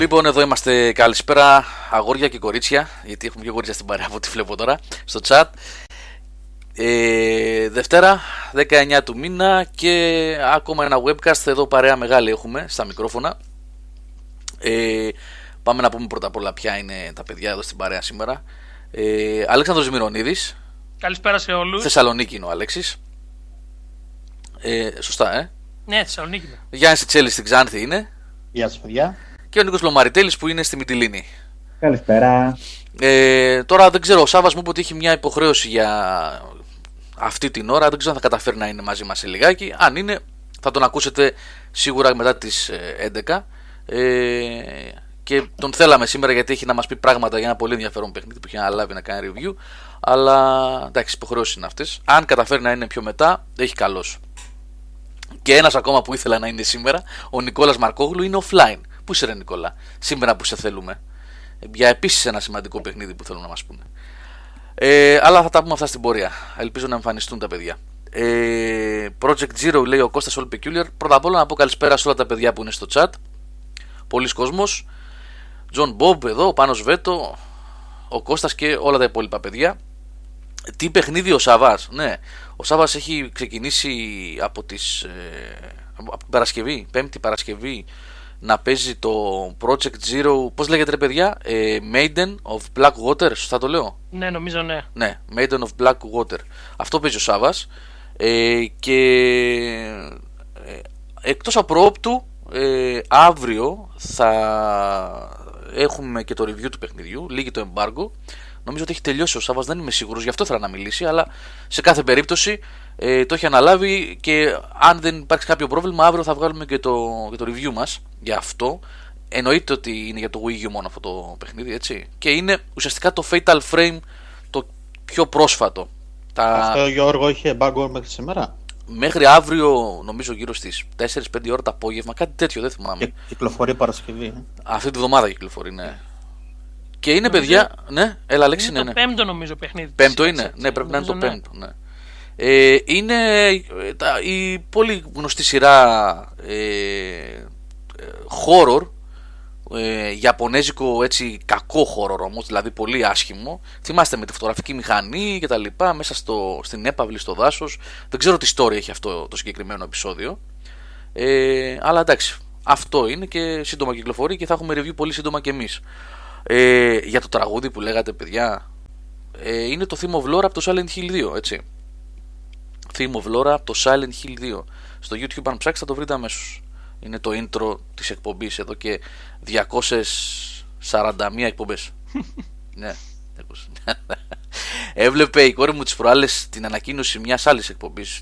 Λοιπόν, εδώ είμαστε. Καλησπέρα, αγόρια και κορίτσια. Γιατί έχουμε και κορίτσια στην παρέα από ό,τι βλέπω τώρα στο chat. Ε, Δευτέρα, 19 του μήνα και ακόμα ένα webcast. Εδώ παρέα μεγάλη έχουμε στα μικρόφωνα. Ε, πάμε να πούμε πρώτα απ' όλα ποια είναι τα παιδιά εδώ στην παρέα σήμερα. Ε, Αλέξανδρος Μυρονίδης. Καλησπέρα σε όλους. Θεσσαλονίκη είναι ο Αλέξης. Ε, σωστά, ε; Ναι, Θεσσαλονίκη. είναι. Γιάννης Τσέλης στην Ξάνθη είναι. Γεια σας παιδιά. Και ο Νίκος Λομαριτέλης που είναι στη Μυτιλίνη. Καλησπέρα. Ε, τώρα δεν ξέρω, ο Σάββας μου είπε ότι έχει μια υποχρέωση για αυτή την ώρα. Δεν ξέρω αν θα καταφέρει να είναι μαζί μας σε λιγάκι. Αν είναι, θα τον ακούσετε σίγουρα μετά τις ε, 11. Ε, και τον θέλαμε σήμερα γιατί έχει να μας πει πράγματα για ένα πολύ ενδιαφέρον παιχνίδι που έχει αναλάβει να κάνει review. Αλλά εντάξει, υποχρεώσεις είναι αυτές. Αν καταφέρει να είναι πιο μετά, έχει καλός. Και ένας ακόμα που ήθελα να είναι σήμερα, ο Νικόλας Μαρκόγλου είναι offline. Πού είσαι ρε Νικόλα, σήμερα που σε θέλουμε. Ε, Για επίσης ένα σημαντικό παιχνίδι που θέλουν να μας πούνε. Ε, αλλά θα τα πούμε αυτά στην πορεία. Ελπίζω να εμφανιστούν τα παιδιά. Ε, Project Zero λέει ο Κώστας All Peculiar. Πρώτα απ' όλα να πω καλησπέρα σε όλα τα παιδιά που είναι στο chat. Πολλοί κόσμος. John Bob εδώ, ο Πάνος Βέτο, ο Κώστας και όλα τα υπόλοιπα παιδιά. Τι παιχνίδι ο Σαββάς. Ναι, ο Σάββας έχει ξεκινήσει από, τις, ε, από την Παρασκευή, Πέμπτη Παρασκευή, να παίζει το Project Zero, πώς λέγεται ρε παιδιά, ε, Maiden of Black Water, σωστά το λέω; Ναι, νομίζω ναι. Ναι, Maiden of Black Water. Αυτό παίζει ο Σάββας. Ε, και ε, εκτός απρόπτου, ε, αύριο θα έχουμε και το review του παιχνιδιού, λύγει το embargo. Νομίζω ότι έχει τελειώσει ο Σάββας, δεν είμαι σίγουρος, γι' αυτό ήθελα να μιλήσει, αλλά σε κάθε περίπτωση ε, το έχει αναλάβει και αν δεν υπάρξει κάποιο πρόβλημα, αύριο θα βγάλουμε και το, και το review μας για αυτό. Εννοείται ότι είναι για το Wii U μόνο αυτό το παιχνίδι, έτσι. Και είναι ουσιαστικά το Fatal Frame το πιο πρόσφατο. Τα... Αυτό Γιώργο είχε embargo μέχρι σήμερα; Μέχρι αύριο, νομίζω γύρω στις 4-5 ώρα το απόγευμα, κάτι τέτοιο, δεν θυμάμαι. Και κυκλοφορεί Παρασκευή. ε. Αυτή τη βδομάδα κυκλοφορεί, ναι. Και είναι παιδιά. Ναι, έλα, Αλέξη, Είναι ναι, το ναι. πέμπτο νομίζω παιχνίδι. Πέμπτο της είναι. σειράς, Ναι, έτσι. πρέπει να είναι το Νομίζω, ναι. πέμπτο. Ναι. Ε, είναι ε, τα- η πολύ γνωστή σειρά ε, ε, horror ε, Ιαπωνέζικο έτσι κακό horror όμως δηλαδή πολύ άσχημο. Θυμάστε με τη φωτογραφική μηχανή και τα λοιπά μέσα στο, στην έπαυλη στο δάσος. Δεν ξέρω τι story έχει αυτό το συγκεκριμένο επεισόδιο. Ε, αλλά εντάξει αυτό είναι και σύντομα κυκλοφορεί και θα έχουμε review πολύ σύντομα και εμείς. Ε, για το τραγούδι που λέγατε παιδιά ε, είναι το Theme of Lore από το Silent Hill 2 έτσι Theme of Lore από το Silent Hill 2 στο YouTube αν ψάξετε θα το βρείτε αμέσως. Είναι το intro της εκπομπής εδώ και 241 εκπομπές. Ναι. 200. Έβλεπε η κόρη μου τις προάλλες την ανακοίνωση μιας άλλης εκπομπής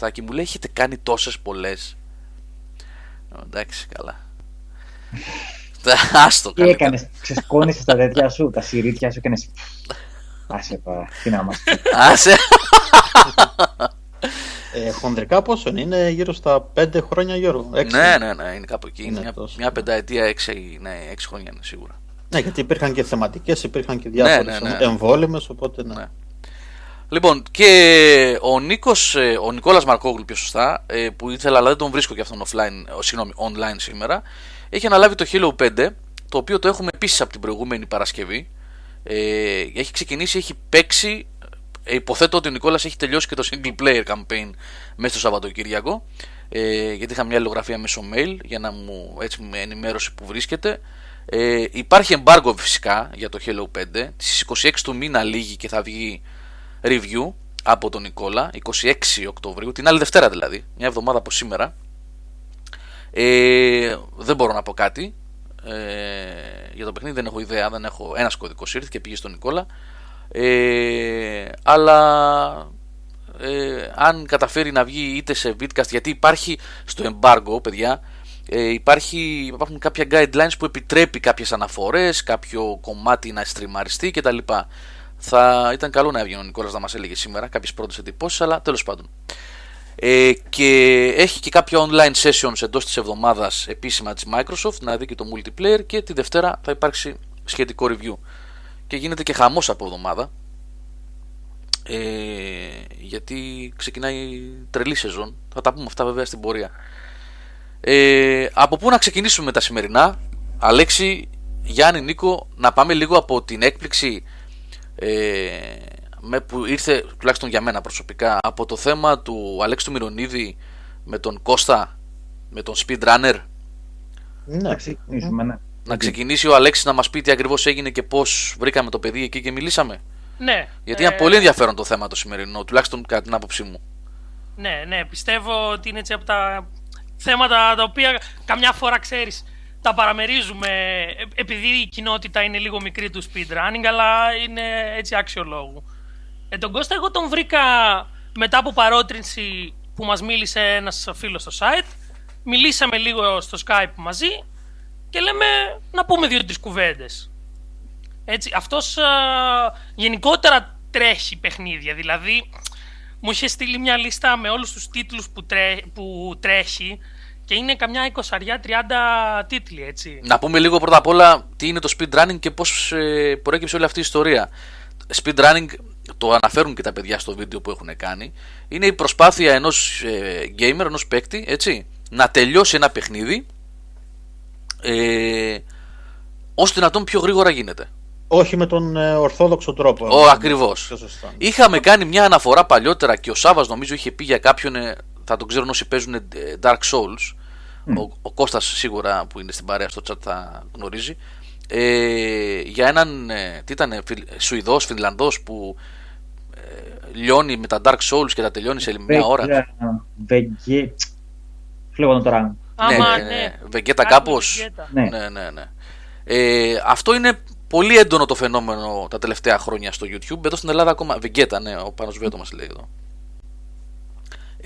238-237 και μου λέει έχετε κάνει τόσες πολλές Ε, εντάξει καλά. Άστο Τι καλά έκανες, ξεσκόνησες τα τέτοια σου, τα σιρίτια σου και να Άσε τώρα, τι να μας πει. Άσε Ε, χονδρικά πόσο είναι, είναι γύρω στα 5 χρόνια Γιώργο; Έξι. Ναι, ναι, ναι, είναι κάπου εκεί. Είναι Είναι μια, τόσο, μια ναι. πενταετία, έξι, ναι, έξι χρόνια είναι σίγουρα. Ναι, γιατί υπήρχαν και θεματικές, υπήρχαν και διάφορες ναι, ναι. εμβόλυμες, οπότε ναι. Ναι. Λοιπόν, και ο Νίκος, ε, ο Νικόλας Μαρκόγλου πιο σωστά, ε, που ήθελα αλλά δεν τον βρίσκω και αυτόν offline, ε, συγγνώμη, online σήμερα, έχει αναλάβει το Halo 5, το οποίο το έχουμε επίσης από την προηγούμενη Παρασκευή. Ε, έχει ξεκινήσει, έχει παίξει, ε, υποθέτω ότι ο Νικόλας έχει τελειώσει και το single player campaign μέσα στο Σαββατοκύριακο, ε, γιατί είχα μια αλληλογραφία μέσω mail για να μου έτσι με ενημέρωσε που βρίσκεται. Ε, υπάρχει embargo φυσικά για το Halo 5. Στις 26 του μήνα λήγει και θα βγει review από τον Νικόλα 26 Οκτωβρίου, την άλλη Δευτέρα δηλαδή, μια εβδομάδα από σήμερα. Ε, δεν μπορώ να πω κάτι ε, για το παιχνίδι, δεν έχω ιδέα, δεν έχω ένας κωδικός ήρθε και πήγε στον Νικόλα. Ε, αλλά ε, αν καταφέρει να βγει είτε σε vidcast, γιατί υπάρχει στο embargo, παιδιά, ε, υπάρχει, υπάρχουν κάποια guidelines που επιτρέπει κάποιες αναφορές, κάποιο κομμάτι να στριμαριστεί κτλ. Θα ήταν καλό να έβγαινε ο Νικόλας να μας έλεγε σήμερα κάποιες πρώτες εντυπώσεις, αλλά τέλος πάντων. Ε, και έχει και κάποια online sessions εντός της εβδομάδας επίσημα της Microsoft να δει και το multiplayer και τη Δευτέρα θα υπάρξει σχετικό review. Και γίνεται και χαμός από εβδομάδα ε, γιατί ξεκινάει τρελή σεζόν. Θα τα πούμε αυτά βέβαια στην πορεία. Ε, από πού να ξεκινήσουμε τα σημερινά, Αλέξη, Γιάννη, Νίκο, να πάμε λίγο από την έκπληξη ε, με που ήρθε, τουλάχιστον για μένα προσωπικά, από το θέμα του Αλέξη του Μυρονίδη με τον Κώστα, με τον Speedrunner. Ναι. Να ξεκινήσουμε, ναι. Να ξεκινήσει ο Αλέξης να μας πει τι ακριβώς έγινε και πώς βρήκαμε το παιδί εκεί και μιλήσαμε. Ναι. Γιατί ε, είναι πολύ ενδιαφέρον το θέμα το σημερινό, τουλάχιστον κατά την άποψή μου. Ναι, ναι, πιστεύω ότι είναι έτσι από τα θέματα τα οποία καμιά φορά ξέρεις τα παραμερίζουμε ε, επειδή η κοινότητα είναι λίγο μικρή του speedrunning αλλά είναι έτσι άξιο λόγου. Ε, τον Κώστα εγώ τον βρήκα μετά από παρότρινση που μας μίλησε ένας φίλος στο site μιλήσαμε λίγο στο Skype μαζί και λέμε να πούμε δύο-τρεις κουβέντες. Έτσι, αυτός α, γενικότερα τρέχει παιχνίδια, δηλαδή μου είχε στείλει μια λίστα με όλους τους τίτλους που, τρέ, που τρέχει και είναι καμιά 20-30 τίτλοι, έτσι. Να πούμε λίγο πρώτα απ' όλα τι είναι το speedrunning και πώς ε, προέκυψε όλη αυτή η ιστορία. Speedrunning, το αναφέρουν και τα παιδιά στο βίντεο που έχουν κάνει, είναι η προσπάθεια ενός ε, gamer, ενός παίκτη, έτσι, να τελειώσει ένα παιχνίδι ε, όσο δυνατόν πιο γρήγορα γίνεται. Όχι με τον ε, ορθόδοξο τρόπο. Ω, ε, ακριβώς. πιο σωστά. Είχαμε κάνει μια αναφορά παλιότερα και ο Σάβας νομίζω είχε πει για κάποιον, ε, θα τον ξέρουν όσοι παίζουν ε, Dark Souls. Ο, ο Κώστας σίγουρα που είναι στην παρέα στο chat θα γνωρίζει. Ε, για έναν, ε, τι ήταν, Σουηδός, Φινλανδός που ε, λιώνει με τα Dark Souls και τα τελειώνει σε μια ώρα. Βεγγέ. Φλέγω τώρα. Άμα, ναι, ναι. ναι. Βεγγέτα Κάτι κάπως. Βεγγέτα. Ναι. Ναι, ναι, ναι. Ε, αυτό είναι πολύ έντονο το φαινόμενο τα τελευταία χρόνια στο YouTube. Εδώ στην Ελλάδα ακόμα. Βεγγέτα, ναι, ο Πάνος Βέτο μας λέει εδώ.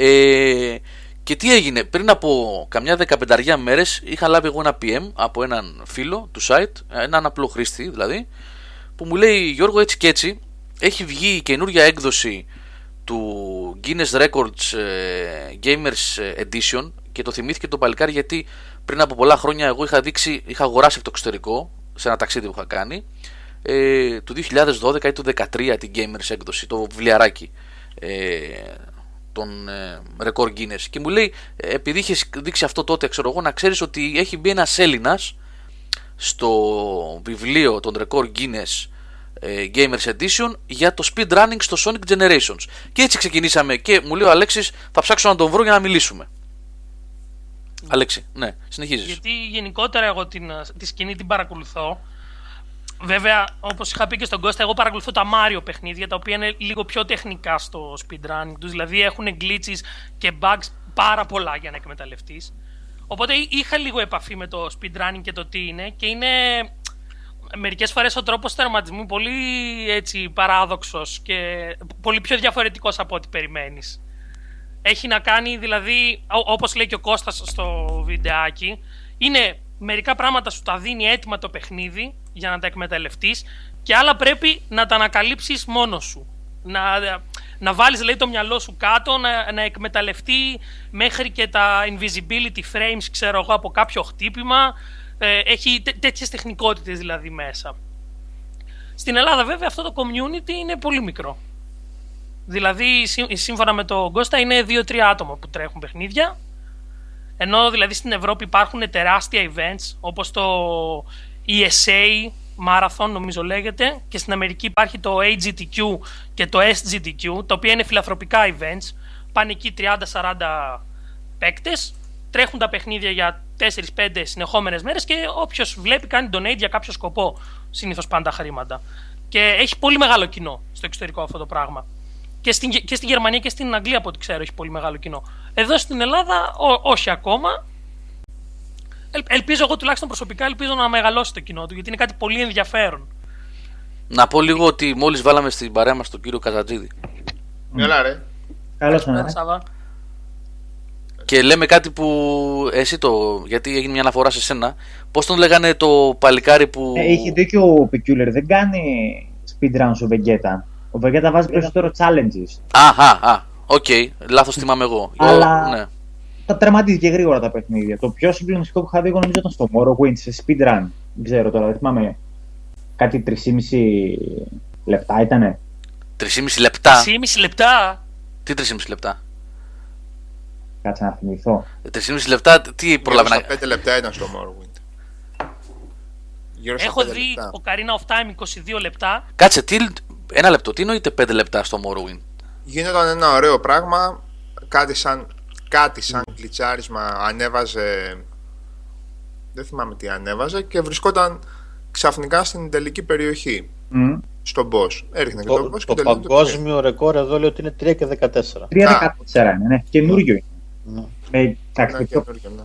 Ε, και τι έγινε, πριν από καμιά δεκαπενταριά μέρες είχα λάβει εγώ ένα PM από έναν φίλο του site, έναν απλό χρήστη δηλαδή, που μου λέει Γιώργο έτσι και έτσι έχει βγει η καινούρια έκδοση του Guinness Records ε, Gamers Edition και το θυμήθηκε το παλικάρι γιατί πριν από πολλά χρόνια εγώ είχα, δείξει, είχα αγοράσει από το εξωτερικό σε ένα ταξίδι που είχα κάνει ε, του 2012 ή του 2013 την Gamers έκδοση, το βιβλιαράκι ε, των ε, Record Guinness. Και μου λέει ε, επειδή είχες δείξει αυτό τότε ξέρω εγώ να ξέρεις ότι έχει μπει ένας Έλληνας στο βιβλίο των Record Guinness ε, Gamers Edition για το speedrunning στο Sonic Generations. Και έτσι ξεκινήσαμε και μου λέει ο Αλέξης θα ψάξω να τον βρω για να μιλήσουμε. Αλέξη, ναι, συνεχίζεις. Γιατί γενικότερα εγώ την, τη σκηνή την παρακολουθώ. Βέβαια, όπως είχα πει και στον Κώστα, εγώ παρακολουθώ τα Mario παιχνίδια τα οποία είναι λίγο πιο τεχνικά στο speedrunning τους. Δηλαδή έχουν glitches και bugs πάρα πολλά για να εκμεταλλευτείς. Οπότε είχα λίγο επαφή με το speedrunning και το τι είναι και είναι μερικές φορές ο τρόπος τερματισμού πολύ έτσι παράδοξος και πολύ πιο διαφορετικός από ό,τι περιμένεις. Έχει να κάνει δηλαδή, ό- όπως λέει και ο Κώστας στο βιντεάκι, είναι μερικά πράγματα σου τα δίνει έτοιμα το παιχνίδι για να τα εκμεταλλευτείς και άλλα πρέπει να τα ανακαλύψεις μόνος σου. Να, να βάλεις λέει, το μυαλό σου κάτω, να, να εκμεταλλευτεί μέχρι και τα invisibility frames, ξέρω εγώ, από κάποιο χτύπημα. Ε, έχει τέ, τέτοιες τεχνικότητες δηλαδή μέσα. Στην Ελλάδα βέβαια αυτό το community είναι πολύ μικρό. Δηλαδή σύ- σύμφωνα με τον Κώστα είναι 2-3 άτομα που τρέχουν παιχνίδια ενώ δηλαδή στην Ευρώπη υπάρχουν τεράστια events όπως το ESA Marathon νομίζω λέγεται και στην Αμερική υπάρχει το AGTQ και το SGTQ τα οποία είναι φιλαθροπικά events πάνε εκεί 30-40 παίκτες τρέχουν τα παιχνίδια για 4-5 συνεχόμενες μέρες και όποιος βλέπει κάνει donate για κάποιο σκοπό συνήθως πάντα χρήματα και έχει πολύ μεγάλο κοινό στο εξωτερικό αυτό το πράγμα και στην, και στη Γερμανία και στην Αγγλία από ό,τι ξέρω έχει πολύ μεγάλο κοινό. Εδώ στην Ελλάδα ό, όχι ακόμα. Ελ, ελπίζω εγώ τουλάχιστον προσωπικά ελπίζω να μεγαλώσει το κοινό του γιατί είναι κάτι πολύ ενδιαφέρον. Να πω λίγο ότι μόλις βάλαμε στην παρέα μας τον κύριο Καζατζίδη Έλα ρε. Καλώς τον Πέρα, Σάβα. Και λέμε κάτι που εσύ το, γιατί έγινε μια αναφορά σε σένα, πώς τον λέγανε το παλικάρι που... Ε, Έχει δίκιο ο Peculiar, δεν κάνει speedrun ο Vegeta. Ο Vegeta βάζει περισσότερο challenges. Αχα, α, οκ, λάθος θυμάμαι εγώ. Αλλά- Ναι. Τα τερματίζει και γρήγορα τα παιχνίδια. Το πιο συγκλονιστικό που είχα δει εγώ νομίζω ήταν στο Morrowind σε speedrun. Δεν ξέρω τώρα, δεν θυμάμαι. Κάτι 3,5 λεπτά ήτανε. 3,5 λεπτά. 3,5 λεπτά. Τι 3,5 λεπτά; Κάτσε να θυμηθώ. 3,5 λεπτά, τι Γύρω προλάβει στα να. 5 λεπτά ήταν στο Morrowind. Γύρω στα Έχω πέντε δει λεπτά. ο Καρίνα of Time 22 λεπτά. Κάτσε, τι... ένα λεπτό, τι εννοείται 5 λεπτά στο Morrowind; Γίνονταν ένα ωραίο πράγμα, κάτι σαν, κάτι σαν γλιτσάρισμα ανέβαζε, δεν θυμάμαι τι ανέβαζε και βρισκόταν ξαφνικά στην τελική περιοχή, Μμ. στον boss. Έριχνε και Το, τον boss το και τελείωνε το παγκόσμιο ρεκόρ εδώ λέει ότι είναι 3 και 14. 3-14 είναι, ναι. Καινούριο είναι. Ναι. Με, παιχνίδι. εντάξει, Ναι, πιο καινούριο, ναι.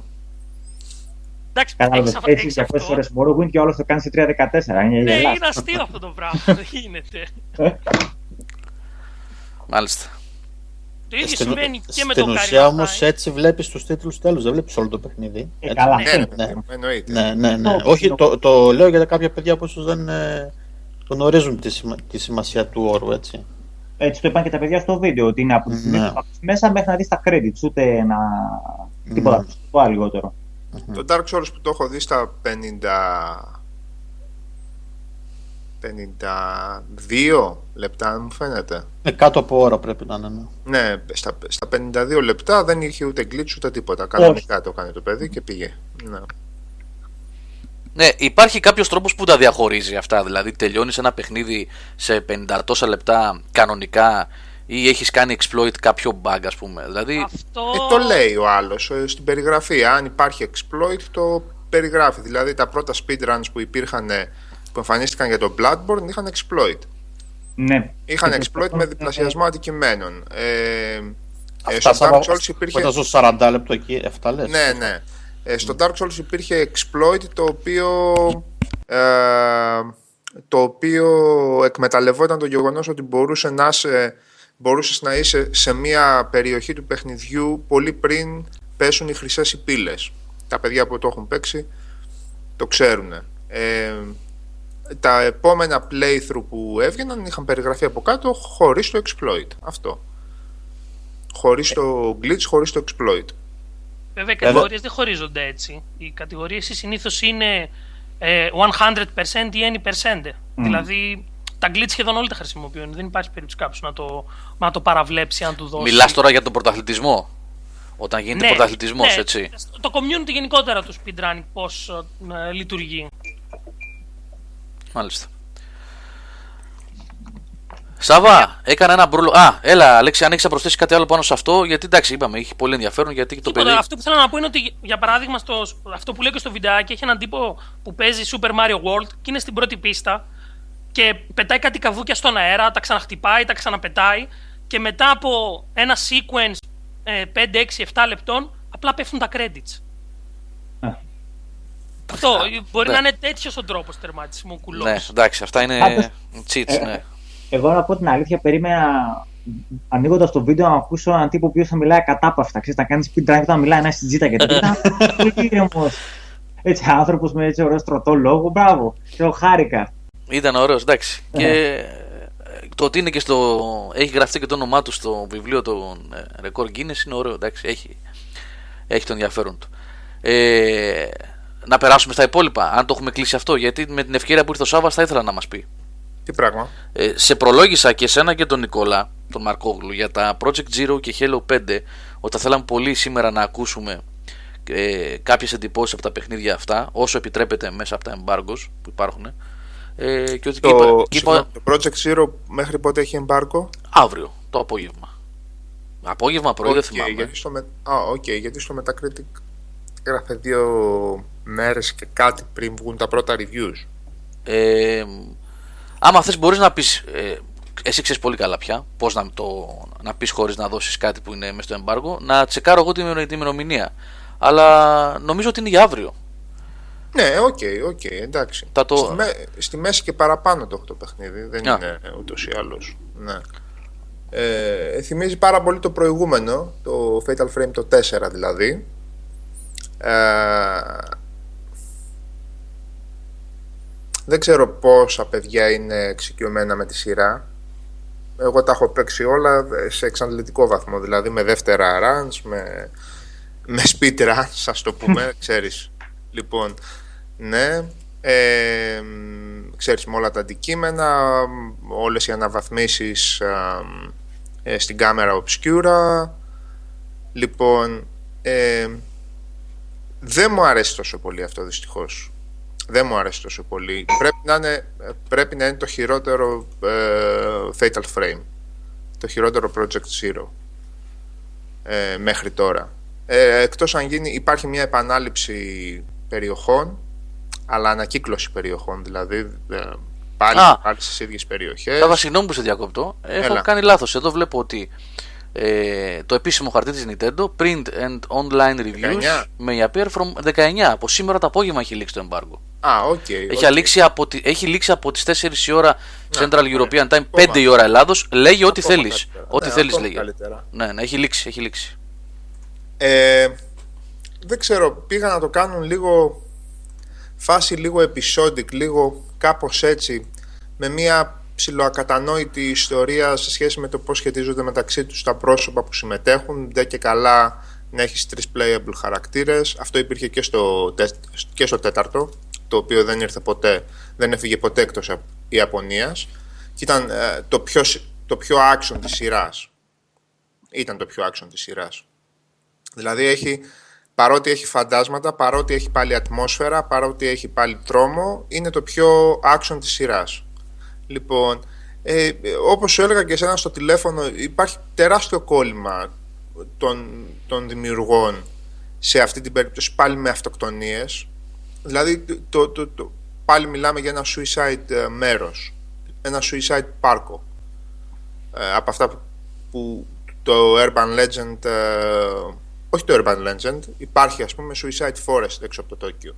Εντάξει, Κατάλαβε. έχεις, Έτσι έχεις 200 αυτό. φορέ Morrowind και ο άλλο το κάνεις σε 3-14. Είναι Ναι, γελάς. είναι αστείο αυτό το πράγμα. Δεν γίνεται. Μάλιστα. Το ίδιο Στην, συμβαίνει και με στην το ουσία Ocarina of όμως Time. έτσι βλέπεις τους τίτλους τέλου, δεν βλέπεις όλο το παιχνίδι. Ε, Έτσι. καλά. Ναι, ρε, ναι. παιδί μου, εννοείται. Ναι, ναι, ναι. Το- Όχι, το- το, το λέω για κάποια παιδιά που ίσως δεν ε, γνωρίζουν τη, σημα- τη σημασία του όρου, έτσι. Έτσι το είπαν και τα παιδιά στο βίντεο, ότι είναι από τη στιγμή Ναι. που πας μέσα μέχρι να δεις τα credits, ούτε να. τίποτα Ναι. το άλλο λιγότερο. Το Dark Souls που το έχω δει στα 50... 52 λεπτά, αν μου φαίνεται. Ε, κάτω από ώρα πρέπει να είναι. ναι. Ναι, στα, στα 52 λεπτά δεν είχε ούτε glitch ούτε τίποτα. Κανονικά το έκανε το παιδί και πήγε. Ναι. Ναι, υπάρχει κάποιος τρόπος που τα διαχωρίζει αυτά. Δηλαδή, τελειώνεις ένα παιχνίδι σε 50 τόσα λεπτά κανονικά ή έχεις κάνει exploit κάποιο bug, ας πούμε. Δηλαδή, Αυτό... Ε, το λέει ο άλλος στην περιγραφή. Αν υπάρχει exploit, το περιγράφει. Δηλαδή τα πρώτα speedruns που υπήρχαν, ε, που εμφανίστηκαν για το Bloodborne είχαν exploit. Ναι. Είχαν Και exploit με διπλασιασμό αντικειμένων. Ε, ε, Αυτά στο σαν- Dark Souls που υπήρχε. ήταν στο 40 λεπτό εκεί, 7 λες. Ναι, ναι. Ε, στο Dark Souls υπήρχε exploit το οποίο ε, το οποίο εκμεταλλευόταν το γεγονός ότι μπορούσε να είσαι, μπορούσες να είσαι σε μια περιοχή του παιχνιδιού πολύ πριν πέσουν οι χρυσές οι πύλες. Τα παιδιά που το έχουν παίξει το ξέρουν. Ε, τα επόμενα playthrough που έβγαιναν είχαν περιγραφεί από κάτω χωρίς το exploit. Αυτό. Χωρίς το glitch, χωρίς το exploit. Βέβαια, οι κατηγορίες δεν χωρίζονται έτσι. Οι κατηγορίες συνήθως είναι ε, 100% ή any percent. Δηλαδή, τα glitch σχεδόν όλοι τα χρησιμοποιούν. Δεν υπάρχει περίπτωση κάποιος να το, να το παραβλέψει, αν του δώσει. μιλάς τώρα για τον πρωταθλητισμό. Όταν γίνεται Ναι, πρωταθλητισμός, ναι. έτσι. Το community γενικότερα του speedrunning πώς ε, λειτουργεί. Μάλιστα. Σάβα, έκανα ένα μπρούλο. Α, έλα, Αλέξη, αν έχεις να προσθέσει κάτι άλλο πάνω σε αυτό, γιατί εντάξει, είπαμε, έχει πολύ ενδιαφέρον γιατί το Τίποτα, παιδί. αυτό που θέλω να πω είναι ότι, για παράδειγμα, στο, αυτό που λέω και στο βιντεάκι, έχει έναν τύπο που παίζει Super Mario World και είναι στην πρώτη πίστα και πετάει κάτι καβούκια στον αέρα, τα ξαναχτυπάει, τα ξαναπετάει και μετά από ένα sequence ε, 5, 6, 7 λεπτών απλά πέφτουν τα credits. Α. Αυτό μπορεί ναι. να είναι τέτοιος ο τρόπος τερματισμού κουλός. Ναι, εντάξει, αυτά είναι Πάντως- cheats, Ε, ναι. Εγώ να πω την αλήθεια, περίμενα ανοίγοντας το βίντεο να ακούσω έναν τύπο που θα μιλάει κατάπαυστα. Ξέρεις, να κάνει speedrun και να μιλάει ένα στην τζίτα γιατί ήταν πολύ ήρεμος. Έτσι, άνθρωπος με έτσι ωραίο στρωτό λόγο. Μπράβο. Και εγώ χάρηκα. Ήταν ωραίος, εντάξει. Ναι. Και ε, το ότι είναι και στο. Έχει γραφτεί και το όνομά του στο βιβλίο των ε, Record Guinness είναι ωραίο, εντάξει. Έχει, έχει το ενδιαφέρον του. Ε, να περάσουμε στα υπόλοιπα, αν το έχουμε κλείσει αυτό. Γιατί με την ευκαιρία που ήρθε ο Σάβα θα ήθελα να μας πει. Τι πράγμα; Ε, σε προλόγησα και εσένα και τον Νικόλα, τον Μαρκόγλου, για τα Project Zero και Halo 5, ότι θα θέλαμε πολύ σήμερα να ακούσουμε ε, κάποιες εντυπώσεις από τα παιχνίδια αυτά, όσο επιτρέπεται μέσα από τα embargoes που υπάρχουν. Ε, και ότι Το, είπα, και είπα συγγνώμη, το Project Zero μέχρι πότε έχει embargo; αύριο το απόγευμα. Απόγευμα, πρωί, δεν Οκ, θυμάμαι. γιατί στο, με... Α, οκ, γιατί στο Metacritic έγραφε δύο μέρες και κάτι πριν βγουν τα πρώτα reviews. Ε, άμα θες μπορείς να πεις ε, εσύ ξέρεις πολύ καλά πια πώς να, το, να πεις χωρίς να δώσεις κάτι που είναι μέσα στο embargo να τσεκάρω εγώ την ημερο- την ημερομηνία αλλά νομίζω ότι είναι για αύριο Ναι, οκ, οκ, εντάξει. Θα το- Στη, μέ- στη μέση και παραπάνω το έχω το παιχνίδι, δεν Α. είναι ούτως ή άλλως. Ναι. Ε, θυμίζει πάρα πολύ το προηγούμενο, το Fatal Frame το 4 δηλαδή. Ε, δεν ξέρω πόσα παιδιά είναι εξοικειωμένα με τη σειρά. Εγώ τα έχω παίξει όλα σε εξαντλητικό βαθμό, δηλαδή με δεύτερα runs, με, με speed runs, ας το πούμε, ξέρεις. Λοιπόν, ναι, ε, μ, ξέρεις με όλα τα αντικείμενα, μ, όλες οι αναβαθμίσεις α, ε, στην κάμερα obscura, Λοιπόν, ε, δεν μου αρέσει τόσο πολύ αυτό δυστυχώς. Δεν μου αρέσει τόσο πολύ. Πρέπει να είναι, πρέπει να είναι το χειρότερο ε, Fatal Frame. Το χειρότερο Project Zero. Ε, μέχρι τώρα. Ε, εκτός αν γίνει, υπάρχει μια επανάληψη περιοχών, αλλά ανακύκλωση περιοχών, δηλαδή ε, πάλι, Α. πάλι στις ίδιες περιοχές. Καλά, συγγνώμη που σε διακόπτω. Έχω Έλα. κάνει λάθος. Εδώ βλέπω ότι ε, το επίσημο χαρτί της Nintendo Print and Online Reviews 19. may appear from 19. Από σήμερα το απόγευμα έχει λήξει το embargo. Α, οκ. Έχει, οκ. λήξει από, τη- έχει λήξει από τις 4 η ώρα Central ωραία. European Time, Ακόμα. 5 η ώρα Ελλάδος. Λέγει ό,τι Ακόμα θέλεις. καλύτερα. Ό,τι Ναι, θέλεις ακόμα λέγει. καλύτερα. Ναι, ναι, έχει λήξει, έχει λήξει. Ε, δεν ξέρω, πήγα να το κάνουν λίγο φάση λίγο episodic, λίγο κάπως έτσι, με μια ψηλοακατανόητη ιστορία σε σχέση με το πώς σχετίζονται μεταξύ τους τα πρόσωπα που συμμετέχουν, δεν και καλά να έχεις τρεις playable χαρακτήρες. Αυτό υπήρχε και στο, τε- και στο τέταρτο, το οποίο δεν ήρθε ποτέ, δεν έφυγε ποτέ εκτός από Ιαπωνίας και ήταν ε, το, πιο, σ- το πιο action της σειράς. Ήταν το πιο action της σειράς. Δηλαδή έχει, παρότι έχει φαντάσματα, παρότι έχει πάλι ατμόσφαιρα, παρότι έχει πάλι τρόμο, είναι το πιο action της σειράς. Λοιπόν, ε, ε, όπως σου έλεγα και εσένα στο τηλέφωνο, υπάρχει τεράστιο κόλλημα των, των δημιουργών σε αυτή την περίπτωση πάλι με αυτοκτονίες. Δηλαδή, το, το, το, πάλι μιλάμε για ένα suicide ε, μέρος, ένα suicide πάρκο. Ε, από αυτά που, που το Urban Legend, ε, όχι το Urban Legend, υπάρχει ας πούμε Suicide Forest έξω από το Τόκιο.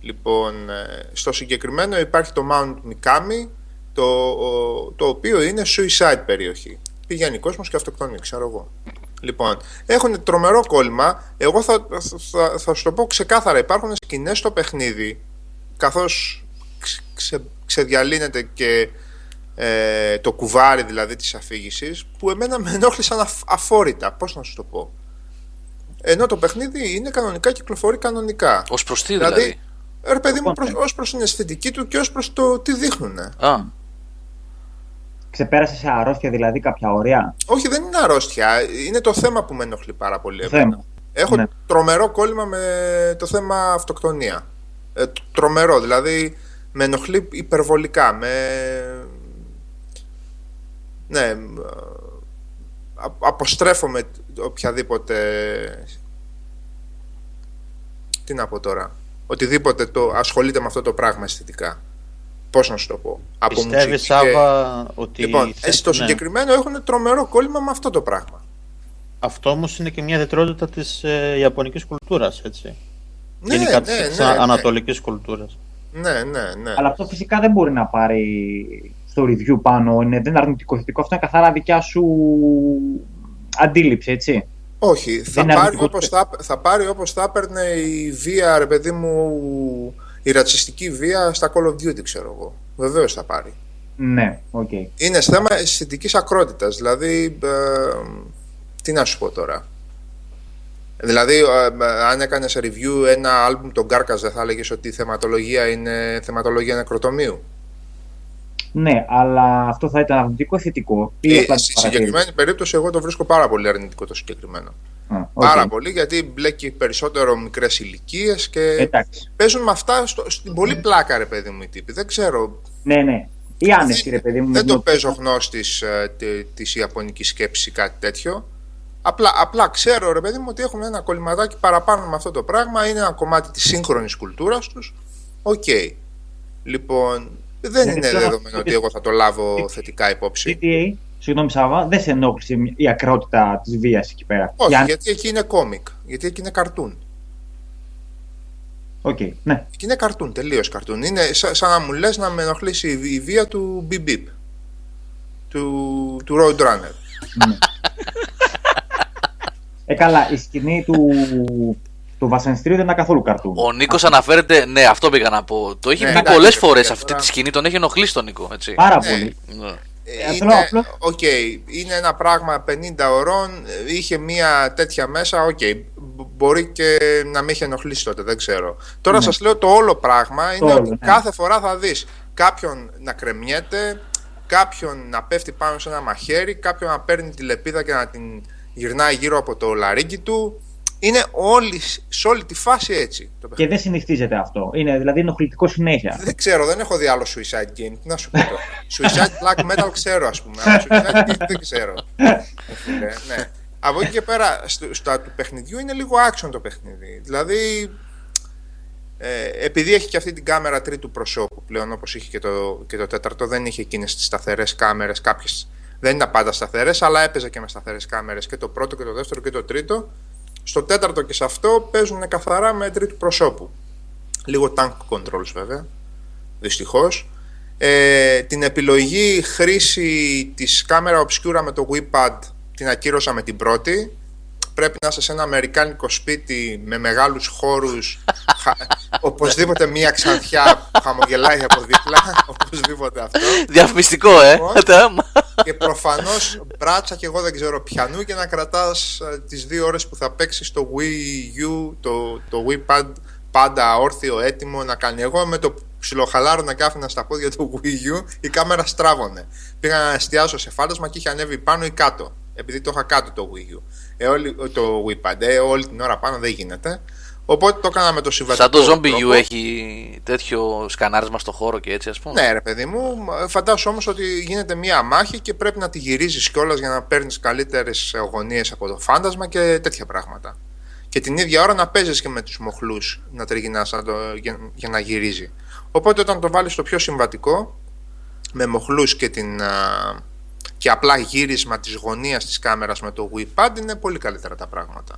Λοιπόν, ε, στο συγκεκριμένο υπάρχει το Mount Mikami, το, ο- το οποίο είναι suicide περιοχή. Πηγαίνει κόσμος και αυτοκτονεί, ξέρω εγώ. Λοιπόν, έχουν τρομερό κόλλημα. Εγώ θα, θα, θα, θα σου το πω ξεκάθαρα. Υπάρχουν σκηνές στο παιχνίδι, καθώς ξε, ξε- ξεδιαλύνεται και ε, το κουβάρι δηλαδή της αφήγησης, που εμένα με ενόχλησαν αφ- αφόρητα. Πώς να σου το πω; Ενώ το παιχνίδι είναι κανονικά, κυκλοφορεί κανονικά. Ως προς τι δηλαδή. Δηλαδή, ρε παιδί μου, προς, ως προς την αισθητική του και ως προς το τι δείχνουνε. Α, Ξεπέρασε σε αρρώστια δηλαδή κάποια ωριά. Όχι, δεν είναι αρρώστια. Είναι το θέμα που με ενοχλεί πάρα πολύ. Το εμένα. θέμα. Έχω Ναι. τρομερό κόλλημα με το θέμα αυτοκτονία. Ε, τρομερό, δηλαδή με ενοχλεί υπερβολικά. Με... Ναι, ε, α- αποστρέφομαι οποιαδήποτε... Τι να πω τώρα. Οτιδήποτε το ασχολείται με αυτό το πράγμα αισθητικά. Πώς να σου το πω. Από Πιστεύεις, μουσική και- Σάβα, ότι. Λοιπόν, θε- ε, στο ναι. συγκεκριμένο έχουν τρομερό κόλλημα με αυτό το πράγμα. Αυτό όμως είναι και μια ιδιαιτερότητα της ε, Ιαπωνικής κουλτούρας, έτσι. Ναι, Γενικά ναι, της ναι, ναι. Ανατολικής κουλτούρας. Ναι, ναι, ναι. Αλλά αυτό φυσικά δεν μπορεί να πάρει στο review πάνω. Είναι, δεν είναι αρνητικό θετικό. Αυτό είναι καθαρά δικιά σου αντίληψη, έτσι. Όχι, θα είναι πάρει, αρνητικό όπως θα, θα πάρει όπως θα έπαιρνε η βία, ρε παιδί μου, η ρατσιστική βία στα Call of Duty, ξέρω εγώ. Βεβαίως θα πάρει. Ναι, οκ. Είναι θέμα αισθητικής ακρότητας, δηλαδή, ε, τι να σου πω τώρα. Δηλαδή, ε, αν έκανες review ένα άλμπουμ των Carcass, δεν θα έλεγες ότι η θεματολογία είναι θεματολογία νεκροτομείου. Ναι, αλλά αυτό θα ήταν αρνητικό ή θετικό. Ή Ε, απλά στη παρατήρηση. συγκεκριμένη περίπτωση, εγώ το βρίσκω πάρα πολύ αρνητικό το συγκεκριμένο. Α, οκ. Πάρα πολύ, γιατί μπλέκει περισσότερο μικρές ηλικίες και Εντάξει. παίζουν με αυτά στο, στην πολύ πλάκα, ρε παιδί μου, οι τύποι. Δεν ξέρω. Ναι, ναι. Ή άνεση, ρε παιδί μου. Δεν με το την- παίζω γνώστη ε, τη της ιαπωνικής σκέψης ή κάτι τέτοιο. Απλά, απλά ξέρω, ρε παιδί μου, ότι έχουν ένα κολληματάκι παραπάνω με αυτό το πράγμα. Είναι ένα κομμάτι της σύγχρονης κουλτούρας τους. Οκ. Λοιπόν, δεν Ναι, είναι ξέρω. δεδομένο ότι εγώ θα το λάβω θετικά υπόψη. GTA, συγγνώμη Σάββα, δεν σε ενόχλησε η ακρότητα της βίας εκεί πέρα. Όχι, Για- γιατί εκεί είναι κόμικ. Γιατί εκεί είναι καρτούν. Οκ, ναι. Και είναι καρτούν, τελείως καρτούν. Είναι σαν, σαν να μου λες να με ενοχλήσει η, η βία του Bip Bip. Του, του Roadrunner. Ε, καλά, η σκηνή του, του βασανιστήριου δεν ήταν καθόλου καρτούν. ο Νίκος αναφέρεται. Ναι, αυτό πήγα να πω. Το έχει Ναι, πει εντάξει, πολλές ρε φορές παιδιά, αυτή τώρα- τη σκηνή, τον έχει ενοχλήσει τον Νίκο. Έτσι. Πάρα Ναι. πολύ. Ναι. Ε, θέλω είναι, απλώς- οκ, είναι ένα πράγμα 50 ωρών, ε, είχε μία τέτοια μέσα, οκ, μπ- μπορεί και να με είχε ενοχλήσει τότε, δεν ξέρω. Τώρα Ναι. σας λέω το όλο πράγμα είναι όλο, ότι ναι. κάθε φορά θα δεις κάποιον να κρεμιέται, κάποιον να πέφτει πάνω σε ένα μαχαίρι, κάποιον να παίρνει τη λεπίδα και να την γυρνάει γύρω από το λαρίγκι του. Είναι όλη, σε όλη τη φάση έτσι. Το Και παιχνίδι. δεν συνηθίζεται αυτό. Είναι δηλαδή ενοχλητικό συνέχεια. Δεν ξέρω, δεν έχω δει άλλο Suicide Game. Τι να σου πω τώρα. Suicide Black Metal ξέρω, ας πούμε. Αλλά Suicide Game δεν ξέρω. Ε, φίλε, ναι. Από εκεί και πέρα, στο, στα του παιχνιδιού είναι λίγο action το παιχνίδι. Δηλαδή, ε, επειδή έχει και αυτή την κάμερα τρίτου προσώπου πλέον, όπως είχε και το, και το τέταρτο, δεν είχε εκείνες τις σταθερές κάμερες. Κάποιες δεν ήταν πάντα σταθερές, αλλά έπαιζε και με σταθερές κάμερες και το πρώτο και το δεύτερο και το τρίτο. Στο τέταρτο και σε αυτό παίζουν καθαρά με τρίτου προσώπου. Λίγο tank controls βέβαια, δυστυχώς. Ε, την επιλογή χρήση της κάμερα obscura με το WePad την ακύρωσα με την πρώτη. Πρέπει να είσαι σε ένα αμερικάνικο σπίτι με μεγάλους χώρους, χα- οπωσδήποτε μία ξανθιά που χαμογελάει από δίπλα, οπωσδήποτε αυτό. Διαφημιστικό, ε. Λοιπόν. Τα- Και προφανώς μπράτσα και εγώ δεν ξέρω πιανού και να κρατάς ε, τις δύο ώρες που θα παίξεις το Wii U, το, το Wii Pad πάντα όρθιο, έτοιμο να κάνει. Εγώ με το ψιλοχαλάρωνα και άφηνα στα πόδια του Wii U, η κάμερα στράβωνε. Πήγα να εστιάσω σε φάντασμα και είχε ανέβει πάνω ή κάτω. Επειδή το είχα κάτω το Wii U. Ε, όλη, το Wii Pad, ε, όλη την ώρα πάνω δεν γίνεται. Οπότε το έκανα με το συμβατικό Σαν το Zombie τρόπο. U έχει τέτοιο σκανάρισμα στο χώρο και έτσι, ας πούμε. Ναι, ρε παιδί μου. Φαντάσου όμως ότι γίνεται μία μάχη και πρέπει να τη γυρίζεις κιόλας για να παίρνεις καλύτερες γωνίες από το φάντασμα και τέτοια πράγματα. Και την ίδια ώρα να παίζεις και με τους μοχλούς να τριγυρνά για, για να γυρίζει. Οπότε όταν το βάλεις στο πιο συμβατικό, με μοχλούς και, την, α, και απλά γύρισμα της γωνίας της κάμερας με το WePad, είναι πολύ καλύτερα τα πράγματα.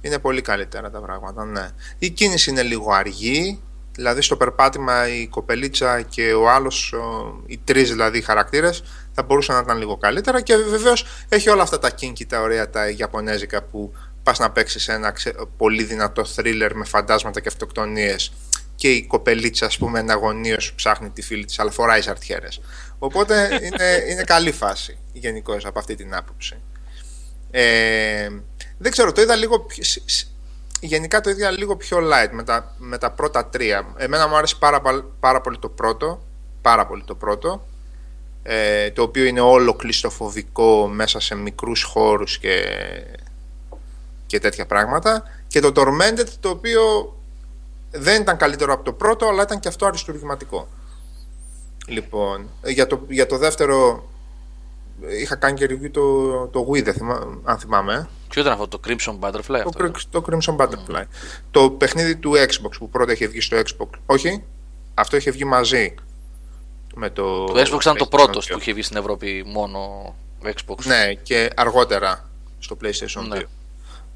Είναι πολύ καλύτερα τα πράγματα, ναι. Η κίνηση είναι λίγο αργή, δηλαδή στο περπάτημα η κοπελίτσα και ο άλλος, ο- οι τρεις δηλαδή χαρακτήρες, θα μπορούσαν να ήταν λίγο καλύτερα και βεβαίως έχει όλα αυτά τα kinky, τα ωραία, τα ιαπωνέζικα που πας να παίξεις ένα ξε- πολύ δυνατό thriller με φαντάσματα και αυτοκτονίες και η κοπελίτσα ας πούμε εναγωνίως ψάχνει τη φίλη της αλλά φοράει ζαρτιέρες. Οπότε είναι, είναι καλή φάση γενικώ από αυτή την άποψη. Ε, δεν ξέρω, το είδα λίγο. πιο- σ- σ- Γενικά το είδα λίγο πιο light με τα, με τα πρώτα τρία. Εμένα μου άρεσε πάρα, παλ- πάρα πολύ το πρώτο. Πάρα πολύ το πρώτο. Ε, το οποίο είναι όλο κλειστοφοβικό μέσα σε μικρούς χώρους και, και τέτοια πράγματα. Και το Tormented το οποίο δεν ήταν καλύτερο από το πρώτο αλλά ήταν και αυτό αριστουργηματικό. Λοιπόν, ε, για το, για το δεύτερο ε, είχα κάνει και review το, το Wii, δεν θυμά- αν θυμάμαι. ε. Ποιο ήταν αυτό το Crimson Butterfly, Το, αυτό. Cri- το Crimson Butterfly. Το παιχνίδι του Xbox που πρώτα είχε βγει στο Xbox. Όχι, αυτό είχε βγει μαζί με το. Το Xbox ήταν το PlayStation πρώτος 2. που είχε βγει στην Ευρώπη μόνο Xbox. Ναι, και αργότερα στο PlayStation 2. Ναι.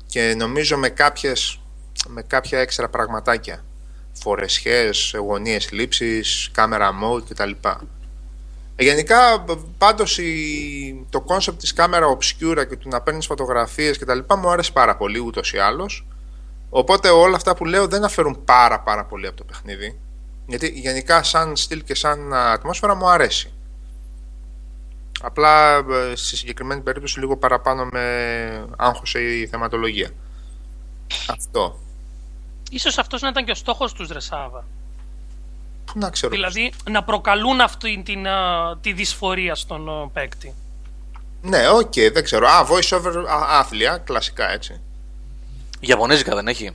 Και νομίζω με, κάποιες, με κάποια έξτρα πραγματάκια. Φορεσιές, γωνίες λήψης, κάμερα mode κτλ. Ε, Γενικά, μπ- πάντως η, το concept της κάμερα obscura και του να παίρνεις φωτογραφίες κτλ. μου άρεσε πάρα πολύ ούτως ή άλλως. Οπότε όλα αυτά που λέω δεν αφαιρούν πάρα πάρα πολύ από το παιχνίδι. Γιατί γενικά σαν στυλ και σαν α, ατμόσφαιρα μου αρέσει. Απλά ε, στη συγκεκριμένη περίπτωση λίγο παραπάνω με άγχωσε η θεματολογία. Αυτό. Ίσως αυτός να ήταν και ο στόχος τους, ρε Σάββα. Πού να ξέρω. Δηλαδή να προκαλούν αυτή την, α, τη δυσφορία στον α, παίκτη. Ναι, οκ, δεν ξέρω. Α, voice over α, άθλια, κλασικά έτσι. Ιαπωνέζικα δεν έχει;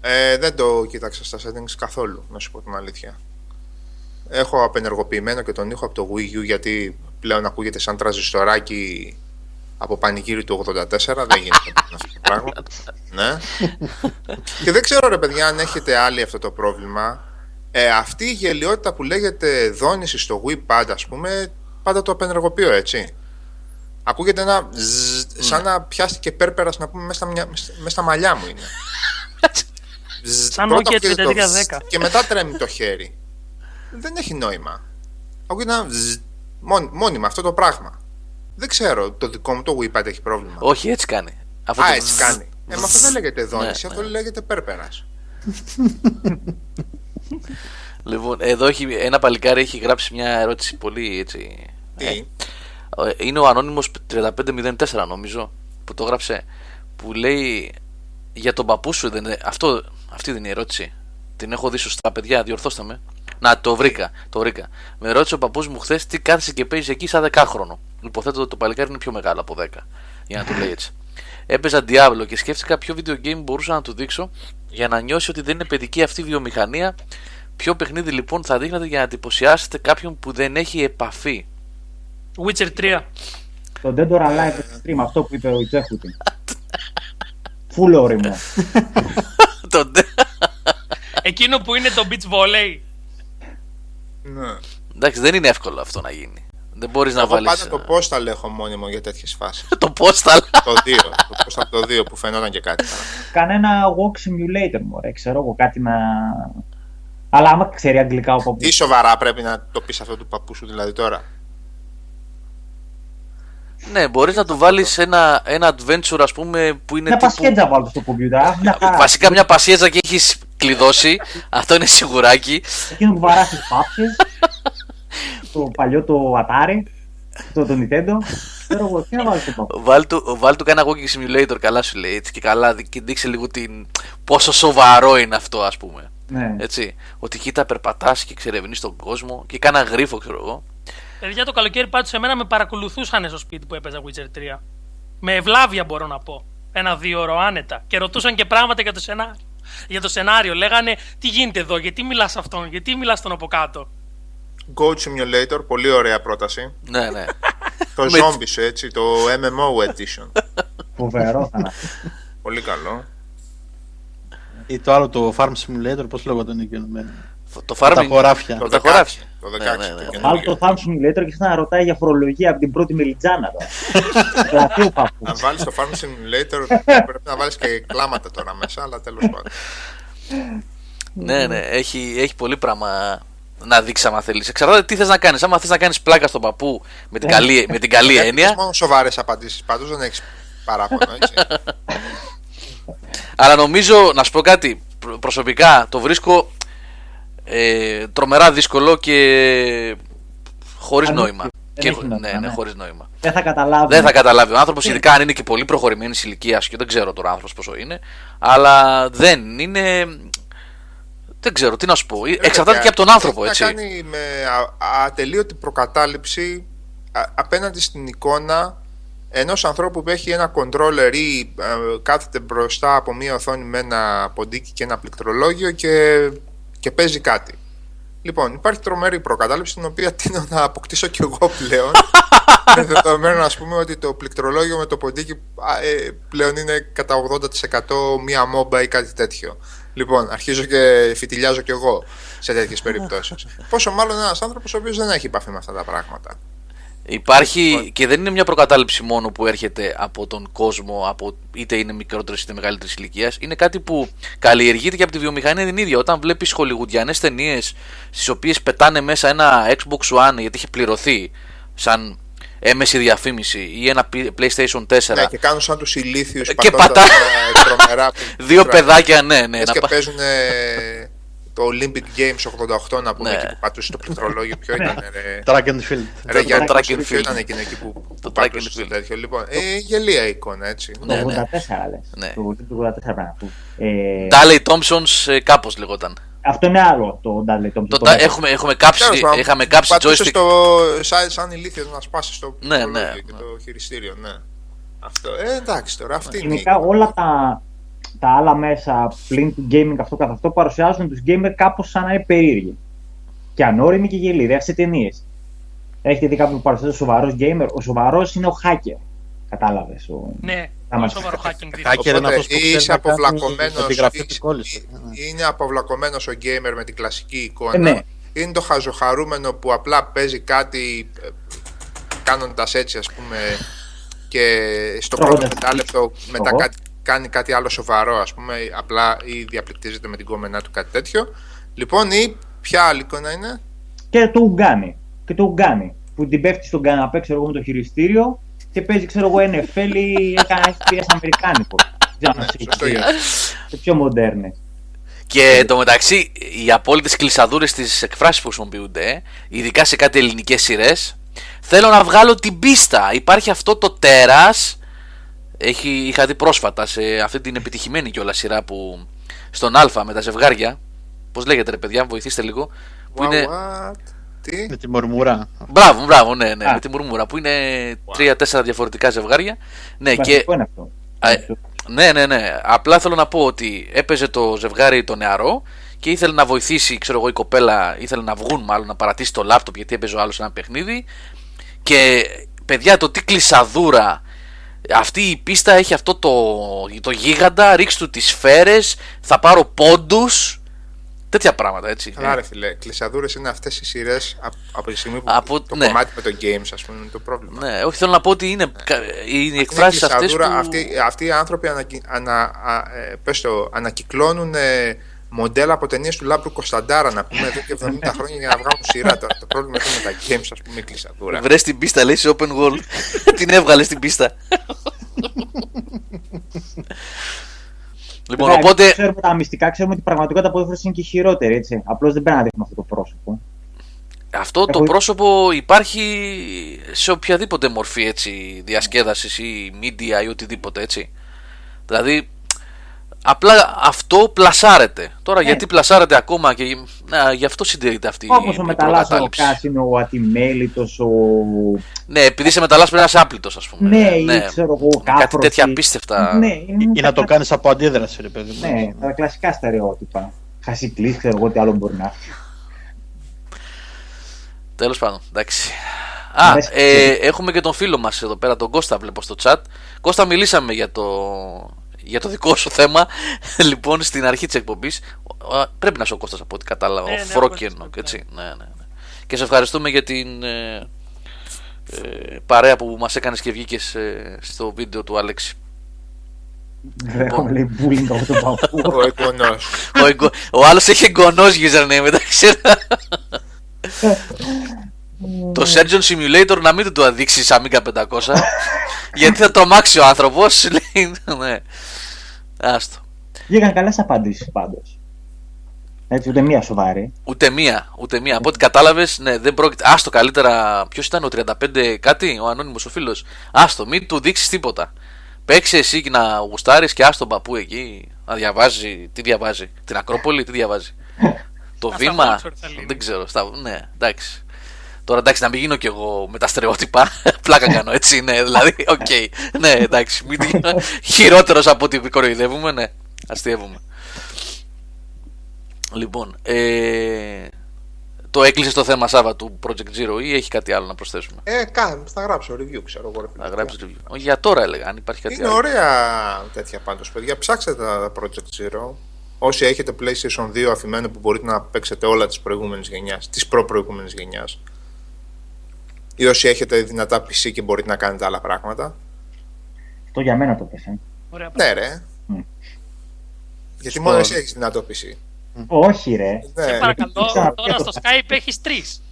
Ε, δεν το κοίταξα στα settings καθόλου, να σου πω την αλήθεια. Έχω απενεργοποιημένο και τον ήχο από το Wii U γιατί πλέον ακούγεται σαν τραζιστοράκι από πανηγύρι του 84. Δεν γίνεται αυτό το πράγμα. ναι. και δεν ξέρω ρε παιδιά αν έχετε άλλοι αυτό το πρόβλημα. Ε, αυτή η γελιότητα που λέγεται δόνηση στο Wii Pad ας πούμε πάντα το απενεργοποιώ έτσι. Ακούγεται ένα ζζ, σαν να πιάστηκε πέρπερας να πούμε μέσα στα, μυα- μέσα στα μαλλιά μου είναι. Ζζ, Σαν πρώτα Nokia ακούγεται το 3310. ζζ Και μετά τρέμει το χέρι. Δεν έχει νόημα. Ακούγεται ένα ζζ, μόνοι- μόνιμα αυτό το πράγμα. Δεν ξέρω, το δικό μου το WePad έχει πρόβλημα. Όχι, έτσι κάνει. Αυτό Α, το έτσι ζζ- κάνει. Ε, μα αυτό δεν λέγεται δόνηση, Ναι, αυτό ναι. λέγεται πέρπερας. Λοιπόν, εδώ έχει ένα παλικάρι έχει γράψει μια ερώτηση πολύ έτσι. Τι; Ε, είναι ο ανώνυμος 3504 νομίζω που το έγραψε που λέει για τον παππού σου δεν είναι... Αυτό, αυτή δεν είναι η ερώτηση την έχω δει σωστά παιδιά διορθώστε με να το βρήκα, το βρήκα. Με ρώτησε ο παππούς μου χθες τι κάθεσαι και παίζει εκεί σαν 10χρονο. Υποθέτω ότι το παλικάρι είναι πιο μεγάλο από 10. Για να το λέει έτσι. έπαιζα Diablo και σκέφτηκα ποιο video game μπορούσα να του δείξω για να νιώσει ότι δεν είναι παιδική αυτή η βιομηχανία. Ποιο παιχνίδι λοιπόν θα δείχνατε για να εντυπωσιάσετε κάποιον που δεν έχει επαφή; Witcher 3. Το Dead or Alive Extreme, αυτό που είπε ο Τζέφουτι. Φουλ όριμο. Το- Εκείνο που είναι το beach volley. Ναι. Εντάξει, δεν είναι εύκολο αυτό να γίνει. Δεν μπορείς να ε, Εγώ βάλεις. πάντα το Postal έχω μόνιμο για τέτοιες φάσεις. Το postal. το 2. Το Postal το 2 που φαινόταν και κάτι. Κανένα walk simulator, μωρέ. Ξέρω εγώ κάτι να... Αλλά άμα ξέρει αγγλικά ο Τι παππούς. σοβαρά πρέπει να το πεις αυτό του παππού σου δηλαδή τώρα; ναι, μπορείς να του βάλεις ένα, ένα adventure, ας πούμε, που είναι Μια τύπου. πασχέτζα βάλτε στο κομπιούτερ. Μια χαρά. Βασικά μια πασιέτζα και έχεις κλειδώσει. Αυτό είναι σιγουράκι. Εκείνο που βαράς τις πάψες. το παλιό το Atari. Το, το Nintendo. Ξέρω εγώ, τι να βάλει στο παππού. Βάλ του, βάλ του κάνα walking simulator, καλά σου λέει έτσι και καλά. Και δείξε λίγο την, πόσο σοβαρό είναι αυτό, ας πούμε. Ναι. Έτσι. Ότι κοίτα, περπατάς και εξερευνείς τον κόσμο και κάνα γρίφο, ξέρω εγώ. Παιδιά, το καλοκαίρι πάντως εμένα με παρακολουθούσαν στο σπίτι που έπαιζα Witcher 3. Με ευλάβεια μπορώ να πω. Ένα-δύο ώρο άνετα. Και ρωτούσαν και πράγματα για το σενάριο. Για το σενάριο. Λέγανε τι γίνεται εδώ, γιατί μιλάς αυτόν, γιατί μιλάς τον από κάτω; Goat Simulator, πολύ ωραία πρόταση. Ναι, ναι. Το Με- Zombie σου έτσι, το MMO Edition. Φοβερό θα είναι. πολύ καλό. Ή το άλλο το Farm Simulator, πώς λέγονταν εκείνο. Με... το Τα farming. χωράφια. Το τα 16. χωράφια. Το 16. Ναι, ναι, ναι. το καινούριο. Βάλτε το Farm Simulator και σαν να ρωτάει για φορολογία από την πρώτη μελιτζάνα τώρα. Δηλαδή ο παππούς. Αν βάλεις το Farm Simulator, πρέπει να βάλεις και κλάματα τώρα μέσα, αλλά τέλος πάντων. Ναι, ναι, έχει, έχει πολύ πράγμα να δείξει άμα θέλεις. Εξαρτάται τι θες να κάνεις. Άμα θες να κάνεις πλάκα στον παππού με την καλή, με την καλή Δεν έννοια. έχεις μόνο σοβαρές απαντήσεις πάντως, δεν έχεις παράπονο, έτσι. Αλλά νομίζω, να σου πω κάτι, προ- προσωπικά το βρίσκω ε, τρομερά δύσκολο και χωρίς Αλήθεια, νόημα. δεν Και, έχει νόημα, ναι, ναι, ναι. χωρίς νόημα. Δεν θα καταλάβει. Δεν θα καταλάβει ο άνθρωπος, ειδικά αν είναι και πολύ προχωρημένης ηλικίας και δεν ξέρω τώρα άνθρωπος πόσο είναι. Αλλά δεν είναι. Δεν ξέρω τι να σου πω. Εξαρτάται και από τον άνθρωπο, Έχει έτσι. να κάνει με α- ατελείωτη προκατάληψη α- απέναντι στην εικόνα ενός ανθρώπου που έχει ένα controller ή ε, κάθεται μπροστά από μία οθόνη με ένα ποντίκι και ένα πληκτρολόγιο και, και παίζει κάτι. Λοιπόν, υπάρχει τρομερή προκατάληψη την οποία τίνω να αποκτήσω κι εγώ πλέον με δεδομένο ας πούμε ότι το πληκτρολόγιο με το ποντίκι α, ε, πλέον είναι κατά 80% μία μόμπα ή κάτι τέτοιο. Λοιπόν, αρχίζω και φιτιλιάζω κι εγώ σε τέτοιες περιπτώσεις. Πόσο μάλλον ένας άνθρωπος ο οποίος δεν έχει επαφή με αυτά τα πράγματα. Υπάρχει και δεν είναι μια προκατάληψη μόνο που έρχεται από τον κόσμο, από είτε είναι μικρότερης είτε μεγαλύτερης ηλικίας. Είναι κάτι που καλλιεργείται και από τη βιομηχανία την ίδια. Όταν βλέπεις χολιγουντιανές ταινίες, στις οποίες πετάνε μέσα ένα Xbox One γιατί έχει πληρωθεί σαν έμεση διαφήμιση ή ένα PlayStation 4. Ναι, και κάνουν σαν τους ηλίθιους Και πατώντας, πατά- ε, τρομερά Δύο παιδάκια, ναι, ναι. Λες να και πα- παίζουν ε, το Olympic Games 88 να πούμε Ναι. εκεί που πατούσε το πληκτρολόγιο. Ποιο ήταν, ρε. Track and Field. Ρε, για το το track and ποιο field. ήταν εκείνο εκεί που, που Το track πατούσε and στο field. τέτοιο. Λοιπόν, ε, γελία εικόνα, έτσι. Ναι, Το 84 ναι. λες. Ναι. Το το 84 πρέπει να πούμε. Ε, Ντάλεϊ Thompsons κάπως λεγόταν. Αυτό είναι άλλο το Dudley Thompson. Το, το τα- μέγα. έχουμε, έχουμε κάψει, Τέλος πάντων, είχαμε κάψει πατούσε joystick. στο, σαν, σαν ηλίθιος να σπάσει το Ναι, ναι, πληκτρολόγιο και ναι. το χειριστήριο, ναι. Αυτό. Ε, εντάξει τώρα, αυτή είναι. η- Γενικά όλα τα, τα άλλα μέσα πλην του gaming αυτό καθ' αυτό παρουσιάζουν τους gamer κάπως σαν να είναι περίεργοι. Και ανώριμοι και γελοί, ρε, σε ταινίες. Έχετε δει κάποιον που παρουσιάζει σοβαρός gamer; Ο σοβαρός είναι ο hacker. Κατάλαβες. Ο... Ναι, Θα μας- πολύ σοβαρό hacking δείχνει. Hacker είναι Οπότε, αυτός που ή ξέρει είσαι να κάνει αποβλακωμένος, επιγραφή ή- του κόλλησης. ή- είναι αποβλακωμένος ο gamer με την κλασική εικόνα. Ε, ναι. Είναι το χαζοχαρούμενο που απλά παίζει κάτι ε, κάνοντας έτσι ας πούμε και στο πρώτο Τρώγοντας πεντάλεπτο μετά Εγώ. κάτι, κάνει κάτι άλλο σοβαρό ας πούμε απλά ή διαπληκτίζεται με την κόμενά του κάτι τέτοιο. Λοιπόν ή ποια άλλη εικόνα είναι; Και το Ουγγάνι. Και το Ουγγάνι. Που την πέφτει στον καναπέ, ξέρω εγώ, με το χειριστήριο και παίζει, ξέρω εγώ, NFL ή έκανε FPS Αμερικάνικος. Δεν ξέρω Ναι, αν έχει σωστό δει. είναι. Και πιο μοντέρνες. Και το μεταξύ, οι απόλυτες κλεισαδούρες της εκφράσεις που χρησιμοποιούνται, ειδικά σε κάτι ελληνικές σειρές, θέλω να βγάλω την πίστα. Υπάρχει αυτό το τέρας. Είχα δει πρόσφατα σε αυτή την επιτυχημένη κιόλα σειρά που. στον Α με τα ζευγάρια. Πώς λέγεται ρε παιδιά, βοηθήστε λίγο. Που What, είναι... what? Τι; Με τη μορμουρά. Μπράβο, μπράβο, ναι, ναι, Α. με τη μουρμούρα. Που είναι τρία-τέσσερα διαφορετικά ζευγάρια. Ναι, και Βασικό είναι αυτό. Α, ε, ναι, ναι, ναι. Απλά θέλω να πω ότι έπαιζε το ζευγάρι το νεαρό και ήθελε να βοηθήσει, ξέρω εγώ, η κοπέλα, ήθελε να βγουν μάλλον να παρατήσει το λάπτοπ γιατί έπαιζε ο άλλος ένα παιχνίδι. Και παιδιά, το τι κλεισαδούρα. Αυτή η πίστα έχει αυτό το, το γίγαντα, ρίξ του τις σφαίρες, θα πάρω πόντους, τέτοια πράγματα έτσι. Καλά, ρε φίλε. Κλεισαδούρες είναι αυτές οι σειρές από τη στιγμή που Από- το ναι. κομμάτι με το games, ας πούμε, είναι το πρόβλημα. Ναι, όχι θέλω να πω ότι είναι κα- οι Είναι εκφράσεις αυτές που. κλεισαδούρα, αυτοί, αυτοί οι άνθρωποι ανακοι, ανα, α, ε, πες το, ανακυκλώνουν ε, μοντέλα από ταινίες του Λάμπρου Κωνσταντάρα να πούμε εδώ και 70 χρόνια για να βγάλουν σειρά. Τώρα, το πρόβλημα είναι με τα games, ας πούμε, η κλεισαδούρα. Βρες την πίστα, λέει σε open wall. την έβγαλες στην πίστα. λοιπόν, Βέβαια, οπότε. Ξέρουμε τα μυστικά, ξέρουμε ότι η πραγματικότητα απόδοση είναι και χειρότερη. Έτσι. Απλώς δεν πρέπει να δείχνουμε αυτό το πρόσωπο. Αυτό το Εγώ- πρόσωπο υπάρχει σε οποιαδήποτε μορφή έτσι, διασκέδασης ή media ή οτιδήποτε έτσι. Δηλαδή απλά αυτό πλασάρεται. Τώρα Ναι. γιατί πλασάρεται ακόμα και να, γι' αυτό συντηρείται αυτή Όπως η ο μεταλλάσσος ο προκατάληψη. Κάσινο, ο ατιμέλητος, ο. Ναι, επειδή σε μεταλλάσσει πρέπει να είσαι άπλητος ας πούμε. Ναι, ή ξέρω εγώ, Κάτι κάφρος τέτοια ή- απίστευτα. Ναι, Ή, είναι ή τα να το κλασικά- κάνεις από αντίδραση, ρε παιδί μου. Ναι, τα κλασικά στερεότυπα. Χασικλής, ξέρω εγώ τι άλλο μπορεί να έχει. Τέλος πάντων, εντάξει. Μ' Α, αρέσει. ε, έχουμε και τον φίλο μας εδώ πέρα, τον Κώστα βλέπω στο chat. Κώστα, μιλήσαμε για το, για το δικό σου θέμα, λοιπόν, στην αρχή της εκπομπής. Α, Πρέπει να είσαι ο Κώστας από ό,τι κατάλαβα, Ναι, ο ναι, Φρόκενο, ο Κώστας, έτσι. Ναι, ναι, ναι. Και σε ευχαριστούμε για την ε, ε, παρέα που μας έκανες και βγήκες ε, στο βίντεο του Άλεξη. Έχω λέει bullying από τον παππού. Ο εικονό. ο, εγκο- ο άλλος έχει εγγονός username, μεταξύ. το Surgeon Simulator να μην του το αδείξεις Amiga 500 γιατί θα τρομάξει ο άνθρωπος λέει, ναι. Άστο. Βγήκαν καλές απαντήσεις πάντως. Έτσι, ούτε μία σοβαρή. Ούτε μία, ούτε μία. Από ό,τι κατάλαβες, ναι, δεν πρόκειται. Άστο καλύτερα. Ποιος ήταν ο 35 κάτι, ο ανώνυμος ο φίλος. Άστο, μην του δείξεις τίποτα. Παίξε εσύ και να γουστάρεις και άστο παππού εκεί να διαβάζει. Τι διαβάζει, Την Ακρόπολη, τι διαβάζει. Το Στα βήμα. Oxford θα λέει. Δεν ξέρω. Στα... Ναι, εντάξει. Τώρα εντάξει, να μην γίνω κι εγώ με τα στερεότυπα. Πλάκα κάνω έτσι, ναι. Δηλαδή, οκ. Ναι, εντάξει. Μην γίνω χειρότερος από ό,τι κοροϊδεύουμε, ναι. Αστείευουμε. Λοιπόν, ε, το έκλεισε το θέμα Σάββα του Project Zero ή έχει κάτι άλλο να προσθέσουμε; Ε, καν, θα γράψω review, ξέρω εγώ. ρε φίλε. Να γράψεις review. Όχι, για τώρα έλεγα, αν υπάρχει κάτι Είναι άλλο. ωραία τέτοια πάντως, παιδιά. Ψάξτε τα Project Zero. Όσοι έχετε PlayStation 2 αφημένο που μπορείτε να παίξετε όλα της προηγούμενης γενιάς, της προ-προηγούμενης γενιάς. Ή όσοι έχετε δυνατά PC και μπορείτε να κάνετε άλλα πράγματα. Αυτό για μένα το πέσε. Ωραία. Ναι, ρε. Μμ. Γιατί Στο- μόνο εσύ έχεις δυνατό PC. Όχι, ρε. Ναι, Σε παρακαλώ, Ξαναπεί τώρα το- στο Skype έχεις τρεις.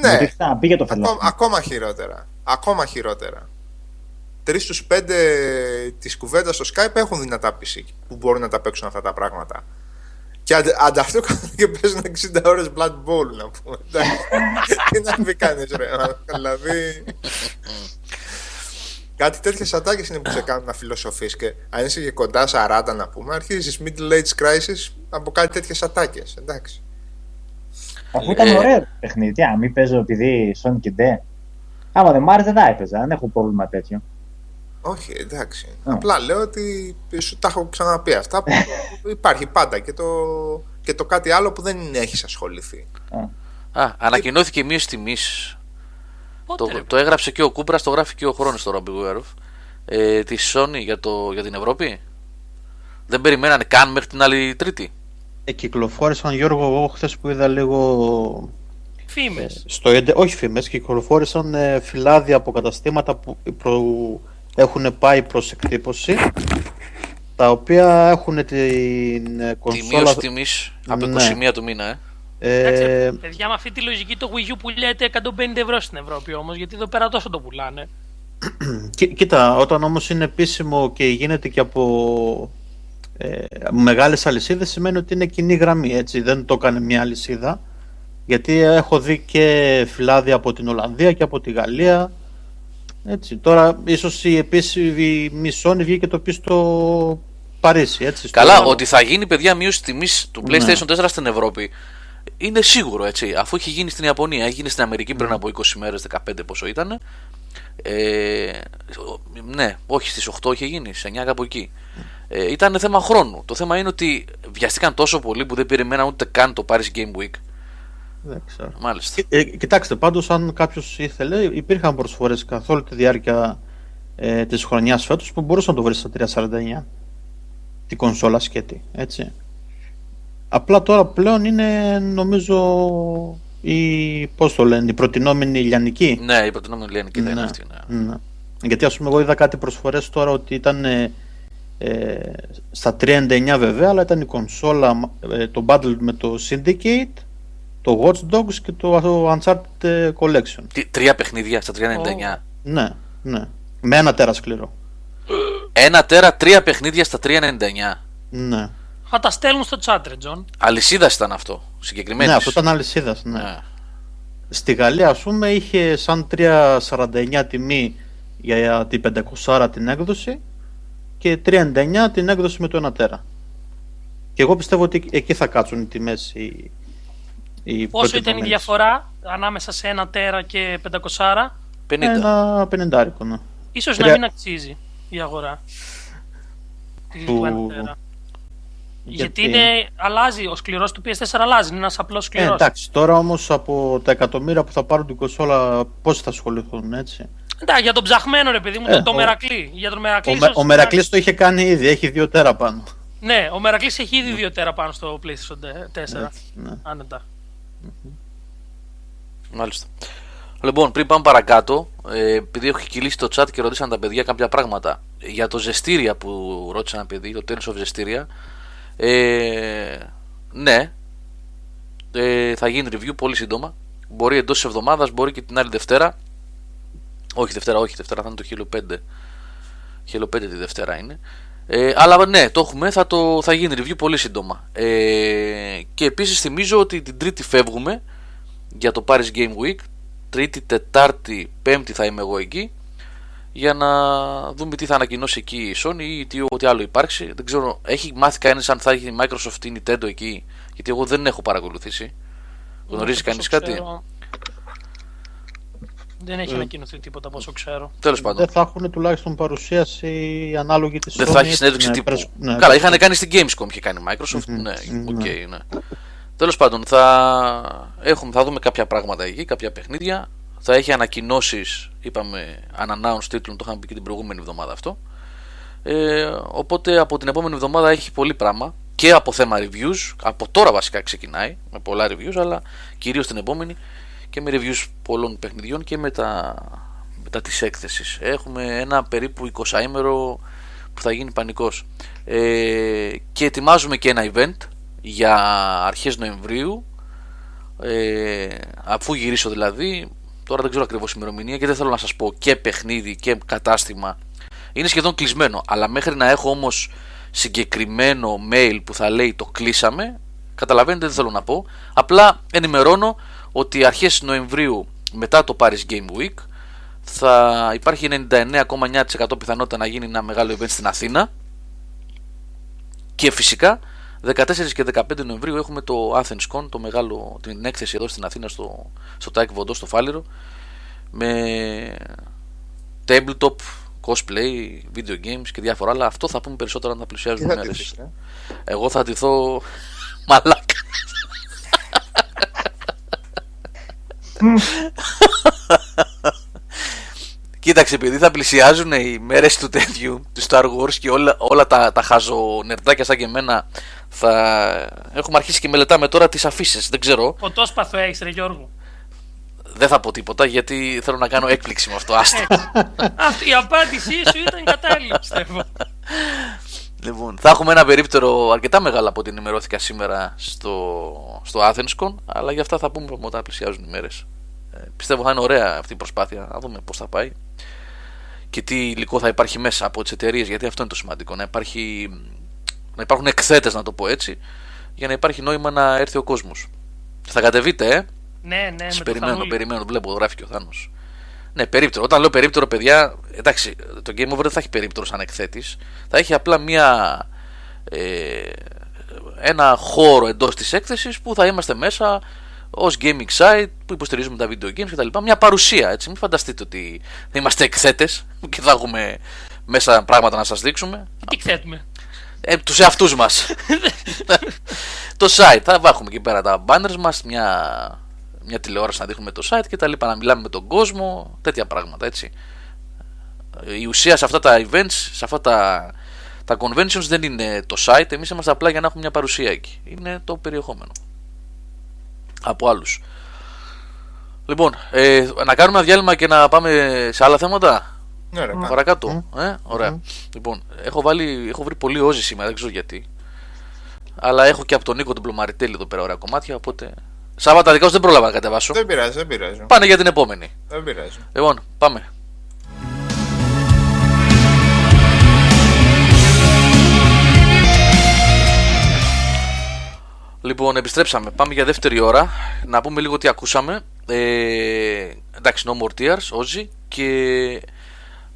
ναι. Γιατί ξαναπήγε το Ακόμα, φελό. ακόμα χειρότερα. Ακόμα χειρότερα. Τρεις στους πέντε της κουβέντας στο Skype έχουν δυνατά PC που μπορούν να τα παίξουν αυτά τα πράγματα. Και αντε- ανταυτού κάθονται και παίζουν 60 ώρες Blood Bowl να πούμε. Εντάξει. Τι να μην κάνεις ρε. Δηλαδή... Κάτι τέτοιες ατάκες είναι που σε κάνουν να φιλοσοφείς και αν είσαι και κοντά 40 να πούμε, αρχίζεις middle age crisis από κάτι τέτοιες ατάκες. Εντάξει. Αφού ήταν Ε. ωραίο το παιχνίδι. Τι, αν μην παίζω επειδή Sonic και Ντε. Άμα δεν μ' άρεσε, δεν θα έπαιζα. Δεν έχω πρόβλημα τέτοιο. Όχι, εντάξει. Α. Απλά λέω ότι σου τα έχω ξαναπεί αυτά που υπάρχει πάντα και το, και το κάτι άλλο που δεν έχεις ασχοληθεί. Α, ανακοινώθηκε η μείωση τιμή. Πότε, Το, ρε, το έγραψε και ο Κούμπρας, το γράφει και ο χρόνος τώρα, Μπιγουέροφ. Ε, τη Sony για, το, για την Ευρώπη. Δεν περιμένανε καν μέχρι την άλλη Τρίτη. Ε, κυκλοφόρησαν Γιώργο, εγώ χθες που είδα λίγο. Φήμες. Στο, έντε- όχι φήμες, κυκλοφόρησαν ε, φυλάδια από καταστήματα που προ, έχουν πάει προς εκτύπωση. Τα οποία έχουν την ε, Τη κονσόλα. μείωση τιμής από Ναι. 21 του μήνα, ε. Εντάξει, Ε, παιδιά, με αυτή τη λογική το Wii U πουλιέται 150 ευρώ στην Ευρώπη όμως, γιατί εδώ πέρα τόσο το πουλάνε. Κοί- Κοίτα, όταν όμως είναι επίσημο και γίνεται και από ε, μεγάλες αλυσίδες σημαίνει ότι είναι κοινή γραμμή, έτσι, δεν το έκανε μια αλυσίδα γιατί έχω δει και φυλάδια από την Ολλανδία και από τη Γαλλία έτσι, τώρα ίσως η επίσημη Sony βγήκε το πει στο Παρίσι, έτσι. στο- Καλά, ότι θα γίνει παιδιά μείωση τιμής του Ναι. PlayStation 4 στην Ευρώπη είναι σίγουρο έτσι. Αφού έχει γίνει στην Ιαπωνία, έχει γίνει στην Αμερική πριν από 20 μέρες, 15 πόσο ήταν. Ε, ναι, όχι στις 8 είχε γίνει, σε 9 κάπου εκεί. Ε, ήταν θέμα χρόνου. Το θέμα είναι ότι βιαστήκαν τόσο πολύ που δεν περιμέναν ούτε καν το Paris Game Week. Δεν ξέρω. Μάλιστα. Ε, κοιτάξτε, πάντως αν κάποιος ήθελε, υπήρχαν προσφορές καθ' όλη τη διάρκεια ε, της χρονιάς φέτος που μπορούσε να το βρει στα 349 την κονσόλα σκέτη, έτσι. Απλά τώρα πλέον είναι νομίζω η, πώς το λένε, η προτινόμενη ηλιανική. Ναι, η προτινόμενη ηλιανική θα είναι Ναι, αυτή. Ναι. ναι. Γιατί ας πούμε εγώ είδα κάτι προσφορές τώρα ότι ήταν ε, ε, στα 399 βέβαια, αλλά ήταν η κονσόλα, ε, το bundle με το Syndicate, το Watch Dogs και το Uncharted ε, Collection. Τι, τρία παιχνίδια στα 399. Ναι, ναι. Με ένα τέρα σκληρό. Ένα τέρα, τρία παιχνίδια στα 399. Ναι. Θα τα στέλνουν στο chat, ρε Τζον. Αλυσίδας ήταν αυτό. Συγκεκριμένης. Ναι, αυτό ήταν αλυσίδας. Ναι. Ναι. Στη Γαλλία, ας πούμε, είχε σαν 3,49 τιμή για την 500 την έκδοση και 3,99 την έκδοση με το 1 τέρα. Και εγώ πιστεύω ότι εκεί θα κάτσουν οι τιμές. Οι, οι Πόσο ήταν η προτιμημένες. διαφορά ανάμεσα σε ένα τέρα και 500 50. Ένα πενιντάρικο, ναι. Ίσως Τρία- να μην αξίζει η αγορά. Του Του- ένα τέρα. Γιατί, είναι, αλλάζει, ο σκληρός του PS4 αλλάζει, είναι ένας απλός Ε, σκληρός. εντάξει, τώρα όμως από τα εκατομμύρια που θα πάρουν την κονσόλα, πόσοι θα ασχοληθούν, έτσι; Εντάξει, για τον ψαχμένο ρε παιδί μου, Ε, το, το ο- Μερακλή. Για τον Μερακλή, Ο, Με, ίσως- ο Μερακλής το είχε κάνει ήδη, έχει δύο τέρα πάνω. Ναι, ο Μερακλής έχει ήδη δύο τέρα πάνω στο PlayStation 4. Ναι. Άνετα. Μάλιστα. Λοιπόν, πριν πάμε παρακάτω, ε, επειδή έχω κυλήσει το chat και ρωτήσαν τα παιδιά κάποια πράγματα για το ζεστήρια που ρώτησε ένα παιδί, το Tales of ζεστήρια. Ε, ναι, ε, θα γίνει review πολύ σύντομα. Μπορεί εντός της εβδομάδας, μπορεί και την άλλη Δευτέρα. Όχι Δευτέρα, όχι Δευτέρα, θα είναι το Halo 5. Halo 5 τη Δευτέρα είναι. Ε, αλλά ναι, το έχουμε, θα, το, θα γίνει review πολύ σύντομα. Ε, και επίσης θυμίζω ότι την Τρίτη φεύγουμε για το Paris Game Week. Τρίτη, Τετάρτη, Πέμπτη θα είμαι εγώ εκεί για να δούμε τι θα ανακοινώσει εκεί η Sony ή τι, ό,τι άλλο υπάρξει. Δεν ξέρω, έχει μάθει κανείς αν θα έχει η Microsoft ή η Nintendo εκεί, γιατί εγώ δεν έχω παρακολουθήσει. Γνωρίζει Όσο κανείς κάτι; Ξέρω, Δεν έχει ανακοινωθεί τίποτα από όσο ξέρω. Τέλος πάντων. Δεν θα έχουν τουλάχιστον παρουσίαση ανάλογη της Δεν Sony, θα έχει έτσι, συνέντευξη ναι, τύπου. press- ναι, Καλά, είχαν κάνει στην Gamescom είχε κάνει η Microsoft. Μμμ, Ναι, μμμ, οκ, ναι. ναι. Τέλος πάντων, θα, έχουμε, θα δούμε κάποια πράγματα εκεί, κάποια παιχνίδια. Θα έχει ανακοινώσεις, είπαμε, unannounced τίτλων, το είχαμε πει και την προηγούμενη εβδομάδα αυτό. Ε, οπότε από την επόμενη εβδομάδα έχει πολύ πράγμα και από θέμα reviews. Από τώρα βασικά ξεκινάει με πολλά reviews, αλλά κυρίως την επόμενη και με reviews πολλών παιχνιδιών και μετά, μετά της έκθεσης. Έχουμε ένα περίπου 20 ημέρο που θα γίνει πανικός. Ε, και ετοιμάζουμε και ένα event για αρχές Νοεμβρίου ε, αφού γυρίσω δηλαδή τώρα δεν ξέρω ακριβώς ημερομηνία και δεν θέλω να σας πω και παιχνίδι και κατάστημα είναι σχεδόν κλεισμένο αλλά μέχρι να έχω όμως συγκεκριμένο mail που θα λέει το κλείσαμε καταλαβαίνετε δεν θέλω να πω απλά ενημερώνω ότι αρχές Νοεμβρίου μετά το Paris Game Week θα υπάρχει 99,9% πιθανότητα να γίνει ένα μεγάλο event στην Αθήνα και φυσικά 14 και 15 Νοεμβρίου έχουμε το Athens Con, το μεγάλο, την έκθεση εδώ στην Αθήνα στο, στο Τάικ Βοντό, στο Φάληρο με tabletop, cosplay, video games και διάφορα άλλα. Αυτό θα πούμε περισσότερα αν θα Τι πλησιάζουν θα μέρες. ντυθείς, ε; Εγώ θα ντυθώ μαλάκα. Κοίταξε, επειδή θα πλησιάζουν οι μέρες του τέτοιου, του Star Wars και όλα, όλα τα, τα χαζονερδάκια σαν και εμένα, θα έχουμε αρχίσει και μελετάμε τώρα τις αφήσεις. Δεν ξέρω, Φωτόσπαθο έχεις, ρε Γιώργο. δεν θα πω τίποτα γιατί θέλω να κάνω έκπληξη με αυτό. Άστα. Αυτή η απάντησή σου ήταν κατάλληλη, πιστεύω. Λοιπόν, θα έχουμε ένα περίπτερο αρκετά μεγάλο από ό,τι ενημερώθηκα σήμερα στο, στο AthensCon, αλλά για αυτά θα πούμε όταν πλησιάζουν οι μέρες. Ε, πιστεύω θα είναι ωραία αυτή η προσπάθεια, να δούμε πώς θα πάει και τι υλικό θα υπάρχει μέσα από τις εταιρείες, γιατί αυτό είναι το σημαντικό. Να, υπάρχει, να υπάρχουν εκθέτες, να το πω έτσι, για να υπάρχει νόημα να έρθει ο κόσμος. Θα κατεβείτε, ε! ναι, ναι, με Σας το περιμένω, Θανούλη. περιμένω, βλέπω, γράφει και ο Θάνος. Ναι, περίπτερο. Όταν λέω περίπτερο, παιδιά, εντάξει, το Game Over δεν θα έχει περίπτερο σαν εκθέτης. Θα έχει απλά μια. Ε, ένα χώρο εντός της έκθεσης που θα είμαστε μέσα ως gaming site που υποστηρίζουμε τα video games κτλ. Μια παρουσία έτσι. Μην φανταστείτε ότι θα είμαστε εκθέτες και θα έχουμε μέσα πράγματα να σας δείξουμε. Τι εκθέτουμε. Ε, τους εαυτούς μας το site θα έχουμε εκεί πέρα τα banners μας μια, μια τηλεόραση να δείχνουμε το site και τα λοιπά να μιλάμε με τον κόσμο τέτοια πράγματα έτσι η ουσία σε αυτά τα events σε αυτά τα, τα conventions δεν είναι το site εμείς είμαστε απλά για να έχουμε μια παρουσία εκεί είναι το περιεχόμενο από άλλους λοιπόν ε, να κάνουμε ένα διάλειμμα και να πάμε σε άλλα θέματα; Ναι, ρε, πάμε. Παρακάτω. Ε, ωραία. Λοιπόν, έχω, βάλει, έχω βρει πολύ όζη σήμερα, δεν ξέρω γιατί. Αλλά έχω και από τον Νίκο τον Πλωμαριτέλη εδώ πέρα ωραία κομμάτια. Οπότε. Σάββατα δικά σου δεν πρόλαβα να κατεβάσω. Δεν πειράζει, δεν πειράζει. Πάνε για την επόμενη. Δεν πειράζει. Λοιπόν, πάμε. Λοιπόν, επιστρέψαμε. Πάμε για δεύτερη ώρα. Να πούμε λίγο τι ακούσαμε. Ε, εντάξει, No More Tears, Ozzy και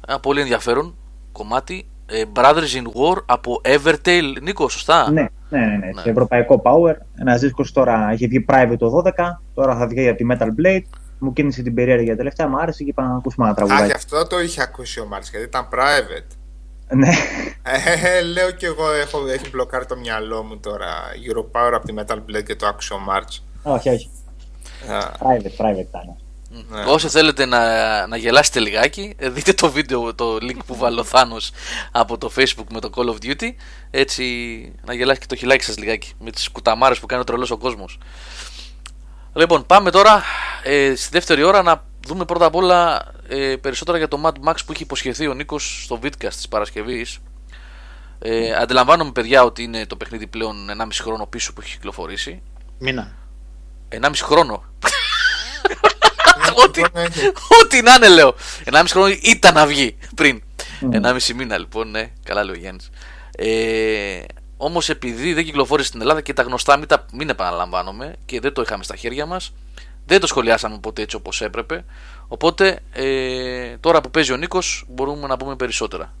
ένα πολύ ενδιαφέρον κομμάτι. Ε, Brothers in War από Evertail. Νίκο, σωστά; Ναι, ναι, ναι, ναι. Ναι. Σε ευρωπαϊκό power. Ένας δίσκος τώρα έχει βγει private το 12, τώρα θα βγει από τη Metal Blade. Μου κίνησε την περιέργεια τελευταία, μου άρεσε και είπα να ακούσουμε ένα Α, γι' τραγουδάκι. αυτό το είχε ακούσει ο Μάρτιν, γιατί ήταν private. Ναι, Ε, λέω κι εγώ, έχω, έχει μπλοκάρει το μυαλό μου τώρα. Europower από τη Metal Blade και το άκουσε ο Μάρτς. όχι, όχι. Α, Private, private ήταν. Ναι. Όσο θέλετε να, να γελάσετε λιγάκι, ε, δείτε το βίντεο, το link που βάλω Θάνος από το facebook με το Call of Duty. Έτσι να γελάσει και το χιλάκι σας λιγάκι με τις κουταμάρες που κάνει ο τρελός ο κόσμος. Λοιπόν, πάμε τώρα ε, στη δεύτερη ώρα να δούμε πρώτα απ' όλα ε, περισσότερα για το Mad Max που έχει υποσχεθεί ο Νίκος στο Vidcast της Παρασκευής. Ε, αντιλαμβάνομαι παιδιά ότι είναι το παιχνίδι πλέον 1,5 χρόνο πίσω που έχει κυκλοφορήσει. Μήνα. 1,5 χρόνο. Ναι, Ό,τι- λοιπόν, έχει- Ό,τι να είναι, λέω. 1,5 χρόνο ήταν να βγει πριν. 1,5 μήνα, λοιπόν, ναι. Καλά λέει ο Γιάννης. Ε, Όμως, επειδή δεν κυκλοφόρησε στην Ελλάδα και τα γνωστά, μην, τα, μην επαναλαμβάνομαι και δεν το είχαμε στα χέρια μας, δεν το σχολιάσαμε ποτέ έτσι όπως έπρεπε. Οπότε, ε, τώρα που παίζει ο Νίκος, μπορούμε να πούμε περισσότερα.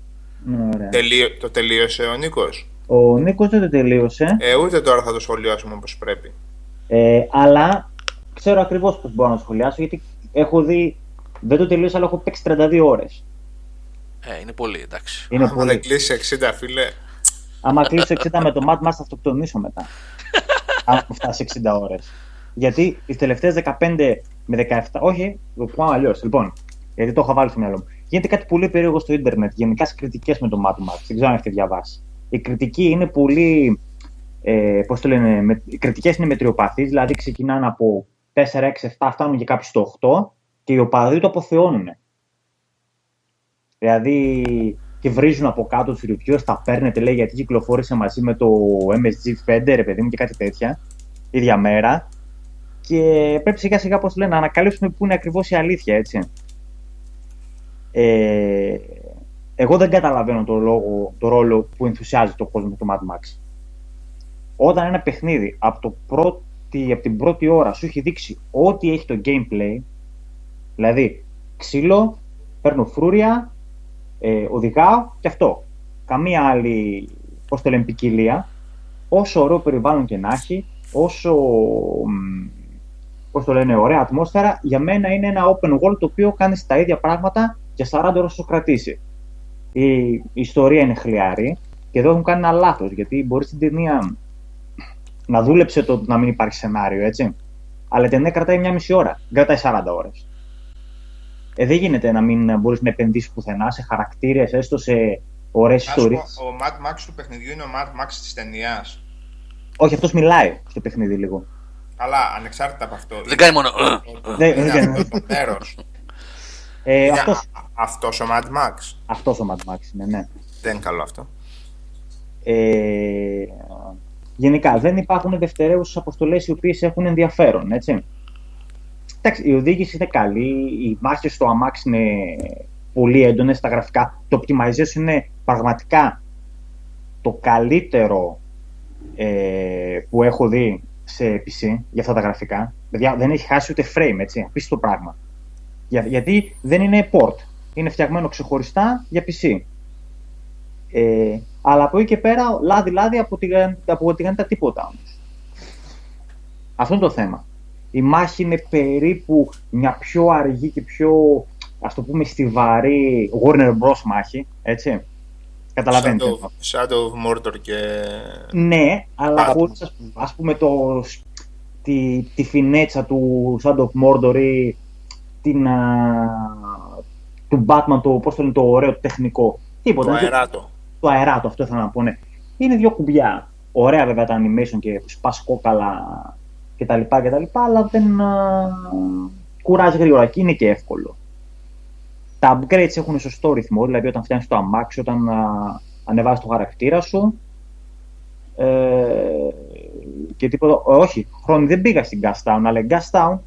Ναι, Ωραία. τελείω- το τελείωσε ο Νίκος; Ο Νίκος δεν το τελείωσε, Ε, ούτε τώρα θα το σχολιάσουμε όπως πρέπει. ε, αλλά ξέρω ακριβώς πώς μπορώ να το σχολιάσω γιατί έχω δει. Δεν το τελείωσα, αλλά έχω παίξει 32 ώρες. Ε, είναι πολύ, εντάξει. Είναι Άμα πολύ. δεν κλείσει 60 φίλε, Άμα κλείσω 60 με το Mad Max θα αυτοκτονήσω μετά. Αν φτάσει 60 ώρες. Γιατί τι τελευταίες 15 με 17. Όχι, το πάω αλλιώς. Λοιπόν, γιατί το έχω βάλει στο μυαλό μου. Γίνεται κάτι πολύ περίεργο στο Ιντερνετ, γενικά στις κριτικές με το Mad Max. Δεν ξέρω αν έχετε διαβάσει. Η κριτική είναι πολύ. Ε, Πώς το λένε, με, οι κριτικές είναι μετριοπαθείς, δηλαδή ξεκινάνε από 4, 6, 7, φτάνουν και κάποιοι στο 8 και οι οπαδοί το αποθεώνουν. Δηλαδή και βρίζουν από κάτω τους reviews, τα παίρνετε λέει γιατί κυκλοφόρησε μαζί με το MSG Fender, ρε παιδί μου και κάτι τέτοια, ίδια μέρα. Και πρέπει σιγά σιγά, πώς λένε, να ανακαλύψουμε πού είναι ακριβώς η αλήθεια, έτσι. Ε, εγώ δεν καταλαβαίνω το, λόγο, το ρόλο που ενθουσιάζει το κόσμο του Mad Max. Όταν ένα παιχνίδι από, το πρώτη, από την πρώτη ώρα σου έχει δείξει ό,τι έχει το gameplay, δηλαδή ξύλο, παίρνω φρούρια, ε, οδηγάω και αυτό. Καμία άλλη, πώς το λένε, ποικιλία. Όσο ωραίο περιβάλλον και να έχει, όσο, μ, πώς το λένε, ωραία ατμόσφαιρα, για μένα είναι ένα open world το οποίο κάνεις τα ίδια πράγματα για 40 ώρες όσο κρατήσει. Η, η ιστορία είναι χλιαρή και εδώ έχουν κάνει ένα λάθος, γιατί μπορείς στην ταινία να δούλεψε το να μην υπάρχει σενάριο, έτσι. Αλλά η ταινία κρατάει μια μισή ώρα, δεν κρατάει 40 ώρες. Ε, δεν γίνεται να μην μπορείς να επενδύσεις πουθενά σε χαρακτήρες, έστω σε ωραίες Να σου ιστορίε. πω, ο Mad Max του παιχνιδιού είναι ο Mad Max της ταινίας. Όχι, αυτός μιλάει στο παιχνίδι λίγο. Καλά, ανεξάρτητα από αυτό. Δεν κάνει μόνο. Δεν- Είναι δεν- αυτό το μέρος. Ε, Είναι αυτός, α- αυτός ο Mad Max. αυτός ο Mad Max είναι, ναι. Δεν είναι καλό αυτό. Ε, γενικά, δεν υπάρχουν δευτερεύουσες αποστολές οι οποίες έχουν ενδιαφέρον, έτσι. Εντάξει, η οδήγηση είναι καλή, οι μάχες στο αμάξι είναι πολύ έντονες, τα γραφικά. Το optimization είναι πραγματικά το καλύτερο ε, που έχω δει σε PC για αυτά τα γραφικά. Παιδιά, δεν έχει χάσει ούτε frame, έτσι, απίστευτο πράγμα. Για, γιατί δεν είναι port. Είναι φτιαγμένο ξεχωριστά για PC. Ε, αλλά από εκεί και πέρα, λάδι-λάδι από τη, από τη γανίτα τίποτα όμως. Αυτό είναι το θέμα. Η μάχη είναι περίπου μια πιο αργή και πιο, ας το πούμε, στιβαρή Warner Bros. μάχη, έτσι. Καταλαβαίνετε. Shadow, Shadow of Mordor και... Ναι, αλλά Batman. χωρίς, ας, ας πούμε, το, τη, τη φινέτσα του Shadow of Mordor ή την, α, του Batman, το, πώς το λένε, το ωραίο το τεχνικό. Τίποτα. Το Είναι αεράτο. Το αεράτο, αυτό ήθελα να πω, ναι. Είναι δύο κουμπιά. Ωραία βέβαια τα animation και σπάς κόκαλα και τα λοιπά και τα λοιπά, αλλά δεν α, κουράζει γρήγορα και είναι και εύκολο. Τα upgrades έχουν σωστό ρυθμό, δηλαδή όταν φτιάχνεις το αμάξι, όταν α, ανεβάζεις το χαρακτήρα σου, ε, και τίποτα. ε, όχι, χρόνοι δεν πήγα στην Gas Town, αλλά η Gas Town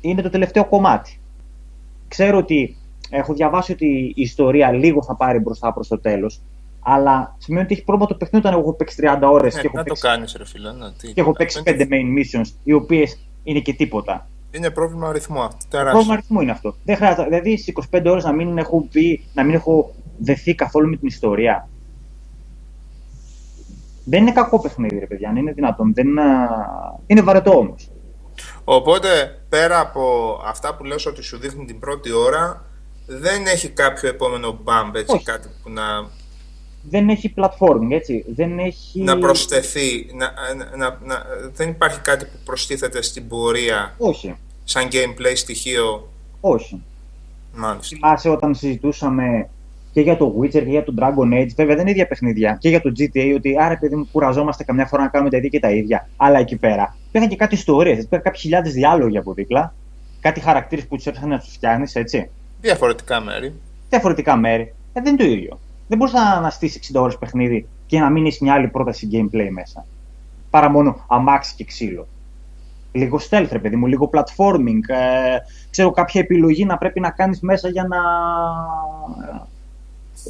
είναι το τελευταίο κομμάτι. Ξέρω ότι έχω διαβάσει ότι η ιστορία λίγο θα πάρει μπροστά προς το τέλος. Αλλά σημαίνει ότι έχει πρόβλημα το παιχνίδι όταν εγώ έχω παίξει 30 ώρες Ναι, και, έχω να το παίξει, κάνεις ρε φίλε. να, τι- και έχω παίξει 5 main missions, οι οποίες είναι και τίποτα. Είναι πρόβλημα αριθμού αυτό. Πρόβλημα Τεράστιο. αριθμού είναι αυτό. Δεν χρειάζεται, δηλαδή στι 25 ώρες να μην έχω πει, να μην έχω δεθεί καθόλου με την ιστορία. Δεν είναι κακό παιχνίδι, ρε παιδιά, αν είναι δυνατόν. Δεν, α, είναι βαρετό όμως. Οπότε, πέρα από αυτά που λες ότι σου δείχνει την πρώτη ώρα, δεν έχει κάποιο επόμενο bump, έτσι, Όχι. κάτι που να, Δεν έχει platforming, έτσι. Δεν έχει. να προσθεθεί, να, να, να, να- δεν υπάρχει κάτι που προστίθεται στην πορεία Όχι. σαν gameplay στοιχείο, Όχι. μάλιστα. Θυμάσαι όταν συζητούσαμε και για το Witcher και για το Dragon Age, βέβαια δεν είναι ίδια παιχνίδια, και για το GTA, ότι άρα παιδί μου κουραζόμαστε καμιά φορά να κάνουμε τα ίδια και τα ίδια. Αλλά εκεί πέρα υπήρχαν και κάτι ιστορίες, υπήρχαν κάποιοι χιλιάδες διάλογοι από δίπλα, κάτι χαρακτήρες που τους έρχεσαν να τους φτιάχνεις, έτσι. Διαφορετικά μέρη. Διαφορετικά μέρη. Ε, δεν είναι το ίδιο. Δεν μπορείς να, να στήσει 60 ώρες παιχνίδι και να μην έχεις μια άλλη πρόταση gameplay μέσα. Παρά μόνο αμάξι και ξύλο. Λίγο stealth, ρε παιδί μου, λίγο platforming. Ε, ξέρω κάποια επιλογή να πρέπει να κάνεις μέσα για να...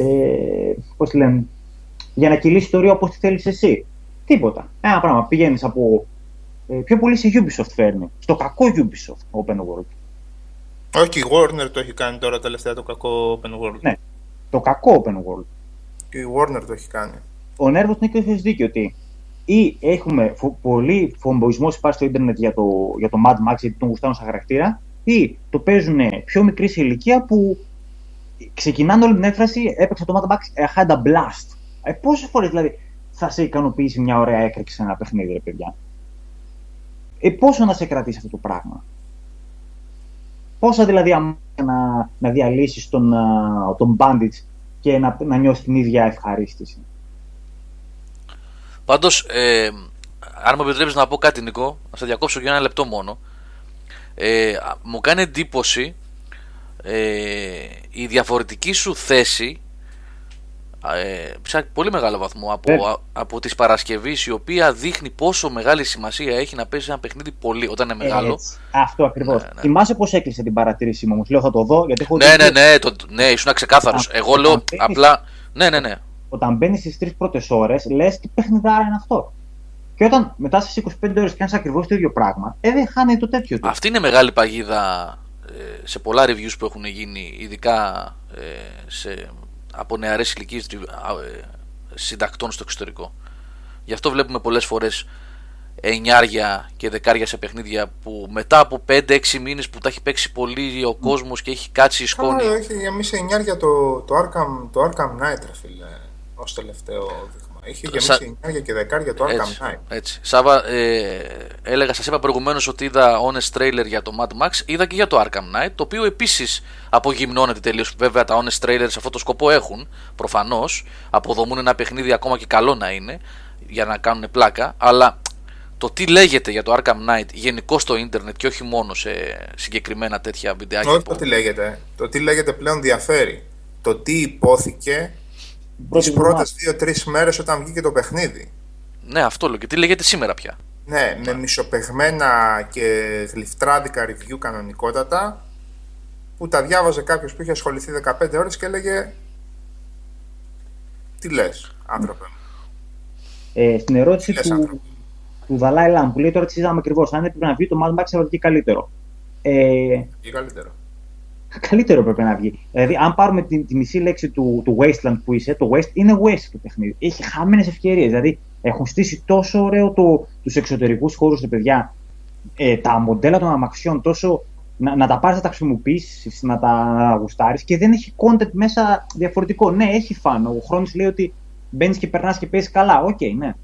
Ε, πώς τη λένε, για να κυλήσει το ρίο όπως τη θέλεις εσύ. Τίποτα. Ένα πράγμα. Πηγαίνεις από... Ε, πιο πολύ σε Ubisoft φέρνει. Στο κακό Ubisoft Open World. Όχι, και η Warner το έχει κάνει τώρα τελευταία το κακό open world. Ναι. Το κακό Open World. Και η Warner το έχει κάνει. ο Νέρβος είναι και έχεις δίκιο ότι ή έχουμε φο- πολύ φομποϊσμό υπάρχει στο ίντερνετ για το, για το Mad Max γιατί τον γουστάρουν σαν χαρακτήρα ή το παίζουν πιο μικρή σε ηλικία που ξεκινάνε όλη την έκφραση έπαιξε το Mad Max I had a blast. Ε, πόσες φορές δηλαδή θα σε ικανοποιήσει μια ωραία έκρηξη σε ένα παιχνίδι ρε παιδιά; Ε, πόσο να σε κρατήσει αυτό το πράγμα; Πόσα δηλαδή αμ- να, να διαλύσεις τον, α, τον Bandits και να, να νιώσει την ίδια ευχαρίστηση. Πάντως, ε, αν μου επιτρέπει να πω κάτι, Νικό, να σε διακόψω για ένα λεπτό μόνο. Ε, α, μου κάνει εντύπωση ε, η διαφορετική σου θέση ε, σε πολύ μεγάλο βαθμό από, Βέβαια. α- από της Παρασκευής η οποία δείχνει πόσο μεγάλη σημασία έχει να παίζει ένα παιχνίδι πολύ όταν είναι μεγάλο. Έτσι. Αυτό ακριβώς. Ναι, ναι. Θυμάσαι πώς έκλεισε την παρατήρησή μου, όμως. Λέω θα το δω γιατί έχω Ναι, δει ναι, ότι ναι, το, ναι, ήσουν ξεκάθαρος. Α, Εγώ λέω όταν παίρνεις- απλά. Ναι, ναι, ναι. Όταν μπαίνεις στις τρεις πρώτες ώρες, λες τι παιχνιδάρα είναι αυτό. Και όταν μετά στις 25 ώρες κάνεις ακριβώς το ίδιο πράγμα, ε, δεν χάνει το τέτοιο του. Αυτή είναι μεγάλη παγίδα ε, σε πολλά reviews που έχουν γίνει, ειδικά ε, σε, από νεαρές ηλικίες ριβ- α, ε, συντακτών στο εξωτερικό. Γι' αυτό βλέπουμε πολλές φορές εννιάρια και δεκάρια σε παιχνίδια που μετά από 5-6 μήνες που τα έχει παίξει πολύ ο κόσμος και έχει κάτσει η σκόνη. Καλά, έχει γεμίσει εννιάρια το, το, Arkham, το Arkham Knight, ρε φίλε, ως τελευταίο δείγμα. Είχε γεμίσει Σα- εννιάρια και δεκάρια το Arkham Έτσι, Knight. έτσι. Σάβα, ε, έλεγα, σας είπα προηγουμένως ότι είδα honest trailer για το Mad Max, είδα και για το Arkham Knight, το οποίο επίσης απογυμνώνεται τελείως. Βέβαια τα honest trailers σε αυτό το σκοπό έχουν, προφανώς, αποδομούν ένα παιχνίδι ακόμα και καλό να είναι, για να κάνουν πλάκα, αλλά το τι λέγεται για το Arkham Knight γενικώ στο ίντερνετ και όχι μόνο σε συγκεκριμένα τέτοια βιντεάκια. Όχι που- το τι λέγεται. Το τι λέγεται πλέον διαφέρει. Το τι υπόθηκε Πρώτη τις εβδομάδα. πρώτες δύο-τρεις μέρες όταν βγήκε το παιχνίδι. Ναι, αυτό λέω. Και τι λέγεται σήμερα πια. Ναι, με μισοπεγμένα και γλυφτράδικα review κανονικότατα που τα διάβαζε κάποιος που είχε ασχοληθεί 15 ώρες και έλεγε Τι λες, άνθρωπε μου; Ε, στην ερώτηση Τι λες, του, άνθρωπε. του Δαλάη Λάμ που λέει τώρα τις συζητάμε ακριβώς, αν έπρεπε να βγει το Mad Max θα βγει καλύτερο. Ε, Ή καλύτερο. Καλύτερο πρέπει να βγει. Δηλαδή, αν πάρουμε τη, τη μισή λέξη του, του Wasteland που είσαι, το West είναι West το παιχνίδι. Έχει χαμένες ευκαιρίες. Δηλαδή, έχουν στήσει τόσο ωραίο το, τους εξωτερικούς χώρους, τα παιδιά. ε, τα μοντέλα των αμαξιών τόσο να, να τα πάρεις να τα χρησιμοποιήσεις, να τα γουστάρεις και δεν έχει content μέσα διαφορετικό. Ναι, έχει fun. Ο Χρόνο λέει ότι μπαίνεις και περνάς και παίζει καλά. Οκ, okay, ναι.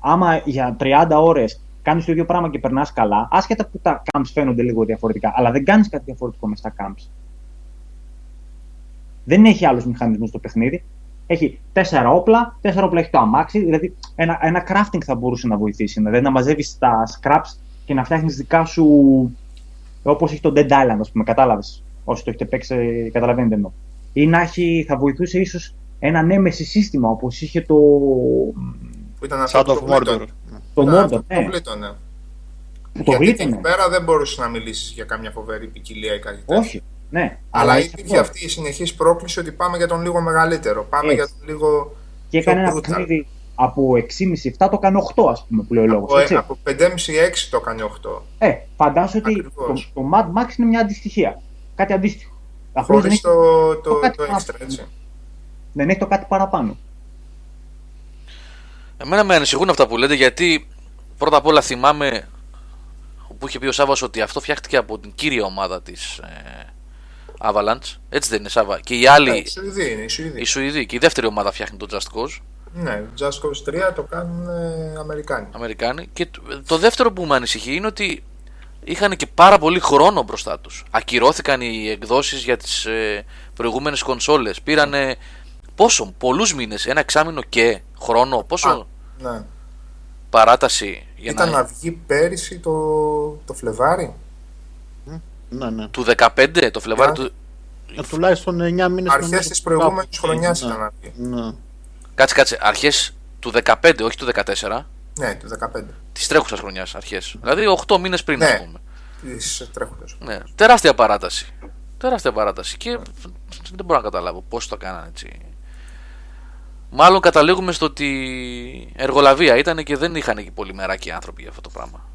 Άμα για 30 ώρες κάνεις το ίδιο πράγμα και περνάς καλά, άσχετα που τα camps φαίνονται λίγο διαφορετικά, αλλά δεν κάνεις κάτι διαφορετικό μες στα camps. Δεν έχει άλλους μηχανισμούς στο παιχνίδι. Έχει τέσσερα όπλα, τέσσερα όπλα έχει το αμάξι. Δηλαδή, ένα, ένα crafting θα μπορούσε να βοηθήσει. Δηλαδή, να μαζεύεις τα scraps και να φτιάχνεις δικά σου. Όπως έχει το Dead Island, ας πούμε, κατάλαβες. Όσοι το έχετε παίξει, καταλαβαίνετε εννοώ. Ή να έχει, θα βοηθούσε ίσως ένα νέμεση σύστημα όπως είχε το. Που ήταν αυτό το Mordor. Το Mordor, ναι. Το πλήτωνε. Το Γιατί εκεί πέρα δεν μπορούσε να μιλήσεις για κάμια φοβερή ποικιλία ή κάτι τέτοιο. Όχι. Ναι, αλλά υπήρχε αυτή η συνεχής πρόκληση ότι πάμε για τον λίγο μεγαλύτερο. Πάμε Έτσι. για τον λίγο. Και έκανε ένα παιχνίδι από 6,5-7 το έκανε 8, ας πούμε, που λέει ο λόγος. Από, από 5,5-6 το έκανε 8. Ε, φαντάζομαι ότι το, το Mad Max είναι μια αντιστοιχεία. Κάτι αντίστοιχο. Χωρίς το, το, το, το έξτρα, έτσι. Δεν έχει το κάτι παραπάνω. Εμένα με ανησυχούν αυτά που λέτε γιατί πρώτα απ' όλα θυμάμαι που είχε πει ο Σάββας ότι αυτό φτιάχτηκε από την κύρια ομάδα της ε, Avalanche. Έτσι δεν είναι Σάββα. Και οι άλλοι. Ναι, η Σουηδοί είναι. Οι Σουηδοί. Η Σουηδοί. Και η δεύτερη ομάδα φτιάχνει το Just Cause. Ναι, Just Cause 3 το κάνουν ε, Αμερικάνοι. Αμερικάνοι. Και το δεύτερο που με ανησυχεί είναι ότι είχαν και πάρα πολύ χρόνο μπροστά τους. Ακυρώθηκαν οι εκδόσεις για τις ε, προηγούμενες κονσόλες. Πήρανε πόσο, πολλούς μήνες, ένα εξάμεινο και χρόνο. Πόσο Α, ναι. παράταση για Ήταν να... να βγει πέρυσι το, το Φλεβάρι; Ναι, ναι. Του 15, το Φλεβάρι Yeah. του. Ε, τουλάχιστον 9 μήνες. Αρχές της προηγούμενης χρονιάς ναι. ήταν να βγει. Ναι. Κάτσε, κάτσε. Αρχές του 15, όχι του 14. Ναι, του 15. Της τρέχουσας χρονιάς αρχές. Δηλαδή 8 μήνες πριν, Ναι. ας πούμε. Της τρέχοντα. Ναι. Τεράστια παράταση. Τεράστια παράταση. Και δεν μπορώ να καταλάβω πώς το κάνανε έτσι. Μάλλον καταλήγουμε στο ότι εργολαβία ήταν και δεν είχαν και πολύ μεράκι άνθρωποι για αυτό το πράγμα.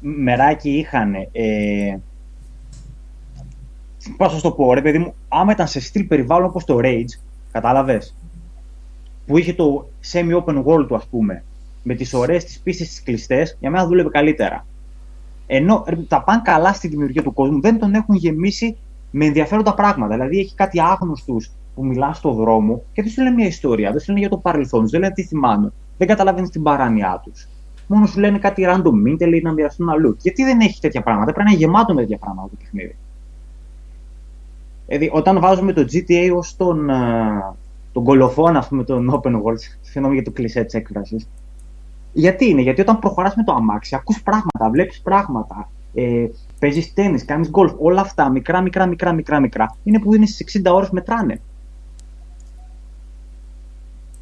Μεράκι είχαν. Ε, Πώς θα το πω, ρε παιδί μου, άμα ήταν σε στυλ περιβάλλον όπως το Rage, κατάλαβες. Που είχε το semi-open world του, ας πούμε, με τις ωραίες τις πίστες τις κλειστές, για μένα δούλευε καλύτερα. Ενώ ρε, τα πάνε καλά στη δημιουργία του κόσμου, δεν τον έχουν γεμίσει με ενδιαφέροντα πράγματα. Δηλαδή έχει κάτι άγνωστους που μιλά στο δρόμο και δεν σου λένε μια ιστορία, δεν σου λένε για το παρελθόν του, δεν λένε τι θυμάμαι. Δεν καταλαβαίνεις την παράνοιά τους. Μόνο σου λένε κάτι random mint ή να μοιραστούν αλλού. Γιατί δεν έχει τέτοια πράγματα, πρέπει να είναι γεμάτο με τέτοια πράγματα το παιχνίδι. Δηλαδή, όταν βάζουμε το GTA ως τον, α, τον κολοφόνα, ας πούμε, τον open world, συγγνώμη για το κλεισέ της έκφρασης. Γιατί είναι, γιατί όταν προχωράς με το αμάξι, ακούς πράγματα, βλέπεις πράγματα, ε, παίζεις τέννη, κάνεις γκολφ, όλα αυτά μικρά, μικρά, μικρά, μικρά, μικρά, είναι που είναι στις 60 ώρες μετράνε.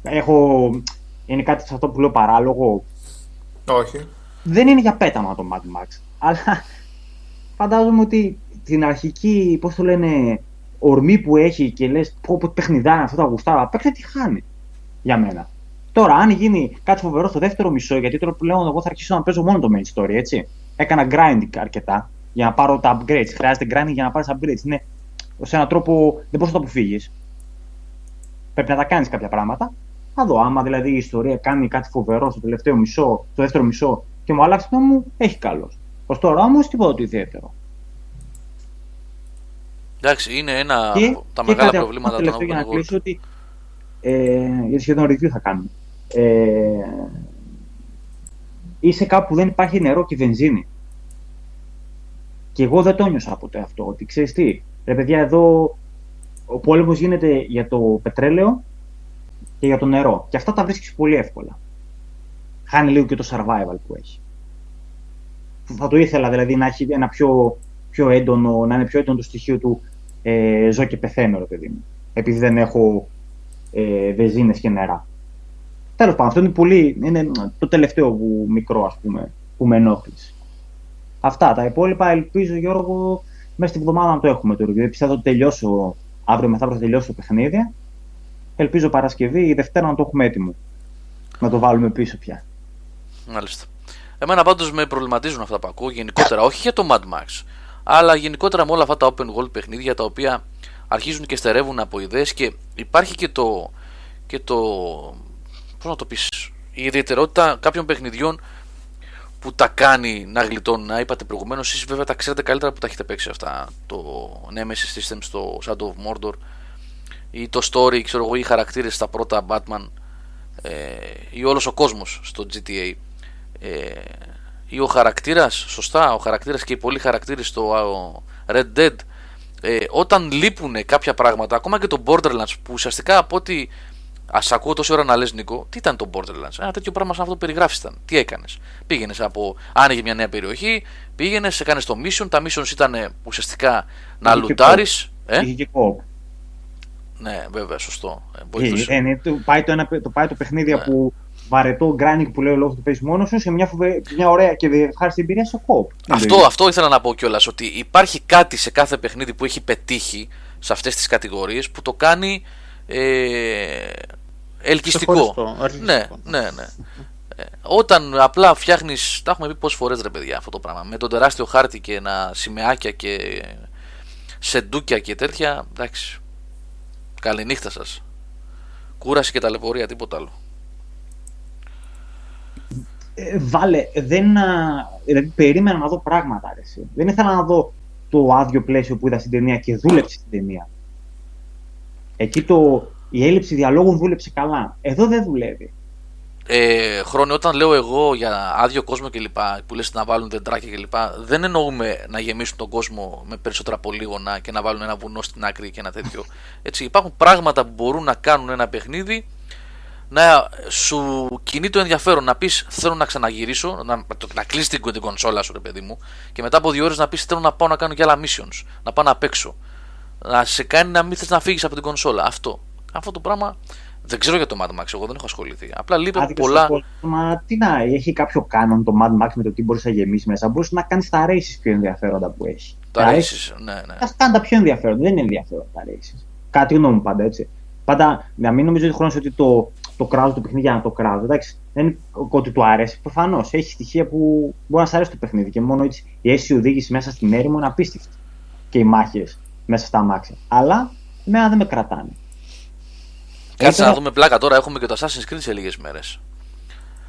Έχω. Είναι κάτι σε αυτό που λέω παράλογο. Όχι. Δεν είναι για πέταμα το Mad Max. Αλλά φαντάζομαι ότι την αρχική, πώς το λένε, ορμή που έχει και λες: Πω, πω, παιχνιδά είναι αυτό το γουστάρα, παίξε τι χάνει για μένα. Τώρα, αν γίνει κάτι φοβερό στο δεύτερο μισό, γιατί τώρα πλέον εγώ θα αρχίσω να παίζω μόνο το main story, έτσι. Έκανα grinding αρκετά για να πάρω τα upgrades. Χρειάζεται grinding για να πάρεις upgrades. Είναι σε έναν τρόπο δεν μπορείς να το αποφύγεις. Πρέπει να τα κάνεις κάποια πράγματα. Θα δω. Άμα δηλαδή η ιστορία κάνει κάτι φοβερό στο τελευταίο μισό, στο δεύτερο μισό και μου αλλάξει το μου, έχει καλός. Ω τώρα όμως τίποτα το ιδιαίτερο. Εντάξει, είναι ένα Και, από τα και μεγάλα κάτι προβλήματα ακόμα των τελευταίο για να open world. κλείσω ότι. Ε, γιατί σχεδόν review θα κάνουμε. Ε, είσαι κάπου που δεν υπάρχει νερό και βενζίνη. Και εγώ δεν το νιώσα ποτέ αυτό. Ότι ξέρεις τι, ρε παιδιά, εδώ ο πόλεμος γίνεται για το πετρέλαιο και για το νερό. Και αυτά τα βρίσκεις πολύ εύκολα. Χάνει λίγο και το survival που έχει. Θα το ήθελα δηλαδή να έχει ένα πιο, πιο έντονο, να είναι πιο έντονο το στοιχείο του ε, ζω και πεθαίνω, ρε παιδί μου. Επειδή δεν έχω ε, βεζίνες και νερά. Τέλος πάντων, αυτό είναι, πολύ, είναι το τελευταίο που, μικρό, ας πούμε, που με ενόχλησε. Αυτά. Τα υπόλοιπα ελπίζω, Γιώργο, μέσα στην εβδομάδα να το έχουμε το review. Πιστεύω ότι τελειώσω, αύριο μεθαύριο θα τελειώσω το παιχνίδι. Ελπίζω Παρασκευή ή Δευτέρα να το έχουμε έτοιμο. Να το βάλουμε πίσω πια. Μάλιστα. Εμένα πάντως με προβληματίζουν αυτά που ακούω γενικότερα, όχι για το Mad Max, αλλά γενικότερα με όλα αυτά τα open world παιχνίδια τα οποία αρχίζουν και στερεύουν από ιδέες και υπάρχει και το, και το πώς να το πεις, η ιδιαιτερότητα κάποιων παιχνιδιών που τα κάνει να γλιτώνουν. Να είπατε προηγουμένως, εσείς βέβαια τα ξέρετε καλύτερα που τα έχετε παίξει αυτά. Το Nemesis System στο Shadow of Mordor ή το story, ξέρω εγώ, οι χαρακτήρες στα πρώτα Batman ε, ή όλος ο κόσμος στο GTA. Ε, ή ο χαρακτήρας, σωστά, ο χαρακτήρας και οι πολλοί χαρακτήρες στο Red Dead. Ε, όταν λείπουν κάποια πράγματα, ακόμα και το Borderlands που ουσιαστικά από ό,τι Α ακούω τόση ώρα να λες, Νίκο, τι ήταν το Borderlands. Ένα τέτοιο πράγμα σαν αυτό που περιγράφεις ήταν. Τι έκανες. Πήγαινες από. Άνοιγε μια νέα περιοχή, πήγαινες, έκανες το mission. Τα missions ήταν ουσιαστικά να λουτάρεις. Ε; Είχε και κόπ. Ναι, βέβαια, σωστό. Ε, ε, ναι, το, πάει το, ένα, το πάει το παιχνίδι ναι. από βαρετό grinding που λέει ο λόγος του παίζει μόνος σου σε μια, φοβε... μια ωραία και ευχάριστη εμπειρία στο κόπ. Αυτό, αυτό ήθελα να πω κιόλας. Ότι υπάρχει κάτι σε κάθε παιχνίδι που έχει πετύχει σε αυτές τις κατηγορίες που το κάνει ε, ελκυστικό. Ναι, ναι, ναι. Ε, όταν απλά φτιάχνεις, τα έχουμε πει πόσες φορές ρε παιδιά αυτό το πράγμα, με τον τεράστιο χάρτη και ένα σημαίακια και σεντούκια και τέτοια, εντάξει. Καληνύχτα σας. Κούραση και ταλαιπωρία, τίποτα άλλο. Ε, βάλε, δεν, δηλαδή περίμενα να δω πράγματα. Αρέσει. Δεν ήθελα να δω το άδειο πλαίσιο που είδα στην ταινία και δούλεψε στην ταινία. Εκεί το, η έλλειψη διαλόγου δούλεψε καλά. Εδώ δεν δουλεύει. Ε, χρόνιο, όταν λέω εγώ για άδειο κόσμο κλπ. που λες να βάλουν δεντράκια κλπ. Δεν εννοούμε να γεμίσουν τον κόσμο με περισσότερα πολύγωνα και να βάλουν ένα βουνό στην άκρη και ένα τέτοιο. Έτσι, υπάρχουν πράγματα που μπορούν να κάνουν ένα παιχνίδι να σου κινεί το ενδιαφέρον να πεις θέλω να ξαναγυρίσω, να, να κλείσει την, την κονσόλα σου, ρε παιδί μου, και μετά από δύο ώρες να πεις θέλω να πάω να κάνω και άλλα missions, να πάω να παίξω να σε κάνει να μην θες να φύγεις από την κονσόλα. Αυτό. Αυτό το πράγμα δεν ξέρω για το Mad Max, εγώ δεν έχω ασχοληθεί. Απλά λείπει πολλά. Μα τι να, έχει κάποιο κάνον το Mad Max με το τι μπορείς να γεμίσεις μέσα. Μπορείς να κάνεις τα races πιο ενδιαφέροντα που έχει. Τα, races, ναι, ναι. Αυτά είναι τα πιο ενδιαφέροντα. Δεν είναι ενδιαφέροντα τα races. Κάτι γνώμη πάντα έτσι. Πάντα να μην νομίζω ότι χρόνος ότι το, το crowd του παιχνίδι για να το crowd. Εντάξει, δεν είναι ότι του αρέσει. Προφανώς έχει στοιχεία που μπορεί να σα αρέσει το παιχνίδι και μόνο έτσι η αίσθηση οδήγηση μέσα στην έρημο είναι απίστευτη. Και οι μάχες μέσα στα αμάξια. Αλλά εμένα δεν με κρατάνε. Κάτσε να δούμε πλάκα τώρα. Έχουμε και το Assassin's Creed σε λίγες μέρες.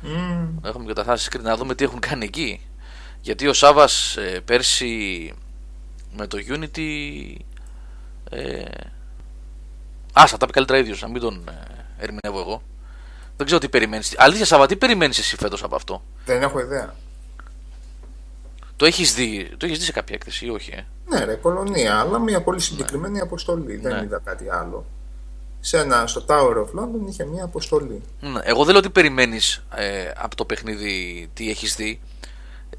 Mm. Έχουμε και το Assassin's Creed να δούμε τι έχουν κάνει εκεί. Γιατί ο Σάβα ε, πέρσι με το Unity. Ε, άσα, τα πει καλύτερα ίδιος, να μην τον ε, ερμηνεύω εγώ. Δεν ξέρω τι περιμένεις. Αλήθεια, Σάβα, τι περιμένεις εσύ φέτος από αυτό; Δεν έχω ιδέα. Το έχεις δει, το έχεις δει σε κάποια έκθεση ή όχι, ε; Ναι, ρε, κολονία, αλλά μια πολύ συγκεκριμένη ναι. αποστολή. Δεν ναι. είδα κάτι άλλο. Σε ένα, στο Tower of London είχε μια αποστολή. Ναι. Εγώ δεν λέω τι περιμένεις ε, από το παιχνίδι, τι έχεις δει.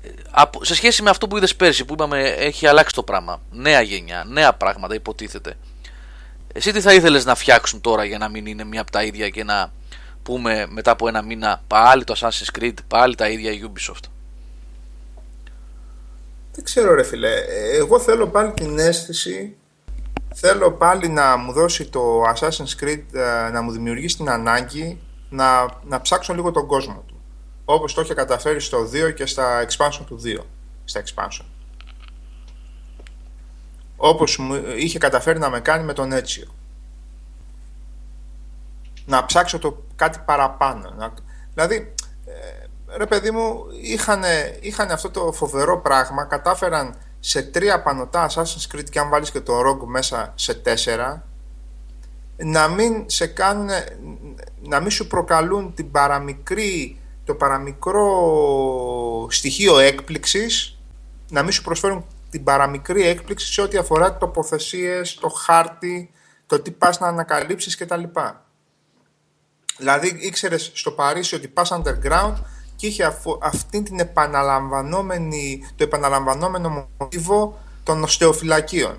Ε, από, σε σχέση με αυτό που είδες πέρσι, που είπαμε έχει αλλάξει το πράγμα. Νέα γενιά, νέα πράγματα υποτίθεται. Εσύ τι θα ήθελες να φτιάξουν τώρα για να μην είναι μία από τα ίδια και να πούμε μετά από ένα μήνα πάλι το Assassin's Creed, πάλι τα ίδια Ubisoft; Δεν ξέρω ρε φίλε, εγώ θέλω πάλι την αίσθηση, θέλω πάλι να μου δώσει το Assassin's Creed, ε, να μου δημιουργήσει την ανάγκη να, να ψάξω λίγο τον κόσμο του. Όπως το είχε καταφέρει στο 2 και στα expansion του 2, στα expansion. Όπως μου είχε καταφέρει να με κάνει με τον Έτσιο. Να ψάξω το κάτι παραπάνω. Να, δηλαδή, ρε παιδί μου, είχαν, αυτό το φοβερό πράγμα, κατάφεραν σε τρία πανωτά Assassin's Creed και αν βάλεις και το Rogue μέσα σε τέσσερα, να μην σε κάνουν, να μην σου προκαλούν την παραμικρή, το παραμικρό στοιχείο έκπληξης, να μην σου προσφέρουν την παραμικρή έκπληξη σε ό,τι αφορά τοποθεσίες, το χάρτη, το τι πας να ανακαλύψεις κτλ. Δηλαδή ήξερες στο Παρίσι ότι πας underground και είχε αυτή την επαναλαμβανόμενη, το επαναλαμβανόμενο μοτίβο των οστεοφυλακίων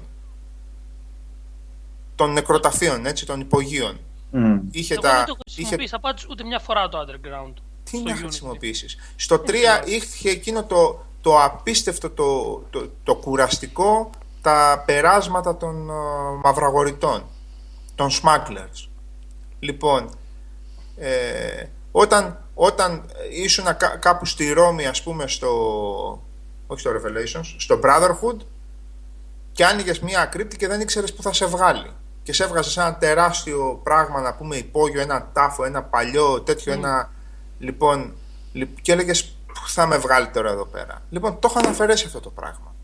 των νεκροταφείων, έτσι, των υπογείων. Mm. Είχε Εγώ τα, δεν το είχε... ούτε μια φορά το underground. Τι να χρησιμοποιήσεις. Στο 3 είχε εκείνο το, το απίστευτο, το, το, το κουραστικό, τα περάσματα των uh, μαυραγορητών, των smugglers. Λοιπόν, ε, όταν όταν ήσουν κάπου στη Ρώμη, ας πούμε, στο, όχι στο Revelations, στο Brotherhood και άνοιγες μία ακρύπτη και δεν ήξερες που θα σε βγάλει. Και σε έβγαζες ένα τεράστιο πράγμα, να πούμε, υπόγειο, ένα τάφο, ένα παλιό, τέτοιο, mm. ένα. Λοιπόν, και έλεγες θα με βγάλει τώρα εδώ πέρα. Λοιπόν, το έχω αναφερέσει αυτό το πράγμα.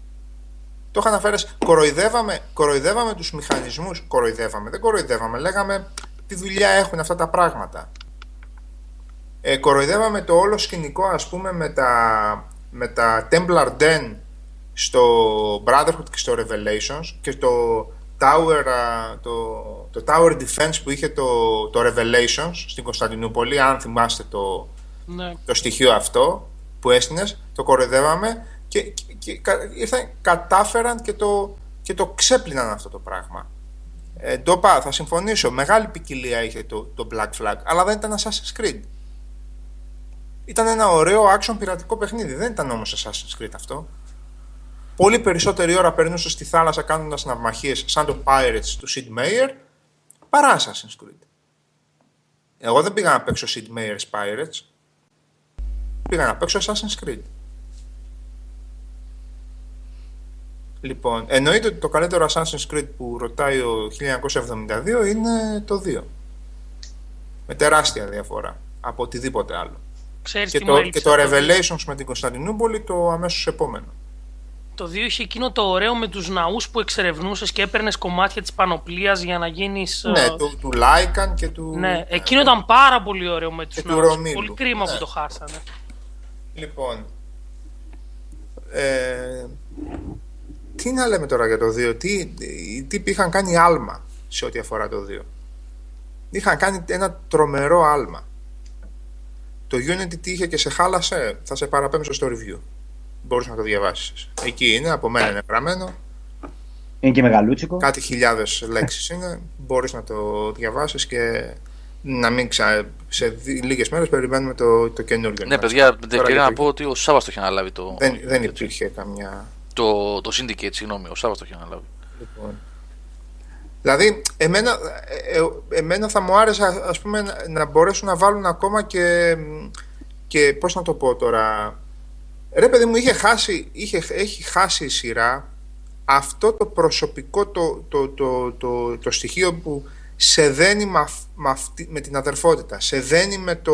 Το είχα αναφέρει. Κοροϊδεύαμε, κοροϊδεύαμε τους μηχανισμούς. Κοροϊδεύαμε, δεν κοροϊδεύαμε. Λέγαμε τι δουλειά έχουν αυτά τα πράγματα. Ε, κοροϊδεύαμε το όλο σκηνικό, ας πούμε, με τα, με τα Templar Den στο Brotherhood και στο Revelations και το Tower, το, το Tower Defense που είχε το, το Revelations στην Κωνσταντινούπολη, αν θυμάστε το, Ναι. το στοιχείο αυτό που έστεινες, το κοροϊδεύαμε και, και, και κα- ήρθαν, κατάφεραν και το, και το ξέπλυναν αυτό το πράγμα. Ε, ντόπα, θα συμφωνήσω, μεγάλη ποικιλία είχε το, το Black Flag, αλλά δεν ήταν Assassin's Creed. Ήταν ένα ωραίο action πειρατικό παιχνίδι, δεν ήταν όμως Assassin's Creed αυτό. Πολύ περισσότερη ώρα περνούσε στη θάλασσα κάνοντας ναυμαχίες σαν το Pirates του Sid Meier παρά Assassin's Creed. Εγώ δεν πήγα να παίξω Sid Meier's Pirates, πήγα να παίξω Assassin's Creed. Λοιπόν, εννοείται ότι το καλύτερο Assassin's Creed που ρωτάει ο 1972 είναι το 2. Με τεράστια διαφορά από οτιδήποτε άλλο. Ξέρεις Και τι το, μου και έλειψε. το από δύο. Revelations με την Κωνσταντινούπολη το αμέσως επόμενο. Το 2 είχε εκείνο το ωραίο με τους ναούς που εξερευνούσες και έπαιρνες κομμάτια της πανοπλίας για να γίνεις... Ναι, ε, του, του Lycan και του... ναι, εκείνο ήταν πάρα πολύ ωραίο με τους Και του ναούς. Ρωμήλου. Πολύ κρίμα Ναι. που το χάσανε. Λοιπόν, ε, τι να λέμε τώρα για το 2, τι, οι τύποι είχαν κάνει άλμα σε ό,τι αφορά το 2. Είχαν κάνει ένα τρομερό άλμα. Το Unity τι είχε και σε χάλασε, θα σε παραπέμψω στο review. Μπορείς να το διαβάσεις. Εκεί είναι, από μένα είναι γραμμένο. Είναι και μεγαλούτσικο. Κάτι χιλιάδες λέξεις είναι. Μπορείς να το διαβάσεις και να μην ξα... σε δι- λίγες μέρες περιμένουμε το, το καινούργιο. Ναι, μας. παιδιά, με την Τώρα ευκαιρία για να το- πω ότι ο Σάβα το είχε αναλάβει το. Δεν, δεν έτσι. υπήρχε καμιά. Το, το Syndicate, συγγνώμη, ο Σάβα το είχε αναλάβει. Λοιπόν. Δηλαδή, εμένα, ε, ε, εμένα θα μου άρεσε ας πούμε, να, να μπορέσουν να βάλουν ακόμα και, και πώς να το πω τώρα ρε παιδί μου είχε χάσει, είχε, έχει χάσει η σειρά. Αυτό το προσωπικό το, το, το, το, το στοιχείο που σε δένει με, αυ- με, αυτή- με την αδερφότητα σε δένει με το,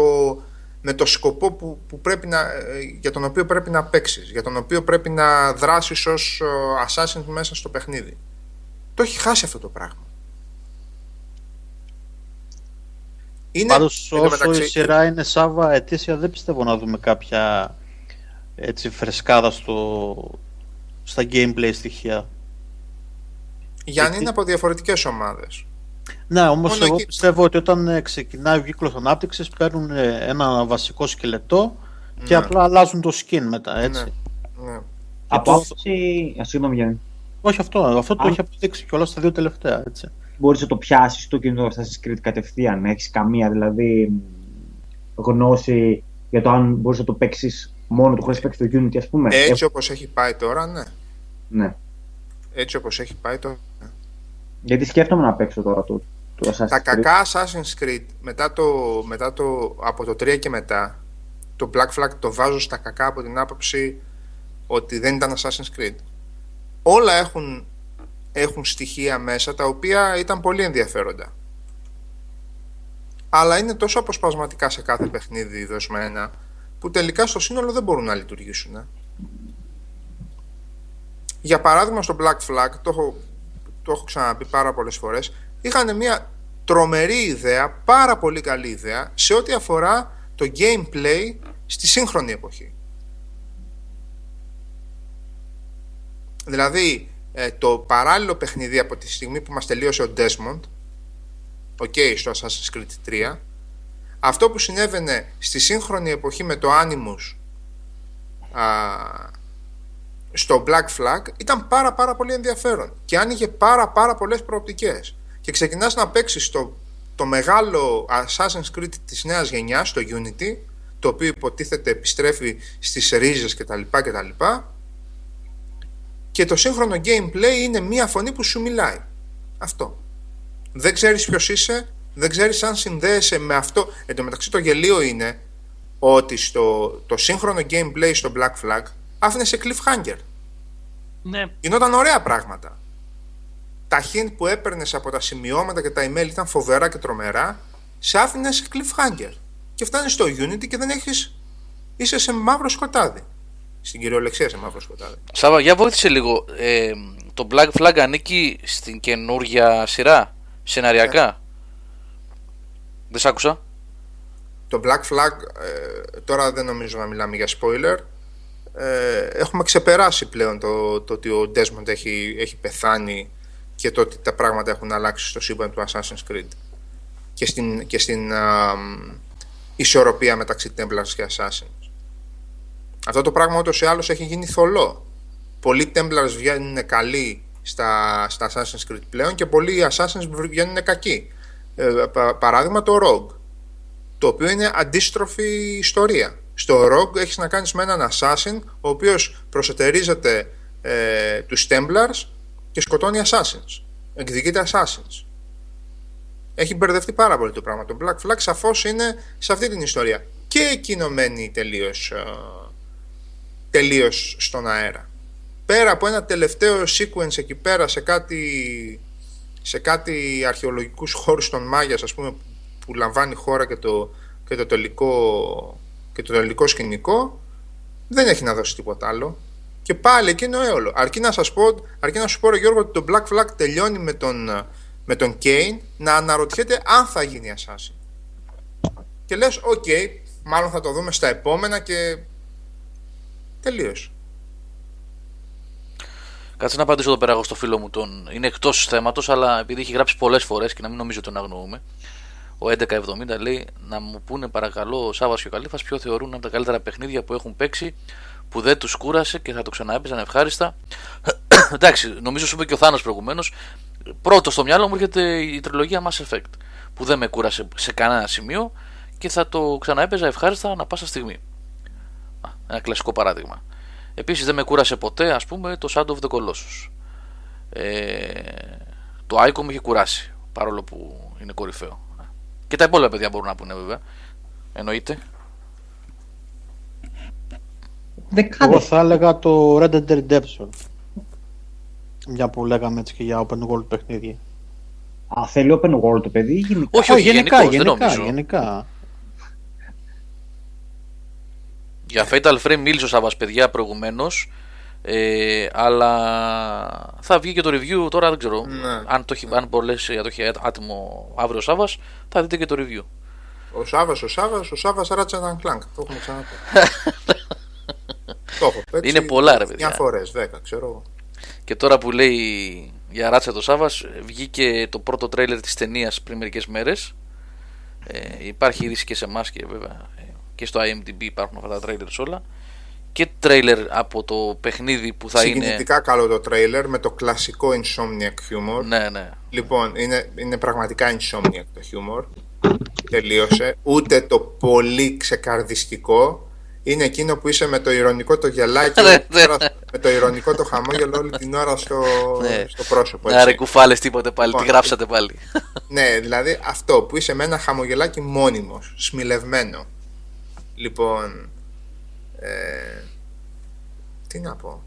με το σκοπό που, που πρέπει να, ε, για τον οποίο πρέπει να παίξεις για τον οποίο πρέπει να δράσεις ως ε, assassin μέσα στο παιχνίδι το έχει χάσει αυτό το πράγμα. Είναι, Πάντως εν τω όσο μεταξύ, η σειρά είναι Σάβα ετήσια δεν πιστεύω να δούμε κάποια έτσι φρεσκάδα στο, στα gameplay στοιχεία. Γιάννη γιατί- είναι από διαφορετικές ομάδες. Ναι, όμως Μόνο εγώ εκεί- πιστεύω ότι όταν ε, ξεκινάει ο κύκλος ανάπτυξης παίρνουν ε, ένα βασικό σκελετό και Ναι. απλά αλλάζουν το skin μετά, έτσι. Ναι. Από το- άποψη. Α, Συγγνώμη, Γιάννη. Όχι αυτό, αυτό το Αν- έχει αποδείξει και όλα στα δύο τελευταία, έτσι. Μπορείς να το πιάσεις το κινητό Assassin's Creed κατευθείαν. Έχεις καμία δηλαδή γνώση για το αν μπορείς να το παίξεις μόνο του χωρίς παίξεις το Unity, ας πούμε. Έτσι όπως έχει πάει τώρα, ναι. Ε, ναι. Έτσι όπως έχει πάει τώρα. ναι. Γιατί σκέφτομαι να παίξω τώρα το, το Assassin's Τα Creed. κακά Assassin's Creed μετά το, μετά το, από το 3 και μετά το Black Flag το βάζω στα κακά από την άποψη ότι δεν ήταν Assassin's Creed. Όλα έχουν, έχουν στοιχεία μέσα τα οποία ήταν πολύ ενδιαφέροντα. Αλλά είναι τόσο αποσπασματικά σε κάθε παιχνίδι δοσμένα που τελικά στο σύνολο δεν μπορούν να λειτουργήσουν. ε. Για παράδειγμα στο Black Flag, το έχω, το έχω ξαναπεί πάρα πολλές φορές, είχαν μια τρομερή ιδέα, πάρα πολύ καλή ιδέα, σε ό,τι αφορά το gameplay στη σύγχρονη εποχή. Δηλαδή, ε, το παράλληλο παιχνίδι από τη στιγμή που μας τελείωσε ο Desmond, ok, στο Assassin's Creed 3, αυτό που συνέβαινε στη σύγχρονη εποχή με το Animus α, στο Black Flag ήταν πάρα πάρα πολύ ενδιαφέρον και άνοιγε πάρα πάρα πολλές προοπτικές. Και ξεκινάς να παίξεις το, το μεγάλο Assassin's Creed της νέας γενιάς, το Unity το οποίο υποτίθεται επιστρέφει στις ρίζες κτλ κτλ και το σύγχρονο gameplay είναι μία φωνή που σου μιλάει αυτό δεν ξέρεις ποιος είσαι δεν ξέρεις αν συνδέεσαι με αυτό εν τω μεταξύ το γελίο είναι ότι στο, το σύγχρονο gameplay στο Black Flag άφηνε σε cliffhanger Ναι, γινόταν ωραία πράγματα. Τα hint που έπαιρνες από τα σημειώματα και τα email ήταν φοβερά και τρομερά, σε άφηνε σε cliffhanger. Και φτάνεις στο Unity και δεν έχεις είσαι σε μαύρο σκοτάδι. Στην κυριολεξία σε μαύρο σκοτάδι. Σάβα, για βοήθησε λίγο. Ε, το Black Flag ανήκει στην καινούργια σειρά, σεναριακά; Δεν σ' άκουσα. Το Black Flag, ε, τώρα δεν νομίζω να μιλάμε για spoiler. Ε, έχουμε ξεπεράσει πλέον το, το ότι ο Desmond έχει, έχει πεθάνει και το ότι τα πράγματα έχουν αλλάξει στο σύμπαν του Assassin's Creed και στην, και στην α, ισορροπία μεταξύ Templars και Assassins. Αυτό το πράγμα ούτως ή άλλως έχει γίνει θολό. Πολλοί Templars βγαίνουν καλοί στα, στα Assassin's Creed πλέον και πολλοί Assassins βγαίνουν κακοί. Ε, πα, παράδειγμα το Rogue, το οποίο είναι αντίστροφη ιστορία. Στο Rogue έχεις να κάνεις με έναν Assassin ο οποίος προσετερίζεται ε, τους Templars και σκοτώνει Assassins. Εκδικείται Assassins. Έχει μπερδευτεί πάρα πολύ το πράγμα. Το Black Flag σαφώς είναι σε αυτή την ιστορία. Και εκείνο μένει τελείως τελείως στον αέρα. Πέρα από ένα τελευταίο sequence εκεί πέρα σε κάτι, σε κάτι αρχαιολογικούς χώρους των Μάγιας ας πούμε που λαμβάνει χώρα και το, και το τελικό και το τελικό σκηνικό δεν έχει να δώσει τίποτα άλλο. Και πάλι εκείνο έολο. Αρκεί να σας πω, αρκεί να σου πω Γιώργο ότι το Black Flag τελειώνει με τον, με τον Kane να αναρωτιέται αν θα γίνει Assassin. Και λες, οκ, okay, μάλλον θα το δούμε στα επόμενα και τελείως. Κάτσε να απαντήσω εδώ πέρα εγώ στο φίλο μου τον. Είναι εκτός θέματος, αλλά επειδή έχει γράψει πολλές φορές και να μην νομίζω ότι τον αγνοούμε. Ο 1170 λέει να μου πούνε παρακαλώ ο Σάβας και ο Καλήφα ποιο θεωρούν από τα καλύτερα παιχνίδια που έχουν παίξει που δεν τους κούρασε και θα το ξαναέπαιζαν ευχάριστα. Εντάξει, νομίζω σου είπε και ο Θάνος προηγουμένως. Πρώτο στο μυαλό μου έρχεται η τριλογία Mass Effect που δεν με κούρασε σε κανένα σημείο και θα το ξαναέπαιζα ευχάριστα ανα πάσα στιγμή. Ένα κλασικό παράδειγμα. Επίσης δεν με κούρασε ποτέ ας πούμε το Shadow of the Colossus. Ε, το Icon με είχε κουράσει παρόλο που είναι κορυφαίο. Και τα υπόλοιπα παιδιά μπορούν να πούνε βέβαια. Εννοείται. Εγώ θα έλεγα το Red Dead Redemption. Μια που λέγαμε έτσι και για open world παιχνίδια. Α, θέλει open world το παιδί ή γενικά; Όχι, όχι, γενικά, γενικώς, δεν γενικά, νομίζω. γενικά. Για Fatal Frame μίλησε ο Σάββας παιδιά προηγουμένως ε, αλλά θα βγει και το review τώρα δεν ξέρω Ναι. αν το έχει, αν πολλές, το έχει άτιμο αύριο ο Σάββας θα δείτε και το review Ο Σάβα, ο Σάβα, ο Σάβα Ratchet and Clank. Το έχουμε ξαναπεί. το έχω παίξει Είναι πολλά, ρε παιδιά. 9 φορές, 10, ξέρω εγώ. Και τώρα που λέει για ράτσα το Σάββας βγήκε το πρώτο τρέιλερ της ταινίας πριν μερικές μέρες ε, υπάρχει είδηση και σε εμάς και βέβαια ε, και στο IMDb υπάρχουν αυτά τα τρέιλερ όλα και τρέιλερ από το παιχνίδι που θα είναι Συγκινητικά καλό το τρέιλερ με το κλασικό Insomniac humor. ναι ναι Λοιπόν, είναι, είναι πραγματικά Insomniac το humor. Τελείωσε. Ούτε το πολύ ξεκαρδιστικό. Είναι εκείνο που είσαι με το ηρωνικό το γελάκι, Ναι, ναι. με το ηρωνικό το χαμόγελο όλη την ώρα στο, Ναι. στο πρόσωπο. Να έτσι. ρε κουφάλες τίποτε πάλι, Λοιπόν, τι γράψατε πάλι Ναι, δηλαδή αυτό που είσαι με ένα χαμογελάκι μόνιμος, σμιλευμένο. Λοιπόν, ε, τι να πω.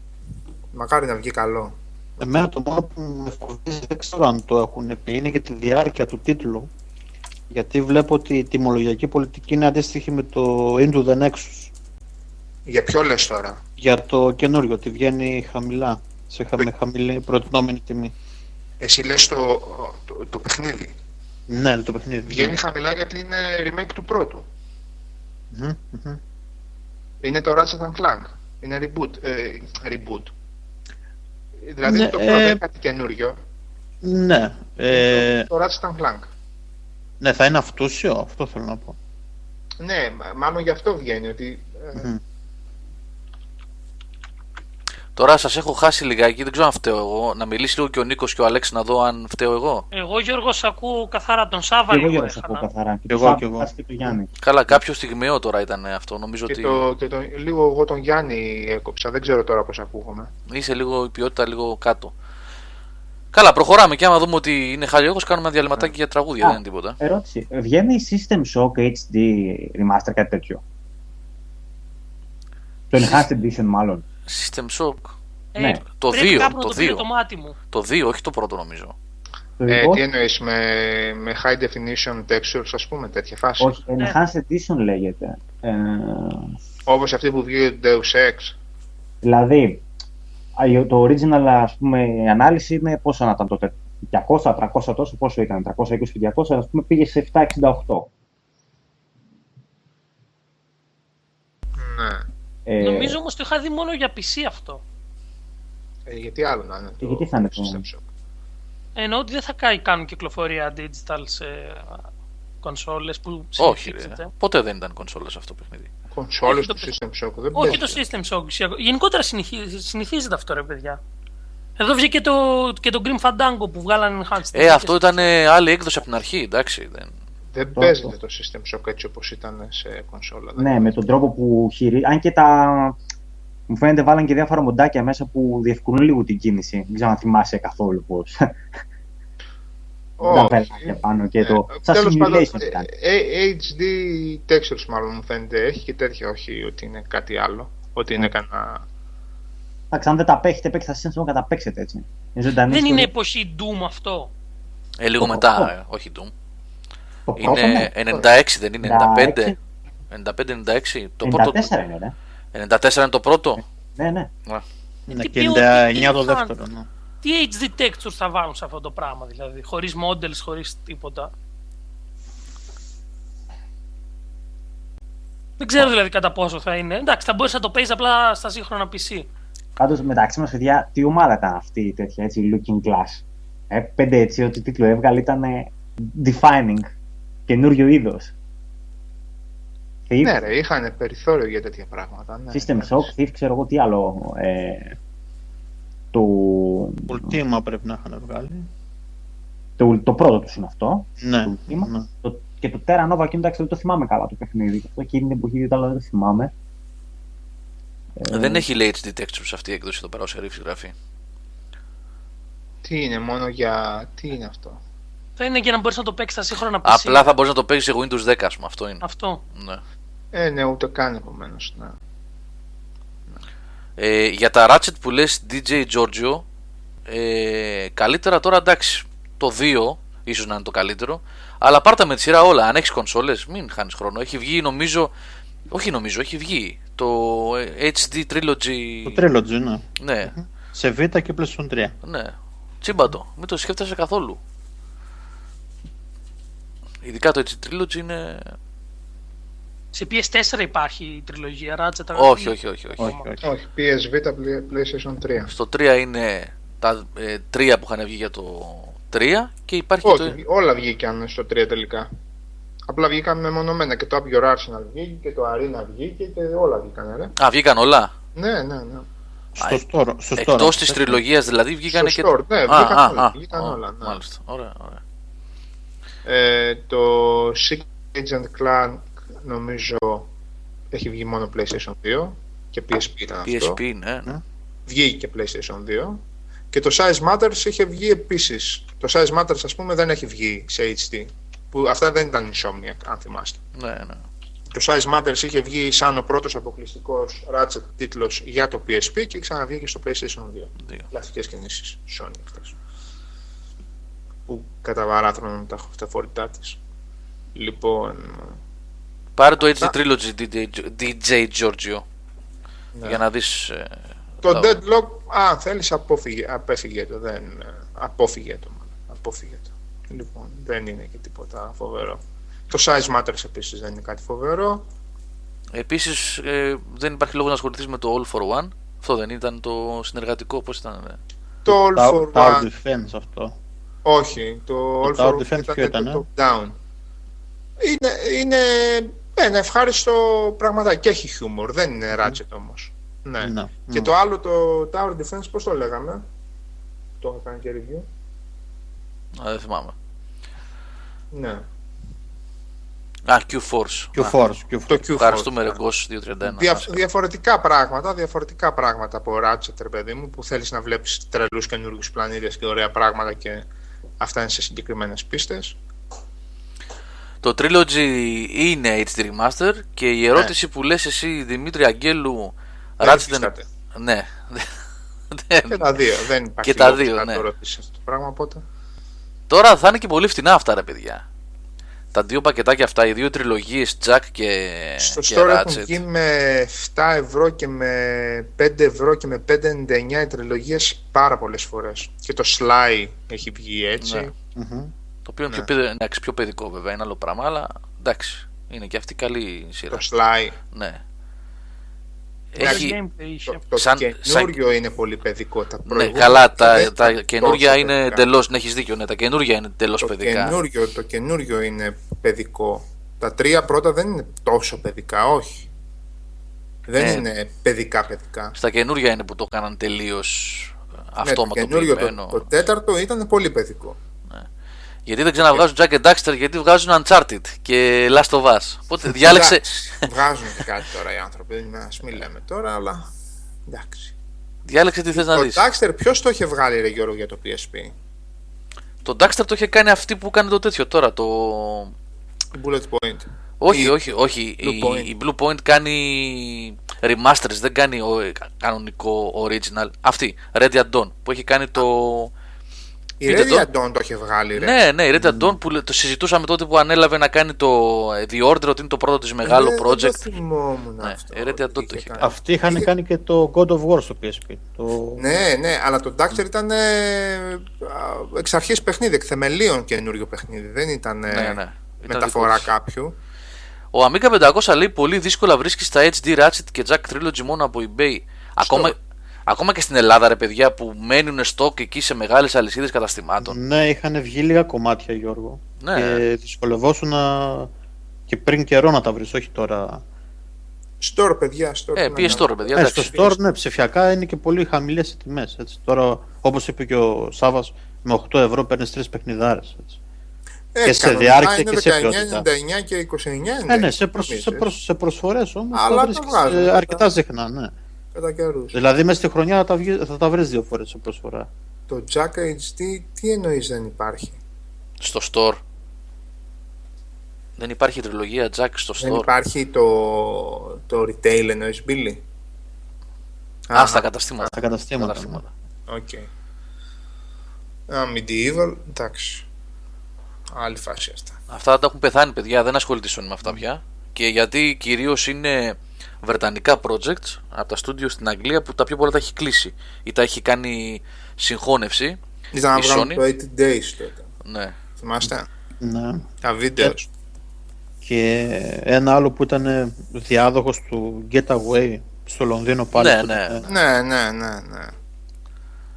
Μακάρι να βγει καλό. Εμένα το μόνο που με φοβίζει, δεν ξέρω αν το έχουν πει, είναι για τη διάρκεια του τίτλου. Γιατί βλέπω ότι η τιμολογιακή πολιτική είναι αντίστοιχη με το Into the Nexus. Για ποιο λες τώρα; Για το καινούριο, ότι βγαίνει χαμηλά, σε χα- με χαμηλή προτινόμενη τιμή. Εσύ λες το, το, το παιχνίδι. Ναι, το παιχνίδι. Βγαίνει χαμηλά γιατί είναι remake του πρώτου. Μμμ, μμμ. Είναι το Ratchet and Clank. Είναι reboot. Ε, reboot. Δηλαδή Ναι, το ε, πρώτο είναι κάτι καινούριο. Ναι, ε, Το Ratchet and Clank. ναι, θα είναι αυτούσιο, αυτό θέλω να πω. Ναι, μα- μάλλον γι' αυτό βγαίνει ότι ε, Μμμ. Τώρα σας έχω χάσει λιγάκι, δεν ξέρω αν φταίω εγώ Να μιλήσει λίγο και ο Νίκος και ο Αλέξη να δω αν φταίω εγώ Εγώ Γιώργος σ' ακούω καθαρά τον Σάβα Και εγώ λίγο για να σε πω έχανα. καθαρά. Και Κι το εγώ, κι Σάββα εγώ. και το Γιάννη. Καλά κάποιο στιγμιαίο τώρα ήταν αυτό Νομίζω και, ότι το, και το, λίγο εγώ τον Γιάννη έκοψα. Δεν ξέρω τώρα πώς ακούγομαι. είσαι λίγο η ποιότητα λίγο κάτω Καλά προχωράμε και άμα δούμε ότι είναι χαλιόγος κάνουμε ένα διαλυματάκι για τραγούδια Α. δεν είναι τίποτα Ερώτηση. Βγαίνει System Shock HD Remaster κάτι τέτοιο; Το Enhanced Edition μάλλον. System Shock Ε, Ναι. Το πρέπει δύο, κάπου να το το πήρε δύο. το μάτι μου. Το 2 όχι το πρώτο νομίζω Το ιστορικό. Ε, τι εννοείς με, με high definition textures, ας πούμε, τέτοια φάση; Όχι, Enhanced Edition λέγεται. Ε, Όπως αυτή που βγήκε το Deus Ex. δηλαδή, α, το original ας πούμε, η ανάλυση είναι πόσο να ήταν τότε. 200, 300 τόσο, πόσο ήταν, 320 και 200, ας πούμε πήγε σε 768. Ναι. Ε, Νομίζω όμως το είχα δει μόνο για PC αυτό. Ε, γιατί άλλο να είναι το γιατί θα είναι το- System Shock. Εννοώ ότι δεν θα κά- κάνουν κυκλοφορία digital σε κονσόλες που Όχι, ρε. συνηθίζεται. Ποτέ δεν ήταν κονσόλα αυτό το παιχνίδι. Κονσόλες Όχι, του το- System Shock δεν Όχι παίζει. το System Shock. Γενικότερα συνηθι- συνηθίζεται αυτό ρε παιδιά. Εδώ βγήκε το, και το Grim Fandango που βγάλανε Enhanced. Ε, αυτό ήταν ε, άλλη έκδοση από την αρχή, εντάξει. Δεν... Δεν Το- παίζεται το System Shock έτσι όπως ήταν σε κονσόλα. δεν Ναι, με τον τρόπο που χειρί... Αν και τα. Μου φαίνεται βάλαν και διάφορα μοντάκια μέσα που διευκολύνουν λίγο την κίνηση. Δεν ξέρω αν θυμάσαι καθόλου πώ. Όχι. Τα πέλαγια πάνω και το. Ε, Σαν τέλος πάντων, simulation ήταν. ε, ε, HD textures μάλλον μου φαίνεται έχει και τέτοια, όχι ότι είναι κάτι άλλο. Ότι είναι κανένα... Εντάξει, αν δεν τα παίχετε, παίχτε θα σύντομα καταπέξετε έτσι. Είναι ζωντανή Δεν είναι ιστορία. εποχή Doom αυτό. Ε, λίγο Το μετά, πρώτο. ε, όχι Doom. Το πρώτο, ναι. Είναι 96, δεν είναι 95. 96. 95-96. Το πρώτο. 94 είναι, ρε. 94 είναι το πρώτο; Ναι, ναι. Είναι Τι και ποιότητα 99 το είχαν. δεύτερο. Ναι. Τι HD textures θα βάλουν σε αυτό το πράγμα δηλαδή. Χωρίς models, χωρίς τίποτα; Δεν ξέρω δηλαδή κατά πόσο θα είναι. Εντάξει, θα μπορείς να το παίζεις απλά στα σύγχρονα PC. Πάντως μεταξύ μας, παιδιά, τι ομάδα ήταν αυτή η τέτοια έτσι, looking glass; Ε, πέντε έτσι, ό,τι τίτλο έβγαλε ήταν ε, defining. Καινούριο είδος. Ναι ρε, είχαν περιθώριο για τέτοια πράγματα. Ναι. System Shock, Thief, ξέρω εγώ τι άλλο. Ε, το, Ultima πρέπει να είχαν βγάλει. το, το πρώτο τους είναι αυτό. Ναι. Το Ultima. ναι. Το, και το Terra Nova, και εντάξει, δεν το θυμάμαι καλά το παιχνίδι. Αυτό εκείνη την εποχή ήταν, αλλά δεν το θυμάμαι. Ε, Δεν έχει λέει HD textures αυτή η έκδοση εδώ πέρα, ο Σερίφ γράφει. Τι είναι, μόνο για... Τι είναι αυτό; Θα είναι για να μπορείς να το παίξεις στα σύγχρονα PC. Απλά θα μπορείς να το παίξεις σε Windows 10, ας πούμε. Αυτό είναι. Αυτό. Ναι. Ε, ναι, ούτε καν επομένως. Ναι. Ε, για τα Ratchet που λες DJ Giorgio ε, Καλύτερα τώρα εντάξει Το 2 ίσως να είναι το καλύτερο Αλλά πάρτα με τη σειρά όλα Αν έχεις κονσόλες μην χάνεις χρόνο Έχει βγει νομίζω Όχι νομίζω έχει βγει Το ε, HD Trilogy Το Trilogy, ναι. Ναι Σε Vita και PlayStation 3. ναι Τσίμπατο Μην το σκέφτεσαι καθόλου Ειδικά το HD Trilogy είναι Σε PS4 υπάρχει η τριλογία Ratchet. Όχι όχι όχι, όχι. όχι, όχι. Όχι, PS Vita, PlayStation 3. Στο 3 είναι Τα ε, τρία που είχαν βγει για το 3 Και υπάρχει και το... Όχι, όλα βγήκαν στο 3 τελικά. Απλά βγήκαν μεμονωμένα και το Up Your Arsenal βγήκε και το Arena βγήκε και όλα βγήκαν, ρε. Α βγήκαν όλα; Ναι, ναι, ναι. Στο store. Στο store. Εκτός της τριλογίας δηλαδή βγήκαν Στο και. store, ναι, Α, βγήκαν α, όλα, α, βγήκαν α, όλα, ναι. Μάλιστα. Ωραία, ωραία. Ε, το Secret Agent Clank νομίζω έχει βγει μόνο PlayStation 2 και PSP ήταν αυτό. PSP, ναι. ναι. Βγήκε και PlayStation 2. Και το Size Matters είχε βγει επίσης. Το Size Matters ας πούμε δεν έχει βγει σε HD. Που αυτά δεν ήταν Insomniac αν θυμάστε. ναι, ναι. Το Size Matters είχε βγει σαν ο πρώτος αποκλειστικός Ratchet τίτλος για το PSP και ξαναβγήκε στο PlayStation 2. Δύο. Κλασικές κινήσεις Sony αυτές. Που καταβαράθρων τα, τα φορητά της. Λοιπόν, Πάρε το HD Αυτά. Trilogy DJ, DJ Giorgio ναι. για να δεις ε, Το τα- Deadlock, α, θέλεις απόφυγε, απέφυγε το, δεν, ε, απόφυγε το, μάλλον. απόφυγε το. Λοιπόν, δεν είναι και τίποτα φοβερό. Το Size Matters επίσης δεν είναι κάτι φοβερό. Επίσης ε, δεν υπάρχει λόγος να ασχοληθείς με το All for One Αυτό δεν ήταν το συνεργατικό, πώς ήταν ε; Το All Tower, for Tower One, Defense αυτό. Όχι, το All Tower for One Defense ήταν ποιο ήταν, το Top Down. Είναι, είναι ένα ευχάριστο πραγματάκι και έχει χιούμορ, δεν είναι Ratchet όμως. Ναι. Ναι. Και Mm. το άλλο, το Tower Defense, πώς το λέγαμε; Το είχα κάνει και review. Α, δεν θυμάμαι Ναι. Α, Q-Force Α, Q-Force. Q-Force. Το Q4. Ευχαριστούμε ναι. Ρεγκός 231 Δια, Άσε. διαφορετικά πράγματα, διαφορετικά πράγματα από Ratchet, ρε παιδί μου, που θέλεις να βλέπεις τρελούς καινούργιους πλανήτες και ωραία πράγματα και αυτά είναι σε συγκεκριμένες πίστες. Το Trilogy είναι HD Remaster Και η ερώτηση που λες εσύ Δημήτρη Αγγέλου Δεν Ratchet υφίσταται. Ναι Δεν- Και τα δύο, δεν υπάρχει Και τα λόγος δύο, να ναι. το ρωτήσεις αυτό το πράγμα, οπότε. Τώρα θα είναι και πολύ φτηνά αυτά, ρε παιδιά. Τα δύο πακετάκια αυτά, οι δύο τριλογίες Jack και, Στο και store έχουν Ratchet. βγει με 7 ευρώ και με 5 ευρώ και με 5,99 οι τριλογίες πάρα πολλές φορές. Και το Sly έχει βγει έτσι. Ναι. Μμμ. Το οποίο είναι Ναι. πιο, παιδι- εντάξει, πιο παιδικό βέβαια, είναι άλλο πράγμα, αλλά εντάξει. Είναι και αυτή καλή σειρά. Το Sly. Ναι. Έχει... Έχει, gameplay είχε. Το, το Σαν- καινούριο είναι πολύ παιδικό. Τα ναι, προηγούμενα καλά, τα, δεν τα ήταν καινούργια τόσο είναι παιδικά. εντελώ. Ναι, έχεις δίκιο. Ναι, τα καινούργια είναι εντελώς Το παιδικά. καινούριο, το καινούριο είναι παιδικό. Τα τρία πρώτα δεν είναι τόσο παιδικά, όχι. Δεν Ναι. είναι παιδικά παιδικά. Στα καινούργια είναι που το έκαναν τελείως Ναι, το αυτόματο καινούριο, ποιημένο. το, το τέταρτο ήταν πολύ παιδικό. Γιατί δεν ξαναβγάζουν Jack and Daxter, γιατί βγάζουν Uncharted και Last of Us. Οπότε διάλεξε. Εντάξει, Βγάζουν και κάτι τώρα οι άνθρωποι. Α μην λέμε τώρα, αλλά. Εντάξει. διάλεξε τι θες να Το δεις. Daxter ποιος το είχε βγάλει, Ρε Γιώργο, για το PSP. Το Daxter το είχε κάνει αυτή που κάνει το τέτοιο τώρα. Το... Η Bullet Point. Όχι, Η όχι, όχι. Blue η, Point. η Blue Point κάνει remasters, δεν κάνει ο, κανονικό original. Αυτή, Red Dawn, που έχει κάνει το. Η Πείτε Ready το. Dawn το είχε βγάλει, ρε. Ναι, ναι, η Red Dawn που λέ- το συζητούσαμε τότε που ανέλαβε να κάνει το ε, The Order, ότι είναι το πρώτο της μεγάλο Ε, Δεν- project. Δεν το θυμόμουν Ναι, αυτό. η Ready Dawn ότι το είχε είχε κάνει. Αυτοί είχαν Είχε- κάνει και το God of War στο PSP. Το... Ναι, ναι, αλλά το Daxter ήταν ε, α, εξ αρχής παιχνίδι, εκ θεμελίων καινούριο παιχνίδι. Δεν ήταν ε, Ναι, ναι. Ήταν μεταφορά δικός τους. κάποιου. Ο Amiga 500 λέει πολύ δύσκολα βρίσκεις τα HD Ratchet και Jack Trilogy μόνο από eBay. Ακόμα, ακόμα και στην Ελλάδα, ρε παιδιά, που μένουν στόκ εκεί σε μεγάλες αλυσίδες καταστημάτων. Ναι, είχαν βγει λίγα κομμάτια, Γιώργο. Ναι. Και δυσκολευόσουν να... και πριν καιρό να τα βρεις, όχι τώρα. Store, παιδιά, store. Ε, να PS κάνω. Store, παιδιά. Ε, εντάξει. στο store, ναι, ψηφιακά είναι και πολύ χαμηλές οι τιμές. Έτσι. Τώρα, όπως είπε και ο Σάβας, με 8 ευρώ παίρνεις τρεις παιχνιδάρες. Έτσι. Ε, και σε κανονικά διάρκεια είναι και σε ποιότητα. 19,99 και 29,99. Ε, ναι, σε, προσ, σε, νομίζεις, προσ, σε προσφορές όμως Αλλά τα τα βρίσκεις βγάζουν, ε, τα- αρκετά συχνά, ναι. Κατά καιρούς. Δηλαδή μέσα στη χρονιά θα τα, βγει- θα τα βρεις δύο φορές σε προσφορά. Το Jack HD, τι εννοείς δεν υπάρχει; Στο store. Δεν υπάρχει τριλογία Jack στο Δεν store. υπάρχει το, το retail εννοείς, Billy; Α, στα καταστήματα. Στα καταστήματα. Καταστήματα. Οκ. Α, MediEvil, εντάξει. Άλλη φάση αυτά. Αυτά τα έχουν πεθάνει, παιδιά. Δεν ασχολείται η Sony με αυτά πια. Και γιατί κυρίως είναι βρετανικά projects από τα στούντιο στην Αγγλία που τα πιο πολλά τα έχει κλείσει ή τα έχει κάνει συγχώνευση. Ήταν να Η βγάλουν Sony. το 80 Days τότε. Ναι. Θυμάστε; Ναι. Τα βίντεο. Και ένα άλλο που ήταν διάδοχος του Getaway στο Λονδίνο πάλι. Ναι, που ναι. ήταν- Ναι, ναι, ναι, ναι.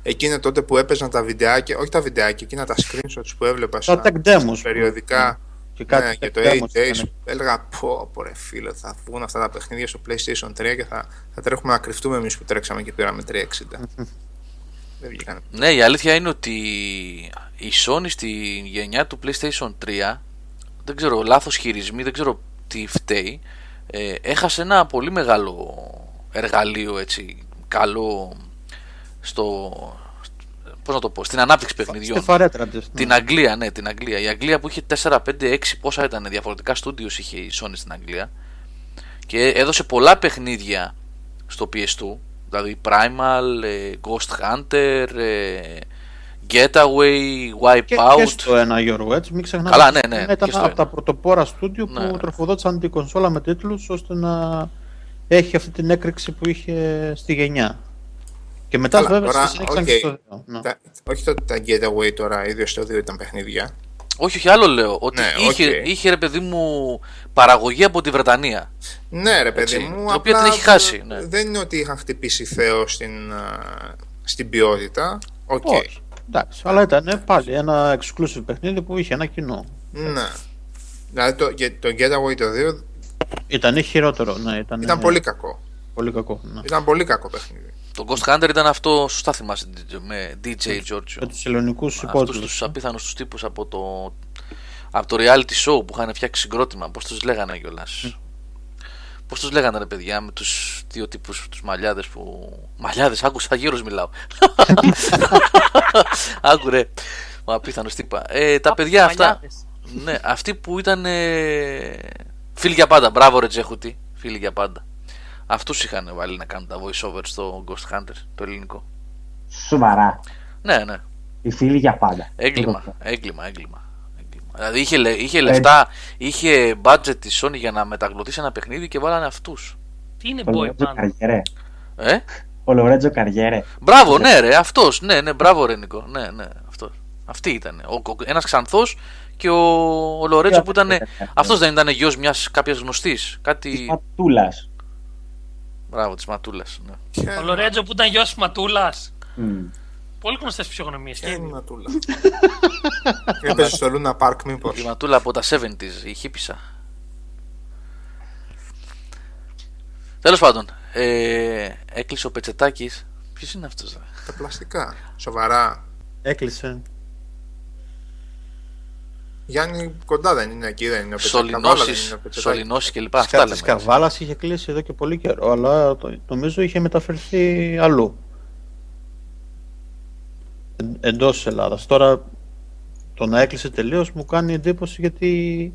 Εκείνο τότε που έπαιζαν τα βιντεάκια, όχι τα βιντεάκια, εκείνα τα screenshots που έβλεπα Τα tech demos. περιοδικά. Και κάτι ναι, και tech το demos 8 Days ήταν. έλεγα πω, πω ρε φίλε, θα βγουν αυτά τα παιχνίδια στο PlayStation 3 και θα, θα τρέχουμε να κρυφτούμε εμείς που τρέξαμε και πήραμε 360. Δεν βγήκανε. Ναι, η αλήθεια είναι ότι η Sony στη γενιά του PlayStation 3 δεν ξέρω, λάθος χειρισμοί, δεν ξέρω τι φταίει ε, έχασε ένα πολύ μεγάλο εργαλείο έτσι, καλό στο, πώς να το πω, στην ανάπτυξη παιχνιδιών. Στη φαρέτρα της. Την ναι. Αγγλία, ναι, την Αγγλία. Η Αγγλία που είχε 4, 5, 6 πόσα ήταν διαφορετικά studios είχε η Sony στην Αγγλία και έδωσε πολλά παιχνίδια στο PS2 δηλαδή Primal, ε, Ghost Hunter, ε, Getaway, Και, και Wipeout. στο ένα Γιώργο, έτσι, μην ξεχνάμε. Καλά, ότι ναι, ναι, Ήταν και στο από ένα. τα πρωτοπόρα στούντιο Ναι. που τροφοδότησαν την κονσόλα με τίτλους ώστε να έχει αυτή την έκρηξη που είχε στη γενιά. Και μετά Καλά, βέβαια τώρα, στη συνέχισαν οκ. και στο δύο. Ναι. Τα, όχι το, τα Getaway τώρα, ίδιος στο 2 ήταν παιχνίδια. Όχι, όχι, άλλο λέω. Ότι Ναι, είχε, οκ. είχε ρε παιδί μου παραγωγή από τη Βρετανία. Ναι, ρε παιδί Έτσι, μου. την οποία την έχει χάσει, ναι. Δεν είναι ότι είχαν χτυπήσει Θεό στην, α, στην ποιότητα. Οκ. Όχι. Εντάξει, αλλά ήταν πάλι ένα exclusive παιχνίδι που είχε ένα κοινό. Ναι. Δηλαδή το, για- το Getaway το 2 Ήταν χειρότερο, ναι. Ήταν, ήταν πολύ κακό. πολύ κακό. Ναι. Ήταν πολύ κακό παιχνίδι. Το Ghost Hunter ήταν αυτό, σωστά θυμάσαι, με DJ Giorgio. Με τους ελληνικούς Αυτούς υπότιτλους. τους απίθανους τους τύπους από το, από το reality show που είχαν φτιάξει συγκρότημα. Πώς τους λέγανε κιόλας; Πώς τους λέγανε ρε παιδιά με τους δύο τύπους, τους μαλλιάδες που... Μαλλιάδες, άκουσα γύρω μιλάω. Άκου ρε. Ο απίθανος τύπα. Ε, τα παιδιά αυτά... Μαλλιάδες. Ναι, αυτοί που ήταν ε, φίλοι για πάντα. Μπράβο ρε Τζέχουτη, φίλοι για πάντα. Αυτούς είχαν βάλει να κάνουν τα voice over στο Ghost Hunter, το ελληνικό. Σοβαρά. Ναι, ναι. Οι φίλοι για πάντα. Έγκλημα, έγκλημα, έγκλημα. έγκλημα. Δηλαδή είχε, λε- είχε λεφτά, είχε budget της Sony για να μεταγλωτήσει ένα παιχνίδι και βάλανε αυτούς. Τι είναι Ο boy Λορέτζο band. Καριέρε. Ε; Ο Λορέτζο Καριέρε. Μπράβο, ναι, ρε, αυτός. Ναι, ναι, μπράβο, ρε Νικό. Ναι, ναι, αυτός. Αυτή ήταν. Ένας ξανθός και ο, ο Λορέτσο που ήταν. Ποιο Αυτός δεν ήταν γιος μιας κάποιας γνωστής. Της Κάτι. Ματούλα. Μπράβο, της Ματούλας. Ναι. Ποια Ο είναι- Λορέτζο που ήταν γιος της Ματούλας. Πολύ γνωστές φυσιογνωμίες. ποια είναι η Ματούλα; Έπαιζε στο Luna Park μήπως. Η Ματούλα από τα 70s, η χύπησα. Τέλος πάντων, ε, έκλεισε ο Πετσετάκης. Ποιος είναι αυτός, Τα πλαστικά. Σοβαρά. Έκλεισε. Γιάννη κοντά δεν είναι εκεί, δεν είναι ο Πετσετάκης. Καβάλα δεν είναι Σωληνώσεις ο Πετσετάκης. σωληνώσεις κλπ. Αυτά Σκα, λέμε. της Καβάλας είχε κλείσει εδώ και πολύ καιρό, αλλά το, νομίζω είχε μεταφερθεί αλλού. Εν, εντός της Ελλάδας. Τώρα το να έκλεισε τελείως μου κάνει εντύπωση γιατί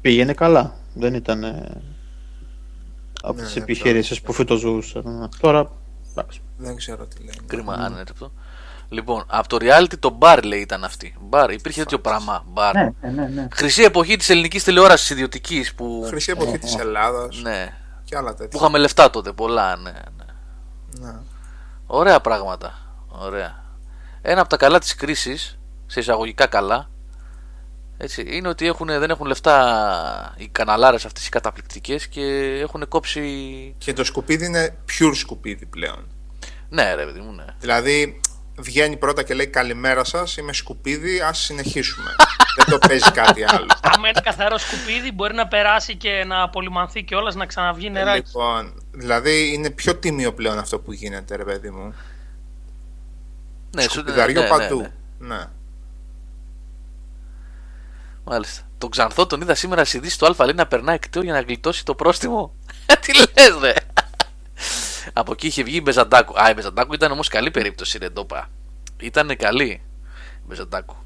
πήγαινε καλά. Δεν ήταν ε, από Ναι, τις ναι, επιχειρήσεις που φυτοζούσαν. Τώρα, εντάξει. Δεν ξέρω τι λέει. Κρίμα, αν είναι αυτό. Λοιπόν, από το reality το bar λέει ήταν αυτή. Bar, υπήρχε τέτοιο πράγμα. Bar. Ναι, ναι, ναι. ναι. Χρυσή εποχή της ελληνικής τηλεόρασης ιδιωτικής που. Χρυσή εποχή της Ελλάδας Ναι, και άλλα που τέτοια. είχαμε λεφτά τότε, πολλά, ναι, ναι. Ναι. Ωραία πράγματα. Ωραία. Ένα από τα καλά της κρίσης, σε εισαγωγικά καλά, έτσι, είναι ότι έχουν, δεν έχουν λεφτά οι καναλάρες αυτές οι καταπληκτικές και έχουν κόψει. Και το σκουπίδι είναι pure σκουπίδι πλέον. Ναι, ρε παιδί μου, ναι. Δηλαδή βγαίνει πρώτα και λέει καλημέρα σας, είμαι σκουπίδι, ας συνεχίσουμε. Δεν το παίζει κάτι άλλο. Άμα είναι καθαρό σκουπίδι, μπορεί να περάσει και να απολυμανθεί κιόλας να ξαναβγεί νεράκι. λοιπόν, δηλαδή είναι πιο τίμιο πλέον αυτό που γίνεται, ρε παιδί μου. ναι σου- Σκουπιδαριό ναι, ναι, παντού. ναι. Ναι. Μάλιστα. Τον Ξανθό τον είδα σήμερα στη ειδήσει του Αλφα λέει να περνάει εκτέω για να γλιτώσει το πρόστιμο. Τι λες ρε. Από εκεί είχε βγει η Μπεζαντάκου. Α, η Μπεζαντάκου ήταν όμως καλή περίπτωση, ρε Ντόπα. Ήταν καλή η Μπεζαντάκου.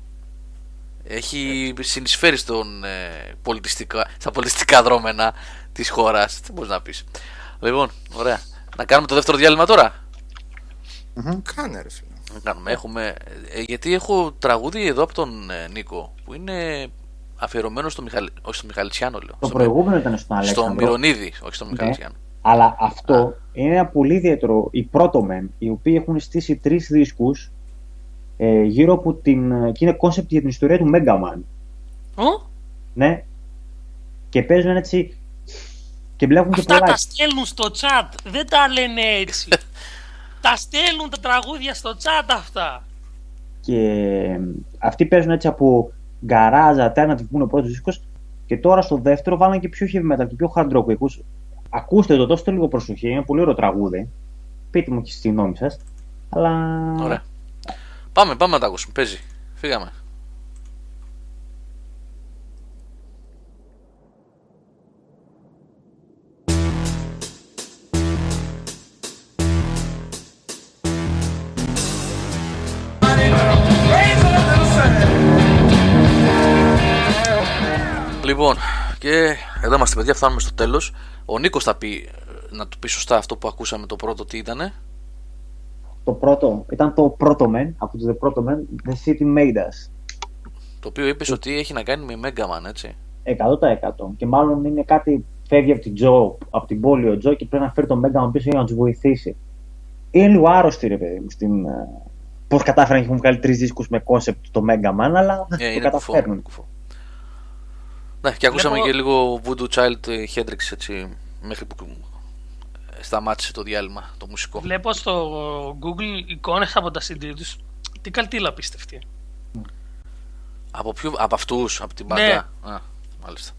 Έχει συνεισφέρει στον, ε, πολιτιστικά, στα πολιτιστικά δρόμενα της χώρας. Τι μπορείς να πεις. Λοιπόν, ωραία. Να κάνουμε το δεύτερο διάλειμμα τώρα; Κάνε ρε φίλε. Να κάνουμε. Έχουμε, ε, γιατί έχω τραγούδι εδώ από τον ε, Νίκο που είναι αφιερωμένο στο, Μιχαλ, όχι στο Μιχαλητσιάνο, λέω. Το στο, προηγούμενο ήταν στον στο Αλέξανδρο. Μυρονίδη, όχι στο Ναι. Μιχαλητσιάνο. Αλλά αυτό είναι ένα πολύ ιδιαίτερο. Οι Protomen, οι οποίοι έχουν στήσει τρεις δίσκους ε, γύρω από την. και είναι concept για την ιστορία του Mega Man. Ω, Ναι. Και παίζουν έτσι. Και μπλέκουν και Αυτά πολλά. τα στέλνουν στο chat. Δεν τα λένε έτσι. τα στέλνουν τα τραγούδια στο chat αυτά. Και ε, αυτοί παίζουν έτσι από γκαράζ, alternative που είναι ο πρώτος δίσκος. Και τώρα στο δεύτερο βάλανε και πιο heavy metal και πιο hard rock ήχους. Ακούστε το, δώστε λίγο προσοχή. Είναι πολύ ωραίο τραγούδι. Πείτε μου και στη γνώμη σας. Αλλά. Ωραία. Πάμε, πάμε να τα ακούσουμε. Παίζει. Φύγαμε. Λοιπόν, και εδώ είμαστε παιδιά, φτάνουμε στο τέλος. Ο Νίκος θα πει, ε, να του πει σωστά αυτό που ακούσαμε το πρώτο τι ήτανε. Το πρώτο ήταν το Protomen από του The Protomen, The City Made Us. Το οποίο είπες ότι έχει να κάνει με Mega Man, έτσι. 100%. Και μάλλον είναι κάτι φεύγει από την, Τζο, από την πόλη ο Τζο και πρέπει να φέρει τον Mega Man πίσω για να τους βοηθήσει. Είναι λίγο άρρωστη, ρε παιδί μου, στην. Πώς κατάφεραν και έχουν βγάλει τρεις δίσκους με concept το Mega Man, αλλά Ε, το είναι κουφό, καταφέρνουν. είναι κουφό. Ναι, και ακούσαμε Βλέπω- και λίγο Voodoo Child ε, Hendrix έτσι μέχρι που ε, σταμάτησε το διάλειμμα το μουσικό. Βλέπω στο Google εικόνες από τα CD τους. Τι καλτήλα πίστευτη. Από, ποιο, από αυτούς, από την Ναι. μπάντα. Α, μάλιστα.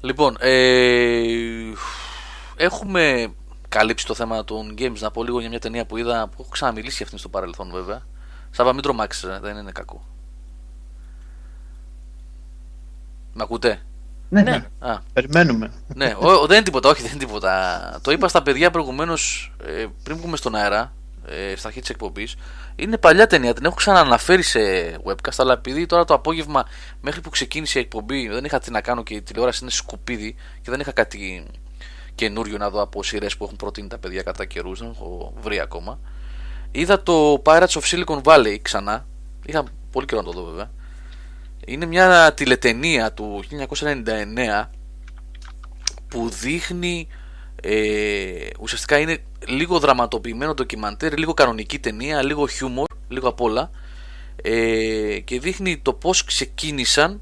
Λοιπόν, ε, έχουμε καλύψει το θέμα των games. Να πω λίγο για μια ταινία που είδα, που έχω ξαναμιλήσει για αυτήν στο παρελθόν βέβαια. Σάβα, μην τρομάξεις, ρε, δεν είναι κακό. Με ακούτε; Ναι, Ναι. ναι. Α, Περιμένουμε. ναι, ο, ο- δεν είναι τίποτα, όχι, δεν είναι τίποτα. Το είπα στα παιδιά προηγουμένως, ε, πριν βγούμε στον αέρα, ε, στα αρχή της εκπομπής. Είναι παλιά ταινία, την έχω ξανααναφέρει σε webcast, αλλά επειδή τώρα το απόγευμα μέχρι που ξεκίνησε η εκπομπή δεν είχα τι να κάνω και η τηλεόραση είναι σκουπίδι και δεν είχα κάτι καινούριο να δω από σειρές που έχουν προτείνει τα παιδιά κατά καιρούς, δεν έχω βρει ακόμα. είδα το Pirates of Silicon Valley ξανά. Είχα πολύ καιρό να το δω βέβαια. Είναι μια τηλετενία του 1999 που δείχνει ε, ουσιαστικά είναι λίγο δραματοποιημένο ντοκιμαντέρ, λίγο κανονική ταινία, λίγο χιούμορ, λίγο απ' όλα ε, και δείχνει το πως ξεκίνησαν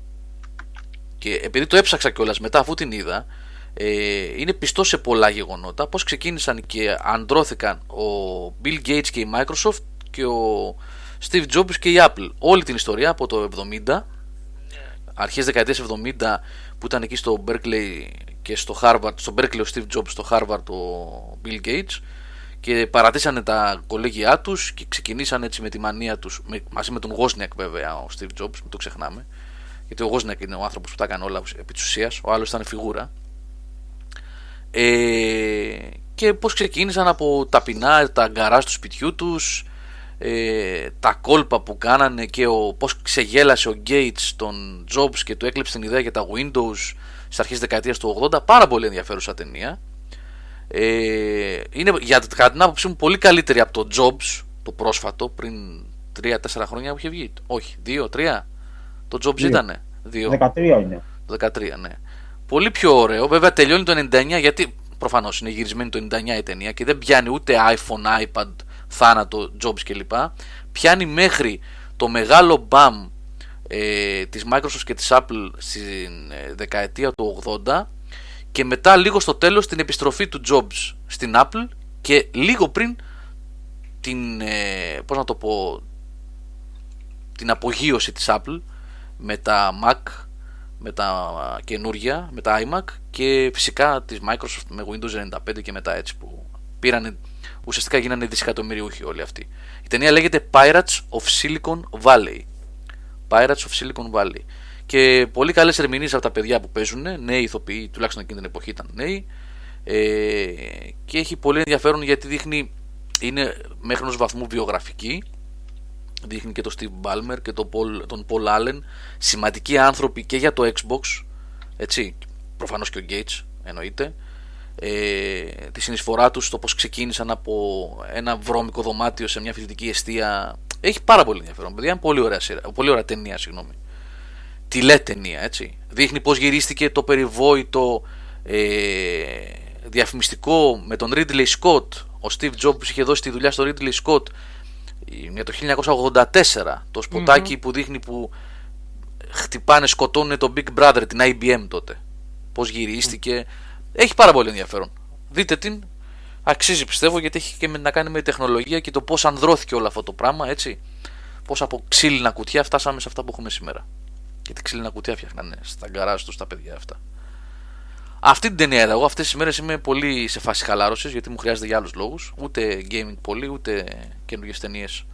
και επειδή το έψαξα κιόλας μετά αφού την είδα ε, είναι πιστό σε πολλά γεγονότα πως ξεκίνησαν και αντρώθηκαν ο Bill Gates και η Microsoft και ο Steve Jobs και η Apple. Όλη την ιστορία από το 70 αρχές δεκαετίας 70 που ήταν εκεί στο Berkeley και στο Harvard, στο Berkeley ο Steve Jobs, στο Harvard ο Bill Gates και παρατήσανε τα κολέγια τους και ξεκινήσαν έτσι με τη μανία τους μαζί με τον Wozniak βέβαια ο Steve Jobs, μην το ξεχνάμε γιατί ο Wozniak είναι ο άνθρωπος που τα έκανε όλα επί της ουσίας, ο άλλος ήταν φιγούρα. Ε, και πως ξεκίνησαν από ταπεινά τα γκαράζ του σπιτιού τους ε, τα κόλπα που κάνανε και ο, πως ξεγέλασε ο Gates τον Jobs και του έκλεψε την ιδέα για τα Windows στις αρχές δεκαετίας του 80 πάρα πολύ ενδιαφέρουσα ταινία ε, είναι για κατά την άποψή μου πολύ καλύτερη από το Jobs το πρόσφατο πριν 3-4 χρόνια που είχε βγει όχι 2-3 το Jobs Δύο. ήτανε 2. 13 είναι. Το 13, ναι. Πολύ πιο ωραίο. Βέβαια τελειώνει το 99 γιατί προφανώς είναι γυρισμένη το 99 η ταινία και δεν πιάνει ούτε iPhone, iPad, θάνατο, Jobs κλπ. Πιάνει μέχρι το μεγάλο μπαμ ε, της Microsoft και της Apple στην ε, δεκαετία του 80 και μετά λίγο στο τέλος την επιστροφή του Jobs στην Apple και λίγο πριν την, ε, πώς να το πω, την απογείωση της Apple με τα Mac, με τα καινούρια, με τα iMac και φυσικά της Microsoft με Windows 95 και μετά έτσι που πήραν, ουσιαστικά γίνανε δισεκατομμυριούχοι όλοι αυτοί. Η ταινία λέγεται Pirates of Silicon Valley. Pirates of Silicon Valley. Και πολύ καλές ερμηνείες από τα παιδιά που παίζουν, νέοι ηθοποιοί, τουλάχιστον εκείνη την εποχή ήταν νέοι. Ε, και έχει πολύ ενδιαφέρον γιατί δείχνει, είναι μέχρι ενός βαθμού βιογραφική δείχνει και τον Steve Ballmer και τον Paul, τον Paul Allen σημαντικοί άνθρωποι και για το Xbox έτσι, προφανώς και ο Gates εννοείται ε, τη συνεισφορά τους στο πως ξεκίνησαν από ένα βρώμικο δωμάτιο σε μια φοιτητική αιστεία. Έχει πάρα πολύ ενδιαφέρον παιδιά, είναι πολύ ωραία, σειρά, πολύ ωραία ταινία συγγνώμη. Τηλέταινία έτσι. Δείχνει πως γυρίστηκε το περιβόητο ε, διαφημιστικό με τον Ridley Scott. Ο Steve Jobs είχε δώσει τη δουλειά στο Ridley Scott για το 1984 το σποτακι που δείχνει που χτυπάνε, σκοτώνουν το Big Brother, την IBM τότε. Πώς γυρίστηκε. Έχει πάρα πολύ ενδιαφέρον. Δείτε την. Αξίζει πιστεύω γιατί έχει και με, να κάνει με τεχνολογία και το πώς ανδρώθηκε όλο αυτό το πράγμα έτσι. Πώς από ξύλινα κουτιά φτάσαμε σε αυτά που έχουμε σήμερα. Γιατί ξύλινα κουτιά φτιάχνανε στα γκαράζ τους τα παιδιά αυτά. Αυτή την ταινία είδα εγώ. Αυτές τις μέρες είμαι πολύ σε φάση χαλάρωσης γιατί μου χρειάζεται για άλλους λόγους. Ούτε gaming πολύ, ούτε καινούργιες ταινίες.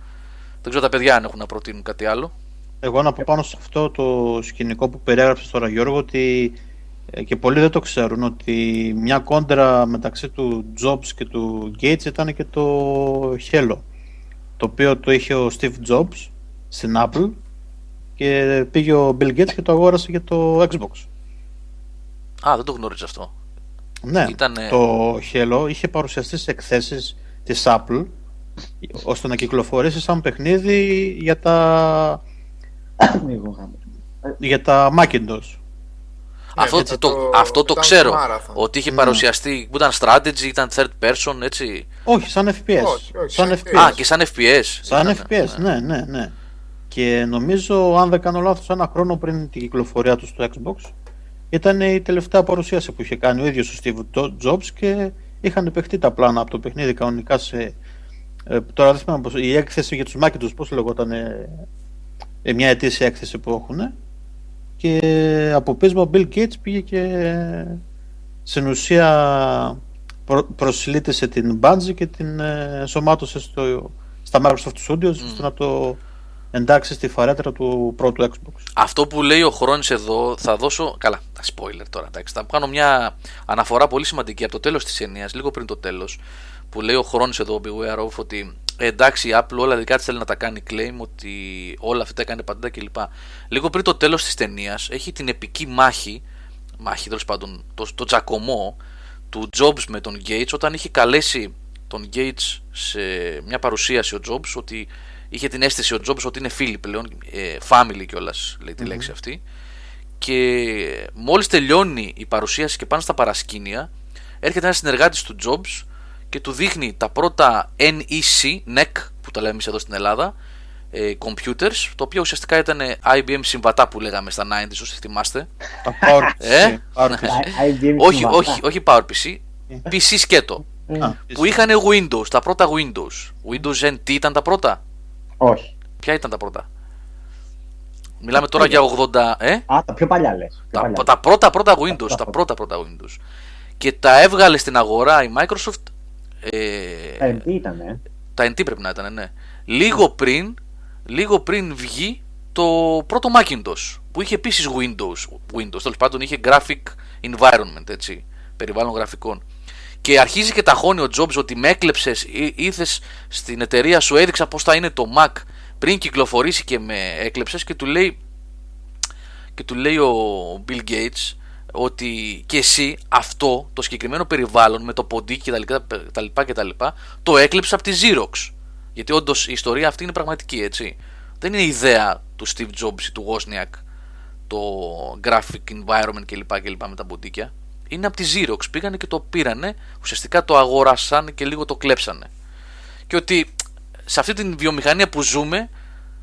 Δεν ξέρω τα παιδιά αν έχουν να προτείνουν κάτι άλλο. Εγώ να πω πάνω σε αυτό το σκηνικό που περιέγραψες τώρα Γιώργο ότι ε, και πολλοί δεν το ξέρουν ότι μια κόντρα μεταξύ του Jobs και του Gates ήταν και το Hello το οποίο το είχε ο Steve Jobs στην Apple και πήγε ο Bill Gates και το αγόρασε για το Xbox. Α, δεν το γνώριζα αυτό. Ναι, Ήτανε- το Hello είχε παρουσιαστεί σε εκθέσεις της Apple ώστε να κυκλοφορήσει σαν παιχνίδι για τα, Εγώ γάμο. για τα Macintosh. Αυτό, έτσι το, το- αυτό το ήταν ξέρω. marathon. Ότι είχε παρουσιαστεί. που ήταν strategy, ήταν third person, έτσι. Όχι, σαν FPS. Όχι, όχι, σαν σαν FPS. Α, και σαν FPS. Σαν ήτανε. FPS, ναι, ναι, ναι. Και νομίζω, αν δεν κάνω λάθος, ένα χρόνο πριν την κυκλοφορία του στο Xbox, ήταν η τελευταία παρουσίαση που είχε κάνει ο ίδιος ο Steve Jobs και είχαν παιχτεί τα πλάνα από το παιχνίδι κανονικά σε... ε, τώρα δεν θυμάμαι πώς, η έκθεση για τους Macintosh, πώς λεγόταν, ε, ε, μια ετήσια έκθεση που έχουν και από πείσμα ο Bill Gates πήγε και στην ουσία προ, προσλήτησε την Bungie και την ε, ενσωμάτωσε στο, στα Microsoft Studios ώστε να το εντάξει στη φαρέτρα του πρώτου Xbox. Αυτό που λέει ο Χρόνης εδώ θα δώσω. Καλά, τα spoiler τώρα. Εντάξει, θα κάνω μια αναφορά πολύ σημαντική από το τέλος της ταινίας, λίγο πριν το τέλος. Που λέει ο Χρόνης εδώ, Beware of, ότι ε, εντάξει, η Apple όλα δικά της θέλει να τα κάνει claim, ότι όλα αυτά τα έκανε παντά κλπ. Λίγο πριν το τέλος της ταινίας έχει την επική μάχη, μάχη τέλος πάντων, το, το τζακωμό του Jobs με τον Gates όταν είχε καλέσει τον Gates σε μια παρουσίαση ο Jobs ότι είχε την αίσθηση ο Jobs ότι είναι φίλοι πλέον, ε, family κιόλας λέει τη λέξη αυτή. Και μόλις τελειώνει η παρουσίαση και πάνε στα παρασκήνια, έρχεται ένας συνεργάτης του Jobs και του δείχνει τα πρώτα NEC, NEC που τα λέμε εμείς εδώ στην Ελλάδα, ε, computers, το οποίο ουσιαστικά ήταν IBM συμβατά που λέγαμε στα 90s, όσοι θυμάστε. Τα PowerPC. Ε; IBM όχι, συμβατά. όχι, όχι PowerPC, PC σκέτο. Α, Που είχαν Windows, τα πρώτα Windows. Windows NT ήταν τα πρώτα; Όχι. Ποια ήταν τα πρώτα; Μιλάμε τώρα για 80. Ε; Α, τα πιο παλιά λες. Πιο Τα, παλιά. τα πρώτα πρώτα Windows. τα Τα πρώτα. πρώτα πρώτα Windows. Και τα έβγαλε στην αγορά η Microsoft. Ε, Τα MP ήταν, ε. τα NT πρέπει να ήταν, ναι. Λίγο πριν, λίγο πριν βγει το πρώτο Macintosh που είχε επίσης Windows. Windows, τέλος πάντων είχε graphic environment, έτσι, περιβάλλον γραφικών. Και αρχίζει και ταχώνει ο Jobs ότι με έκλεψες, ήρθε στην εταιρεία σου, έδειξα πώς θα είναι το Mac πριν κυκλοφορήσει και με έκλεψες και του λέει και του λέει ο Bill Gates ότι και εσύ αυτό το συγκεκριμένο περιβάλλον με το ποντίκι και τα λοιπά, τα λοιπά και τα λοιπά το έκλεψε από τη Xerox. Γιατί όντως η ιστορία αυτή είναι πραγματική, έτσι. Δεν είναι ιδέα του Steve Jobs ή του Wozniak το graphic environment κλπ. κλπ με τα ποντίκια. Είναι από τη Xerox. Πήγανε και το πήρανε, ουσιαστικά το αγόρασαν και λίγο το κλέψανε. Και ότι σε αυτή την βιομηχανία που ζούμε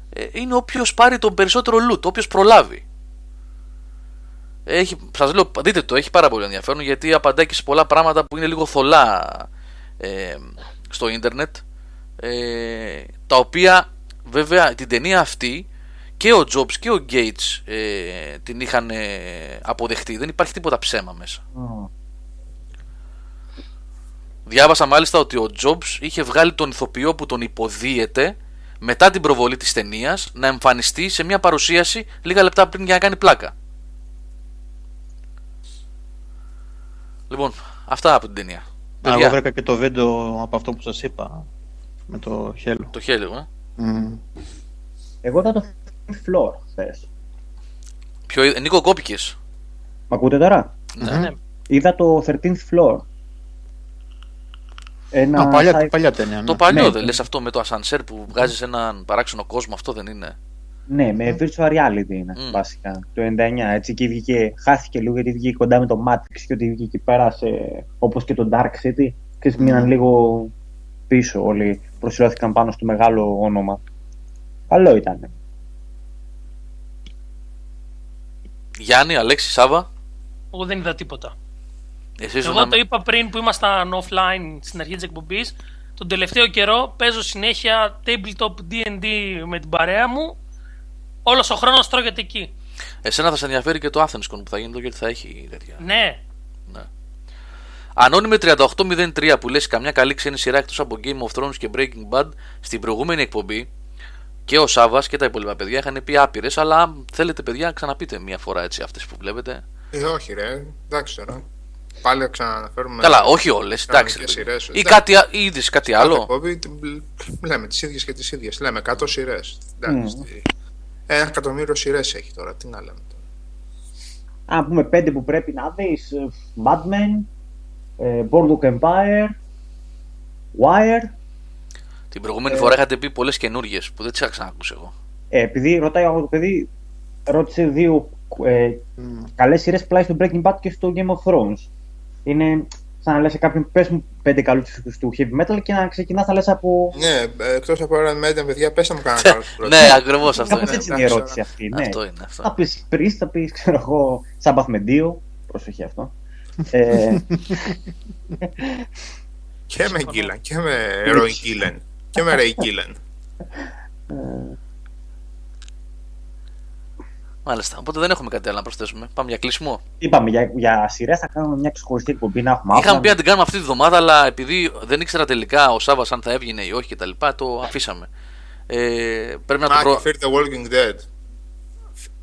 ε, είναι όποιο πάρει τον περισσότερο loot, όποιο προλάβει. Έχει, σας λέω, δείτε το, έχει πάρα πολύ ενδιαφέρον γιατί απαντάει και σε πολλά πράγματα που είναι λίγο θολά ε, στο ίντερνετ ε, τα οποία βέβαια την ταινία αυτή και ο Jobs και ο Gates ε, την είχαν ε, αποδεχτεί δεν υπάρχει τίποτα ψέμα μέσα Ω. Διάβασα μάλιστα ότι ο Jobs είχε βγάλει τον ηθοποιό που τον υποδίεται μετά την προβολή της ταινίας να εμφανιστεί σε μια παρουσίαση λίγα λεπτά πριν για να κάνει πλάκα. Λοιπόν, αυτά από την ταινία. Α, Παιδιά, Εγώ βρήκα και το βίντεο από αυτό που σας είπα με το χέλο. το χέλιο, ε. Μμμ. Εγώ ήταν το floor χθες. Ποιο, ε, Νίκο, κόπηκες. Μ' ακούτε τώρα; Ναι. Ναι. Είδα το 13th floor. Ένα Α, παλιά, sci- παλιά ταινία. ναι. Το παλιό Ναι. δεν λες αυτό με το ασανσέρ που βγάζεις έναν παράξενο κόσμο, αυτό δεν είναι. Ναι, με virtual reality είναι Μμ. βασικά. Το 99 έτσι και βγήκε, χάθηκε λίγο γιατί βγήκε κοντά με το Matrix και ότι βγήκε εκεί πέρα σε, όπως και το Dark City και μείναν λίγο πίσω όλοι, προσιλώθηκαν πάνω στο μεγάλο όνομα. Καλό ήταν. Γιάννη, Αλέξη, Σάβα, Εγώ δεν είδα τίποτα. εσύ ήσουν Εγώ να- το είπα πριν που ήμασταν offline στην αρχή της εκπομπής. Τον τελευταίο καιρό παίζω συνέχεια tabletop DD με την παρέα μου. Όλος ο χρόνος τρώγεται εκεί. Εσένα θα σε ενδιαφέρει και το Athenscon που θα γίνει εδώ γιατί θα έχει τέτοια. Ναι, Ανώνυμη 3803 που λες καμιά καλή ξένη σειρά εκτός από Game of Thrones και Breaking Bad στην προηγούμενη εκπομπή και ο Σάβα και τα υπόλοιπα παιδιά είχαν πει άπειρες, αλλά αν θέλετε παιδιά ξαναπείτε μία φορά έτσι αυτές που βλέπετε. Ε, όχι ρε, εντάξει τώρα. Πάλι να ξαναναφέρουμε. Καλά, όχι όλες, εντάξει. και ρε παιδί. σειρές, Ή εντάξει. κάτι, α- ή είδες κάτι Κάθε άλλο. εκπομπή, την- λέμε τις ίδιες και τις ίδιες. Λέμε 100 σειρές. Ένα εκατομμύριο σειρές έχει τώρα. Τι να λέμε τώρα. Αν πούμε πέντε που πρέπει να δεις, ε, Mad Men, ε, Boardwalk Empire, Wire. Την προηγούμενη φορά είχατε πει πολλές καινούριε που δεν τις είχα ξανακούσει εγώ. Ε, επειδή ρωτάει αυτό το παιδί, ρώτησε δύο ε, Μμ. καλές σειρές που πλάι στο Breaking Bad και στο Game of Thrones. Είναι σαν να λες σε κάποιον πες μου πέντε καλούς του heavy metal και να ξεκινάς να λες από... Ναι, εκτός από Iron Maiden, παιδιά, πέστε μου κανένα καλό πρώτο. ναι, ακριβώς αυτό Κάπως είναι. έτσι είναι η εντάξει, ερώτηση αυτή, ναι. Αυτό είναι αυτό. Θα πεις Priest, θα πεις, ξέρω εγώ, Sabbath με δύο. Προσοχή αυτό. ε, Και με Γκίλαν, και με Ροϊ Γκίλεν. Και με Ρεϊ Γκίλεν. Μάλιστα. Οπότε δεν έχουμε κάτι άλλο να προσθέσουμε. Πάμε για κλείσιμο. είπαμε, για, για σειρές θα κάνουμε μια ξεχωριστή εκπομπή να έχουμε Είχαμε άπλα. πει να την κάνουμε αυτή τη βδομάδα, αλλά επειδή δεν ήξερα τελικά ο Σάβα αν θα έβγαινε ή όχι κτλ., το αφήσαμε. Ε, πρέπει να το Α, προ... και Fear the Walking Dead.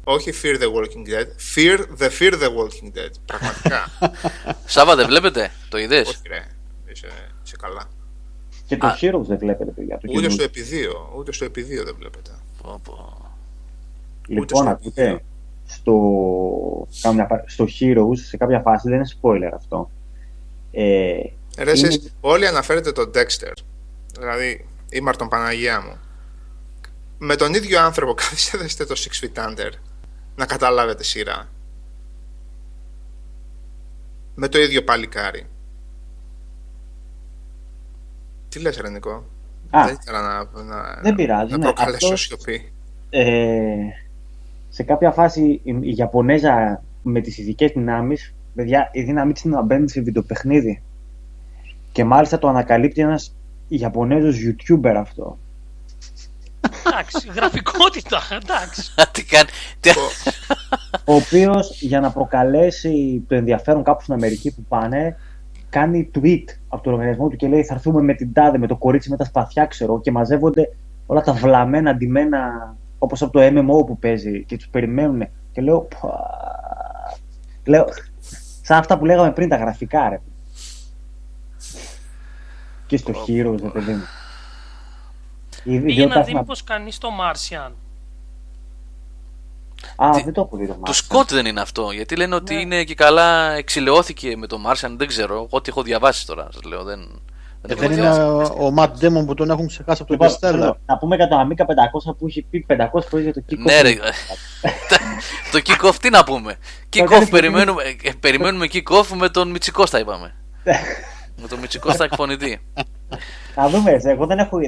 Όχι Fear the Walking Dead. Fear the Fear the Walking Dead. Πραγματικά. Σάβα δεν βλέπετε, το είδες; Όχι ρε. Είσαι, είσαι καλά. Και το Α. Heroes δεν βλέπετε, παιδιά. Το Ούτε καινούργιο. στο επιδείο. Ούτε στο επιδείο δεν βλέπετε. Λοιπόν, στο ακούτε, επίπεδο. στο, κάνω μια πα- στο Heroes, σε κάποια φάση, δεν είναι spoiler αυτό, ε, Ρε, εσείς Είναι- όλοι αναφέρετε τον Dexter. Δηλαδή, ήμαρ τον Παναγία μου. Με τον ίδιο άνθρωπο καθίστε δέστε το Six Feet Under. Να καταλάβετε σειρά. Με το ίδιο παλικάρι. Τι λες ρε Νικό. Α, Δεν ήθελα να, να, Δεν πειράζει, να ναι. προκαλέσω Αυτός- σιωπή. ε, σε κάποια φάση η, η Ιαπωνέζα με τις ειδικές δυνάμεις, παιδιά, η δύναμή της είναι να μπαίνει σε βιντεοπαιχνίδι. Και μάλιστα το ανακαλύπτει ένας Ιαπωνέζος YouTuber αυτό. Εντάξει, γραφικότητα, εντάξει. Τι κάνει. Τι... Ο οποίος για να προκαλέσει το ενδιαφέρον κάπου στην Αμερική που πάνε, κάνει tweet από το λογαριασμό του και λέει θα έρθουμε με την τάδε, με το κορίτσι με τα σπαθιά ξέρω και μαζεύονται όλα τα βλαμμένα αντιμένα όπως από το MMO που παίζει και τους περιμένουν και λέω, «Πα». λέω σαν αυτά που λέγαμε πριν τα γραφικά ρε και στο Heroes ρε παιδί μου Η Πήγε ιδιότητα να δει αυτή- μήπως κανείς το Martian. Α, Τι- δεν το έχω δει το Του Martian. Σκότ δεν είναι αυτό. Γιατί λένε ότι Ναι. είναι και καλά εξηλαιώθηκε με το Μάρσιαν. Δεν ξέρω. Εγώ ό,τι έχω διαβάσει τώρα. Σας λέω. Δεν, Ε, δεν δεν έχω είναι διαβάσει. ο, ο Matt Damon που τον έχουν ξεχάσει από τον Λοιπόν, Interstellar. θέλω να πούμε για το Amiga 500 που έχει πει 500 φορές για το Kiko. Ναι, ρε. το kick-off τι να πούμε. Kick-off κάνει περιμένουμε, ε, περιμένουμε kick-off με τον Μιτσικώστα είπαμε. Ναι. με τον Μιτσικώστα εκφωνητή. Να δούμε, εγώ δεν έχω.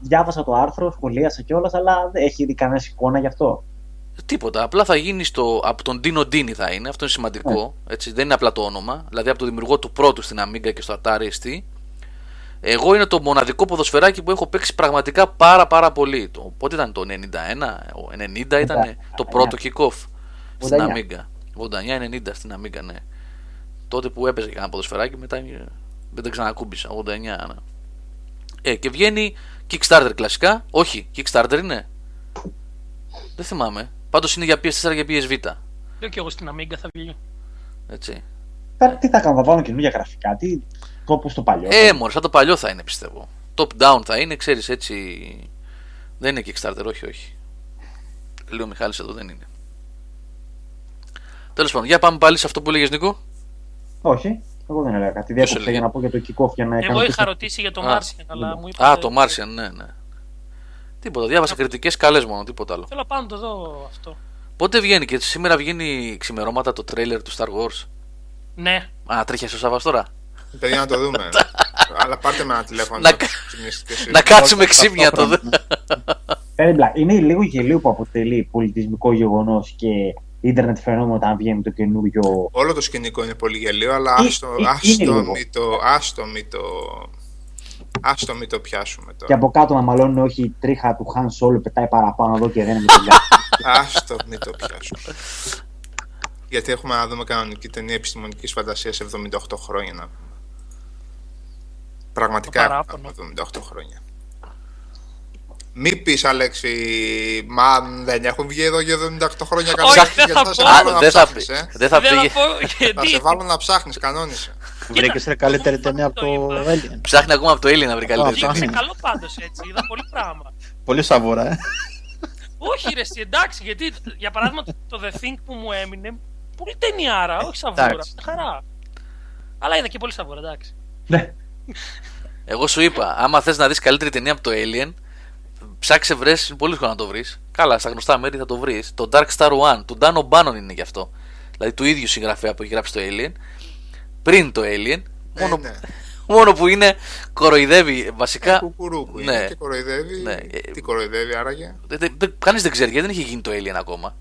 Διάβασα το άρθρο, σχολίασα κιόλας, αλλά δεν έχει δει κανένα εικόνα γι' αυτό. Τίποτα. Απλά θα γίνει στο, από τον Dino Dini θα είναι. Αυτό είναι σημαντικό. Έτσι. Δεν είναι απλά το όνομα. Δηλαδή από τον δημιουργό του πρώτου στην Amiga και στο Atari ST. Εγώ είναι το μοναδικό ποδοσφαιράκι που έχω παίξει πραγματικά πάρα πάρα πολύ. Το, πότε ήταν το 91, ο 90 ήταν το πρώτο kick-off στην 89. Amiga. 89-90 στην Amiga, ναι. Τότε που έπαιζε κανένα ποδοσφαιράκι, μετά ε, δεν τα ξανακούμπησα. 89, ναι. Ε, και βγαίνει Kickstarter κλασικά. Όχι, Kickstarter είναι. Δεν θυμάμαι. Πάντως είναι για PS4 και PSV. Λέω και εγώ στην Amiga θα βγει. Έτσι. Τώρα τι θα κάνω, θα βάλω καινούργια γραφικά, τι όπω το παλιό. Ε, μωρέ, σαν το παλιό θα είναι πιστεύω. Top down θα είναι, ξέρεις έτσι. Δεν είναι Kickstarter, όχι, όχι. Λέω ο Μιχάλης εδώ δεν είναι. Τέλος πάντων, για πάμε πάλι σε αυτό που έλεγες Νίκο. Όχι, εγώ δεν έλεγα κάτι. Ποιος Διέκοψα έλεγε; για να πω για το kick-off για να Εγώ κάνω. είχα ρωτήσει για το Α. Martian, αλλά μου Α, είπατε... το Martian, ναι, ναι. Τίποτα, διάβασα κριτικές καλές μόνο, τίποτα άλλο. Θέλω πάνω να το δω αυτό. Πότε βγαίνει και σήμερα βγαίνει ξημερώματα το τρέιλερ του Star Wars; Ναι, Α, τρέχει στο Σάββας τώρα; Παιδιά να το δούμε. Αλλά πάρτε με ένα τηλέφωνο. Να να κα- ξυπνήσετε εσείς. Να κάτσουμε ξύπνια το δε. Περίπλα. Είναι λίγο γελίο που αποτελεί πολιτισμικό γεγονός και ίντερνετ φαινόμενο όταν βγαίνει το καινούριο. Όλο το σκηνικό είναι πολύ γελίο, αλλά Ε, άστο, ε, άστο, είναι λίγο. μη το, άστο, μη το, άστο μη το πιάσουμε Και τώρα. από κάτω να μαλώνει όχι η τρίχα του Han Solo πετάει παραπάνω εδώ και δεν είναι με τον κάτι. Άστο μη το πιάσουμε. Γιατί έχουμε να δούμε κανονική ταινία επιστημονικής φαντασίας 78 χρόνια να πούμε. Πραγματικά Το έχουμε να παράπονο. πούμε 78 χρόνια. Μη πεις Αλέξη, μα δεν έχουν βγει εδώ για 78 χρόνια Όχι, κανονικά δεν γιατί θα σε πω. βάλω Α, να δεν θα, ψάχνεις, ε. δεν θα δεν πήγε. θα πω Θα γιατί; σε βάλω να ψάχνεις, κανόνισε. Βρήκε ρε καλύτερη ταινία από το Το είπα. Alien. Ψάχνει ακόμα από το Έλληνα να βρει καλύτερη. Αυτό. Βγήκε ναι. καλό πάντως έτσι, είδα πολύ πράγμα. Πολύ σαβόρα, ε. Όχι ρε εσύ, εντάξει, γιατί για παράδειγμα το The Thing που μου έμεινε, πολύ ταινιάρα, όχι σαβούρα, εντάξει. χαρά. Αλλά είδα και πολύ σαβούρα, εντάξει. Ναι. Εγώ σου είπα, άμα θες να δεις καλύτερη ταινία από το Alien, ψάξε βρες, είναι πολύ δύσκολο να το βρεις. Καλά, στα γνωστά μέρη θα το βρεις. Το Dark Star One, του Dan O'Bannon είναι γι' αυτό. Δηλαδή του ίδιου συγγραφέα που έχει γράψει το Alien. Πριν το Alien, Ε, μόνο, ναι. μόνο που είναι κοροϊδεύει βασικά. Κουκουρούκου ναι. είναι και κοροϊδεύει. Ναι, ε, Τι κοροϊδεύει άραγε; Δεν- δεν- δεν- Κανείς δεν ξέρει γιατί δεν είχε γίνει το Alien ακόμα.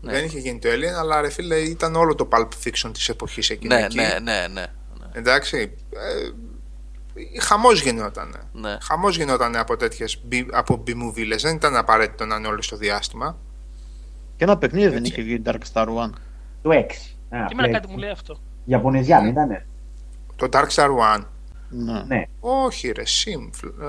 Ναι. Δεν είχε γίνει το Alien, αλλά ρε φίλε ήταν όλο το Pulp Fiction της εποχής εκείνη Ναι, εκεί. ναι, ναι, ναι. Εντάξει. Ε, χαμός γινόταν. Ναι. Χαμός γινόταν από τέτοιες B- από B-movie. Δεν ήταν απαραίτητο να είναι όλο στο διάστημα. Και ένα παιχνίδι δεν Έτσι. είχε βγει Dark Star One. Το 6. Α, Και εμένα πλέον. κάτι μου λέει αυτό. Ιαπωνεζιά, δεν ήτανε. Το Dark Star One. Ναι. Ναι. Όχι ρε, Sim, φλ- ε,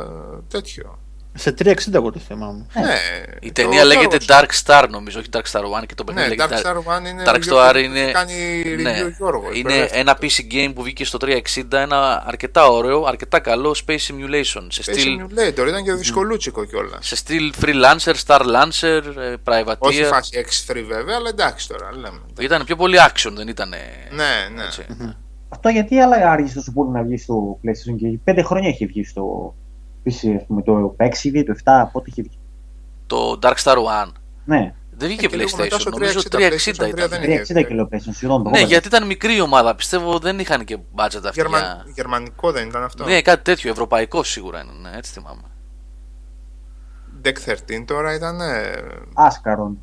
τέτοιο. Σε 360 εγώ το θυμάμαι. Ναι. Η το ταινία λέγεται Star Wars. Dark Star νομίζω, όχι Dark Star One και το παιχνίδι Ναι, λέγεται Dark Star One είναι. Dark Γιώργο, Star που είναι, Κάνει review ναι, ο Γιώργος, είναι μπερδεύτηκα. ένα PC game που βγήκε στο 360, ένα αρκετά ωραίο, αρκετά καλό Space Simulation. Σε Space στυλ, Simulator, ήταν και δυσκολούτσικο κιόλας. σε στυλ Freelancer, Star Lancer, ε, Όχι Privateer. φάση X3 βέβαια, αλλά εντάξει τώρα λέμε. Ήταν πιο πολύ action, δεν ήταν. Ναι, ναι. Έτσι. Αυτό γιατί αλλά άργησε τόσο πολύ να βγει στο PlayStation και πέντε χρόνια έχει βγει στο PC, ας πούμε, το 6 ή το 7, πότε είχε βγει. Το Dark Star One. Ναι, Δεν βγήκε Ε, και λίγο μετά PlayStation, στο νομίζω 360 360 PlayStation 3 ήταν. δεν είχε. 360 κιλό PlayStation, συγγνώμη. το Ναι, κόβω. γιατί ήταν μικρή η ομάδα. Πιστεύω δεν είχαν και budget αυτή. Γερμα... για- Γερμανικό δεν ήταν αυτό; Ναι, κάτι τέτοιο. Ευρωπαϊκό σίγουρα είναι. Ναι, έτσι θυμάμαι. Deck 13 τώρα ήταν. Ε... Άσκαρον.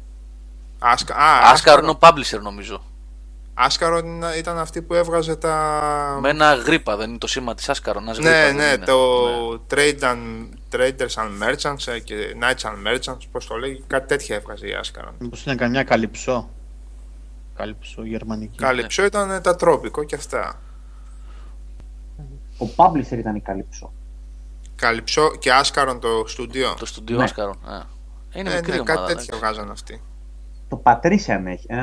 Άσκα... Α, Άσκαρο είναι ο publisher νομίζω. Άσκαρο ήταν- ήταν αυτή που έβγαζε τα. Με ένα γρήπα, δεν είναι το σήμα της Άσκαρο. Ένας Ναι, γρήπας, δεν ναι, είναι. το Ναι. Trade and, Traders and Merchants ε, και Knights and Merchants, πώς το λέγει, κάτι τέτοια έβγαζε η Άσκαρο. Μήπως είναι καμιά καλυψό. Καλυψό γερμανική. Καλυψό ήταν ε, τα τρόπικο και αυτά. Ο publisher ήταν η Καλύψο. Καλυψό και Άσκαρον το στούντιο. Το στούντιο Ναι. Άσκαρο. Ναι. Είναι Ε, μικρή ναι, ομάδα. κάτι τέτοια εντάξει. βγάζαν αυτοί. Το Patrician έχει. Ε,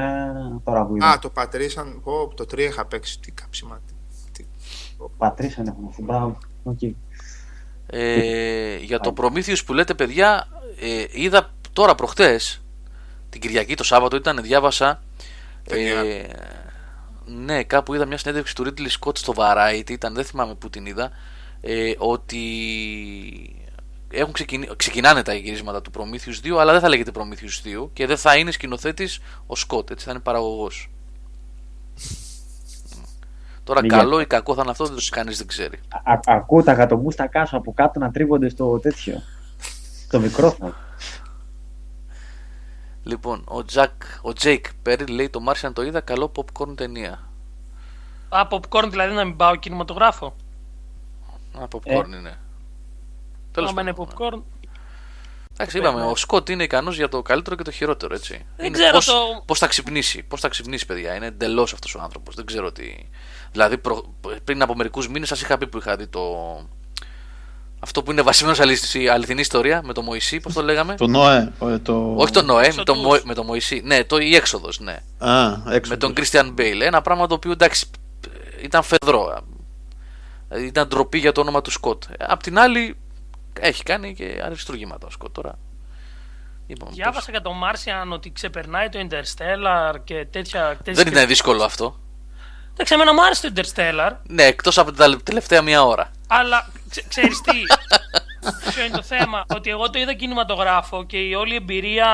τώρα που είδα. Α, το Patrician, πω, το 3 είχα παίξει, τι κάψιμα. τι- τι- Patrician έχουμε. Μπράβο. Οκ. Ε, για το Prometheus που λέτε, παιδιά, ε, είδα τώρα προχτές, την Κυριακή, το Σάββατο ήταν, διάβασα. Ταινία. Ε, ναι, κάπου είδα μια συνέντευξη του Ridley Scott στο Variety, ήταν, δεν θυμάμαι πού την είδα, ε, ότι έχουν ξεκινη... ξεκινάνε τα γυρίσματα του Prometheus 2, αλλά δεν θα λέγεται Prometheus 2 και δεν θα είναι σκηνοθέτης ο Scott, έτσι θα είναι παραγωγός. Τώρα Λίγα. καλό ή κακό θα είναι αυτό, δεν- κανείς δεν ξέρει. Α- α- Ακούω τα γατομπούστα κάσω από κάτω να τρίβονται στο τέτοιο. Στο μικρόφωνο. Λοιπόν, ο, Jack, ο Jake Perry λέει το Martian το είδα, καλό popcorn ταινία. Α, popcorn δηλαδή να μην πάω κινηματογράφο. Α, popcorn είναι. Τέλος Άμα είναι πάντων. popcorn. Εντάξει, είπαμε, ο Σκοτ είναι ικανός για το καλύτερο και το χειρότερο, έτσι. Δεν είναι ξέρω πώς, το- πώς θα ξυπνήσει, πώς θα ξυπνήσει, παιδιά. Είναι εντελώς αυτός ο άνθρωπος. Δεν ξέρω τι. Δηλαδή, προ- πριν από μερικούς μήνες σας είχα πει που είχα δει το. Αυτό που είναι βασισμένο σε αληθινή- αληθινή ιστορία με το Μωυσή, πώς το λέγαμε; Το Νοέ. ο- Το... Όχι το Νοέ, με το, Εξοδούς. Μω- με το Μωυσή. Ναι, το η έξοδος, ναι. Α, έξω. με τον Christian Bale. Ένα πράγμα το οποίο εντάξει ήταν φεδρό. Δηλαδή, Ήταν ντροπή για το όνομα του Σκοτ. Απ' την άλλη έχει κάνει και αριστούργήματα ο Σκοτ τώρα. Λοιπόν, πώς- Διάβασα για το Martian ότι ξεπερνάει το Interstellar και τέτοια. τέτοιες Δεν είναι δύσκολο αυτό. Εντάξει, εμένα μου άρεσε το Interstellar, Ναι, εκτός από τα τελευταία μία ώρα. αλλά ξε, ξέρεις τι; Ποιο είναι το θέμα, ότι εγώ το είδα κινηματογράφο και η όλη εμπειρία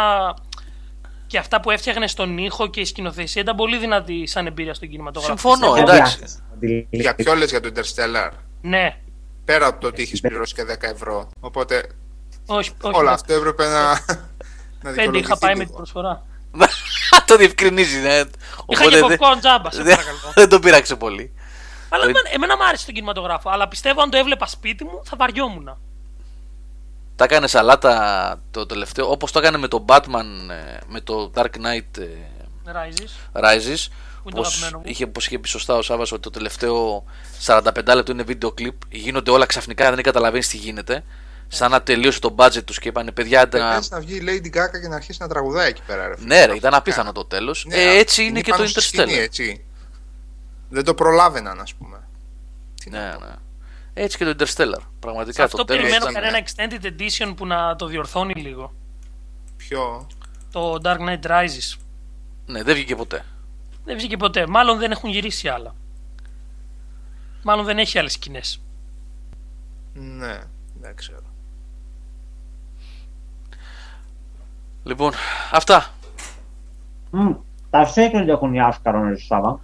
και αυτά που έφτιαχνε στον ήχο και η σκηνοθεσία ήταν πολύ δυνατή σαν εμπειρία στον κινηματογράφο. Συμφωνώ, Πιστεύω- εντάξει. Δηλαδή, Για ποιο λες για το Interstellar; Ναι, Πέρα από το ότι έχεις πληρώσει και 10 ευρώ. Οπότε όχι, όχι. όλα ναι. αυτό έπρεπε να. να Πέντε είχα δικαιολογηθεί πάει με λίγο. την προσφορά. το διευκρινίζεις, ναι. Είχα Οπότε και δεν- popcorn τζάμπα, σε δεν- παρακαλώ. δεν τον πειράξε πολύ. Αλλά Δηλαδή- εμένα, εμένα μου άρεσε τον κινηματογράφο. Αλλά πιστεύω αν το έβλεπα σπίτι μου θα βαριόμουν. Τα έκανε σαλάτα το τελευταίο, όπως το έκανε με το Batman, ε, με το Dark Knight ε, Rises. Rises. Που είναι το Πως αγαπημένο μου; είχε, πως είχε πει σωστά ο Σάββας ότι το τελευταίο 45 λεπτό είναι βίντεο κλιπ. Γίνονται όλα ξαφνικά, δεν καταλαβαίνεις τι γίνεται. Σαν να τελείωσε το budget τους και είπανε παιδιά. τα- Πρέπει να βγει η Lady Gaga και να αρχίσει να τραγουδάει εκεί πέρα. Ρε, φίλε. Ναι, ρε, ήταν απίθανο το τέλος. Ναι, ε, έτσι είναι και το πάνω στη σκηνή, Interstellar. έτσι. Δεν το προλάβαιναν, ας πούμε. Τι Ναι, να πω. ναι. Έτσι και το Interstellar. Σε Πραγματικά αυτό το τέλος. περιμένω ήταν, κανένα ναι. extended edition που να το διορθώνει λίγο. Ποιο; Το Dark Knight Rises. Ναι, δεν βγήκε ποτέ. Δεν βγήκε ποτέ. Μάλλον δεν έχουν γυρίσει άλλα. Μάλλον δεν έχει άλλες σκηνές. Ναι, δεν ξέρω. Λοιπόν, αυτά. Μμ, Τα Sacred έχουν οι Άσκαρο ρε Σάβα.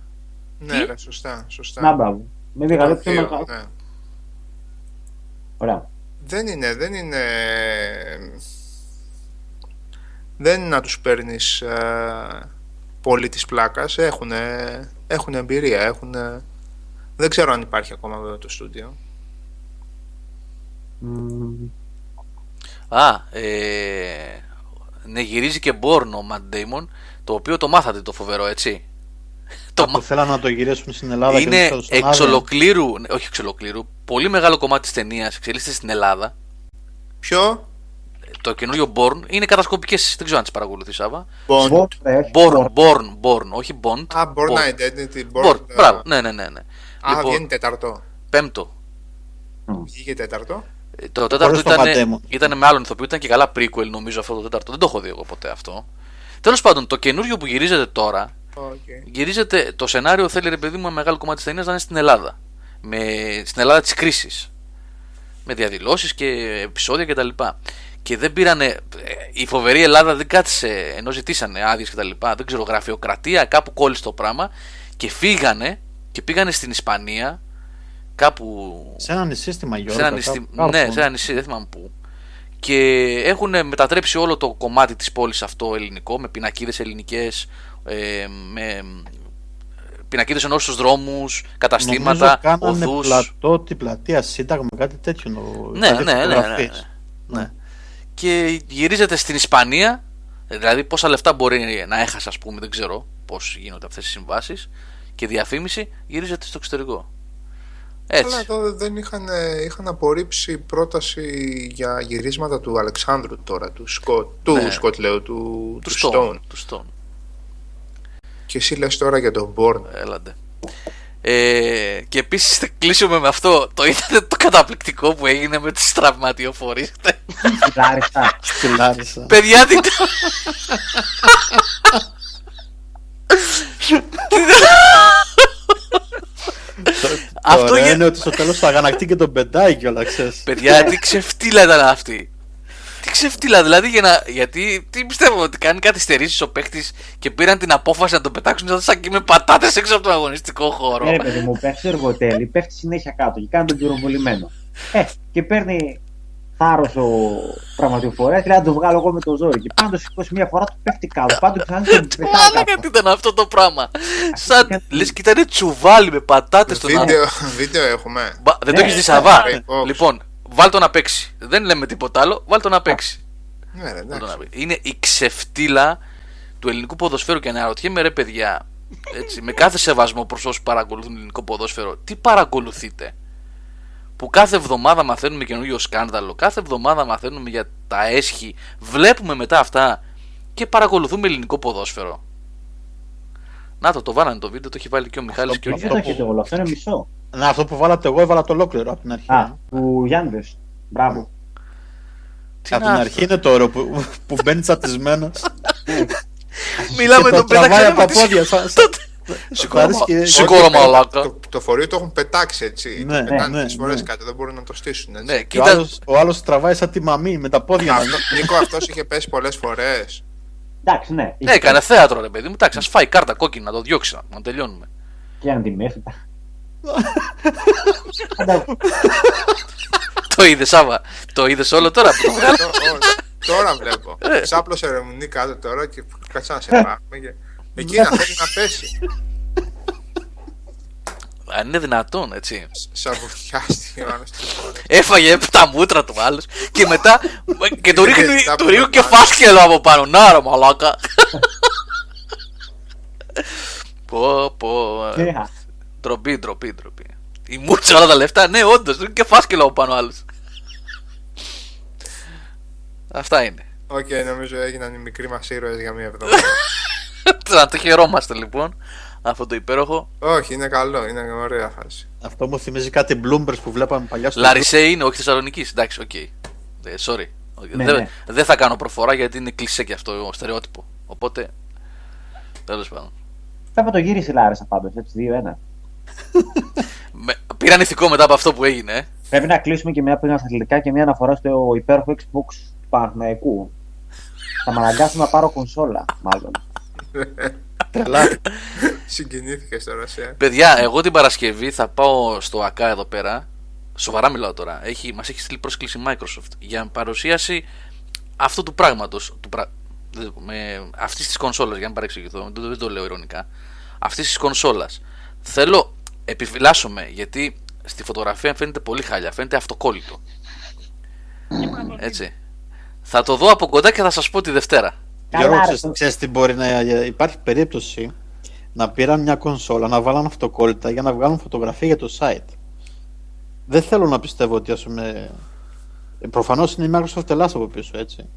Ναι, ρε, σωστά. σωστά. Να μπράβο. Με Το δικά πιο δύο, μεγάλο. ναι. Ωραία. Δεν είναι, δεν είναι... Δεν είναι να τους παίρνεις ε, πολύ της πλάκας. Έχουν, έχουν εμπειρία, έχουν... Δεν ξέρω αν υπάρχει ακόμα βέβαια το στούντιο. Μμ, Α, ε, ναι, γυρίζει και Born ο Matt Damon, το οποίο το μάθατε το φοβερό, έτσι. το Το μα... θέλανε να το γυρίσουν στην Ελλάδα Είναι και δεν εξ ολοκλήρου, ναι, όχι εξ ολοκλήρου, πολύ μεγάλο κομμάτι της ταινίας εξελίσσεται στην Ελλάδα. Ποιο; Το καινούριο Born είναι κατασκοπικές, δεν ξέρω αν τις παρακολουθείς, Σάβα. Bond. Bond, ρε, όχι Born, Bond. Born, Born, όχι Bond. Α, Born Born. Identity. Born, Born, ε, μπράβο, ναι, ναι, ναι. ναι. Α, Λοιπόν, βγαίνει τέταρτο. πέμπτο. Βγήκε τέταρτο. Ε, Το τέταρτο Χωρίς το Matt ήταν, Damon. ήταν με άλλον ηθοποιό, ήταν και καλά prequel νομίζω αυτό το τέταρτο. Δεν το έχω δει εγώ ποτέ αυτό. Τέλος πάντων, το καινούριο που γυρίζεται τώρα Okay. Γυρίζεται, το σενάριο θέλει ρε παιδί μου ένα μεγάλο κομμάτι της ταινίας να είναι στην Ελλάδα. Με, στην Ελλάδα της κρίσης. Με διαδηλώσεις και επεισόδια κτλ. Και, και δεν πήρανε. ε, Η φοβερή Ελλάδα δεν κάθισε ενώ ζητήσανε άδειες κτλ. Δεν ξέρω, γραφειοκρατία, κάπου κόλλησε το πράγμα και φύγανε και πήγανε στην Ισπανία. Κάπου. Σε ένα νησί στη Μαγιόρκα. Σε ένα νησί, κάπου- κάπου. ναι, σε ένα νησί, δεν θυμάμαι πού. Και έχουν μετατρέψει όλο το κομμάτι της πόλης αυτό ελληνικό, με πινακίδες ελληνικές, ε, με πινακίδες ενός στους δρόμους, καταστήματα, Νομίζω κάνανε οδούς. πλατό, την πλατεία Σύνταγμα, κάτι τέτοιο. νο- Ναι, κάτι ναι, ναι, ναι, ναι, φωτογραφίες. ναι. Και γυρίζεται στην Ισπανία, δηλαδή πόσα λεφτά μπορεί να έχασε, ας πούμε, δεν ξέρω πώς γίνονται αυτές οι συμβάσεις, και διαφήμιση γυρίζεται στο εξωτερικό. Αλλά Έτσι. εδώ δεν είχαν, ε, είχαν απορρίψει πρόταση για γυρίσματα του Αλεξάνδρου τώρα, του Σκοτ, του Ναι. Σκοτ λέω, του, Του του Stone. Stone. Του Stone. Και εσύ λες τώρα για τον Bourne. Έλαντε. Ε, και επίσης θα κλείσουμε με αυτό. Το είδατε το καταπληκτικό που έγινε με του τραυματιοφορεί. Στη Λάρισα. Στη Λάρισα. Παιδιά, τι. Αυτό Αυτό για- είναι ότι στο τέλος θα αγανακτεί και τον πεντάει κιόλας, ξέρεις. Παιδιά, τι ξεφτύλα ήταν αυτή. Τι ξεφτύλα, δηλαδή για να. Γιατί τι πιστεύω ότι κάνει καθυστερήσεις ο παίχτη και πήραν την απόφαση να τον πετάξουν σαν και με πατάτες έξω από τον αγωνιστικό χώρο. Ναι, ρε παιδί μου, πέφτει στο εργοτέλη, πέφτει συνέχεια κάτω και κάνει τον πυροβολημένο. Ε, και παίρνει θάρρος ο πραγματοφορέας και λέει να το βγάλω εγώ με το ζόρι. Και πάνω το σηκώσει μία φορά, του πέφτει κάτω. Πάντως ξανά τον πετάει Μάλακα κάτω. τι ήταν αυτό το πράγμα. Σαν λες και ήταν τσουβάλι με πατάτες στον άνθρωπο. Βίντεο, βίντεο έχουμε. Μπα, δεν το Ναι, έχει δει ναι, Σαββά; ναι, ναι. Λοιπόν, βάλ το να παίξει. Δεν λέμε τίποτα άλλο, βάλ το να παίξει. Ναι, ρε, Βάλ το εντάξει. να παίξει. Είναι η ξεφτύλα του ελληνικού ποδοσφαίρου και αναρωτιέμαι ρε παιδιά, έτσι, με κάθε σεβασμό προς όσους παρακολουθούν ελληνικό ποδόσφαιρο, τι παρακολουθείτε; Που κάθε εβδομάδα μαθαίνουμε καινούριο σκάνδαλο, κάθε εβδομάδα μαθαίνουμε για τα έσχη, βλέπουμε μετά αυτά και παρακολουθούμε ελληνικό ποδόσφαιρο. Να το, το βάλανε το βίντεο, το έχει βάλει και ο Μιχάλης και ο Αυτό Δεν το Γιώργος. έχετε όλο, αυτό είναι μισό. Ναι, αυτό που βάλατε εγώ έβαλα το ολόκληρο από την αρχή. Α, του Γιάννης. Μπράβο. Τι από να την αρχή είναι το ωραίο που, που μπαίνει τσατισμένος. Μιλάμε τον τραβάει από πετάξαμε τα πόδια. σαν- σαν- Σηκώρο αρέσει και- Σηκώρο Όχι, μαλάκα. Το, το φορείο το έχουν πετάξει έτσι. Ναι, το πετάνε ναι, τις φορές ναι. κάτω, δεν μπορούν να το στήσουν. Έτσι. Ναι, Και ο κοίτα, άλλος, ο άλλος τραβάει σαν τη μαμή με τα πόδια. Αυτό, Νίκο, αυτός είχε πέσει πολλές φορές. Εντάξει, ναι. Ναι, έκανε θέατρο ρε παιδί μου. Εντάξει, ας φάει κάρτα κόκκινη να το διώξει να τελειώνουμε. Και αν τη μέθητα. Άντα, Το είδες, Σάβα. Το είδες όλο τώρα. που το βγάλα. Το- ο- Τώρα βλέπω. Ε. Ξάπλωσε ρεμουνί κάτω τώρα και κάτσε να σε πάμε. και- Εκεί να θέλει να πέσει. Αν είναι δυνατόν, έτσι. Σαν βουθιάστηκε ο άλλος τρεις φορές. Έφαγε τα μούτρα του άλλος και μετά. και το ρίχνει, Τα του ρίχνει και πουλμάρια. φάσκελο από πάνω. Να ρε μαλάκα. πω, πω. Ναι, Ντροπή, ντροπή, ντροπή. Η μούτσα όλα τα λεφτά, ναι, όντως. Ρίχνει και φάσκελο από πάνω άλλος. Αυτά είναι. Οκ, νομίζω έγιναν οι μικροί μας ήρωες για μία εβδομάδα. Να το χαιρόμαστε λοιπόν αυτό το υπέροχο. Όχι, είναι καλό, είναι ωραία φάση. Αυτό μου θυμίζει κάτι bloopers που βλέπαμε παλιά στο Λάρισα είναι, όχι Θεσσαλονίκη. Εντάξει, οκ. Ε, sorry. Ναι, δεν, ναι. δεν θα κάνω προφορά γιατί είναι κλεισέ και αυτό, στερεότυπο. Οπότε. Τέλος πάντων. Βέβαια το γύρισε η Λάρισα πάντως, έτσι 2-1. Με, πήραν ηθικό μετά από αυτό που έγινε. ε. Πρέπει να κλείσουμε και μια πήγα στα αθλητικά και μια αναφορά στο υπέροχο Xbox του Παναθηναϊκού. Θα με αναγκάσουν να πάρω κονσόλα, μάλλον. Καλά. Συγκινήθηκες τώρα σε. Παιδιά, εγώ την Παρασκευή θα πάω στο ΑΚΑ εδώ πέρα. Σοβαρά μιλάω τώρα. Έχει, μας έχει στείλει πρόσκληση Microsoft για παρουσίαση αυτού του πράγματος. Του πρα... δεν- με, αυτής της κονσόλας, για να μην παρεξηγηθώ, δεν, δεν το λέω ειρωνικά. Αυτής της κονσόλας. Θέλω, επιφυλάσσομαι, γιατί στη φωτογραφία φαίνεται πολύ χάλια, φαίνεται αυτοκόλλητο. Έτσι. Θα το δω από κοντά και θα σας πω τη Δευτέρα. Καλά, Γιώργο, ρε, ξέρεις, το- ξέρεις τι μπορεί να υπάρχει περίπτωση να πήραν μια κονσόλα, να βάλαν αυτοκόλλητα για να βγάλουν φωτογραφία για το site. Δεν θέλω να πιστεύω ότι ας πούμε... Προφανώς είναι η Microsoft Ελλάς από πίσω, έτσι.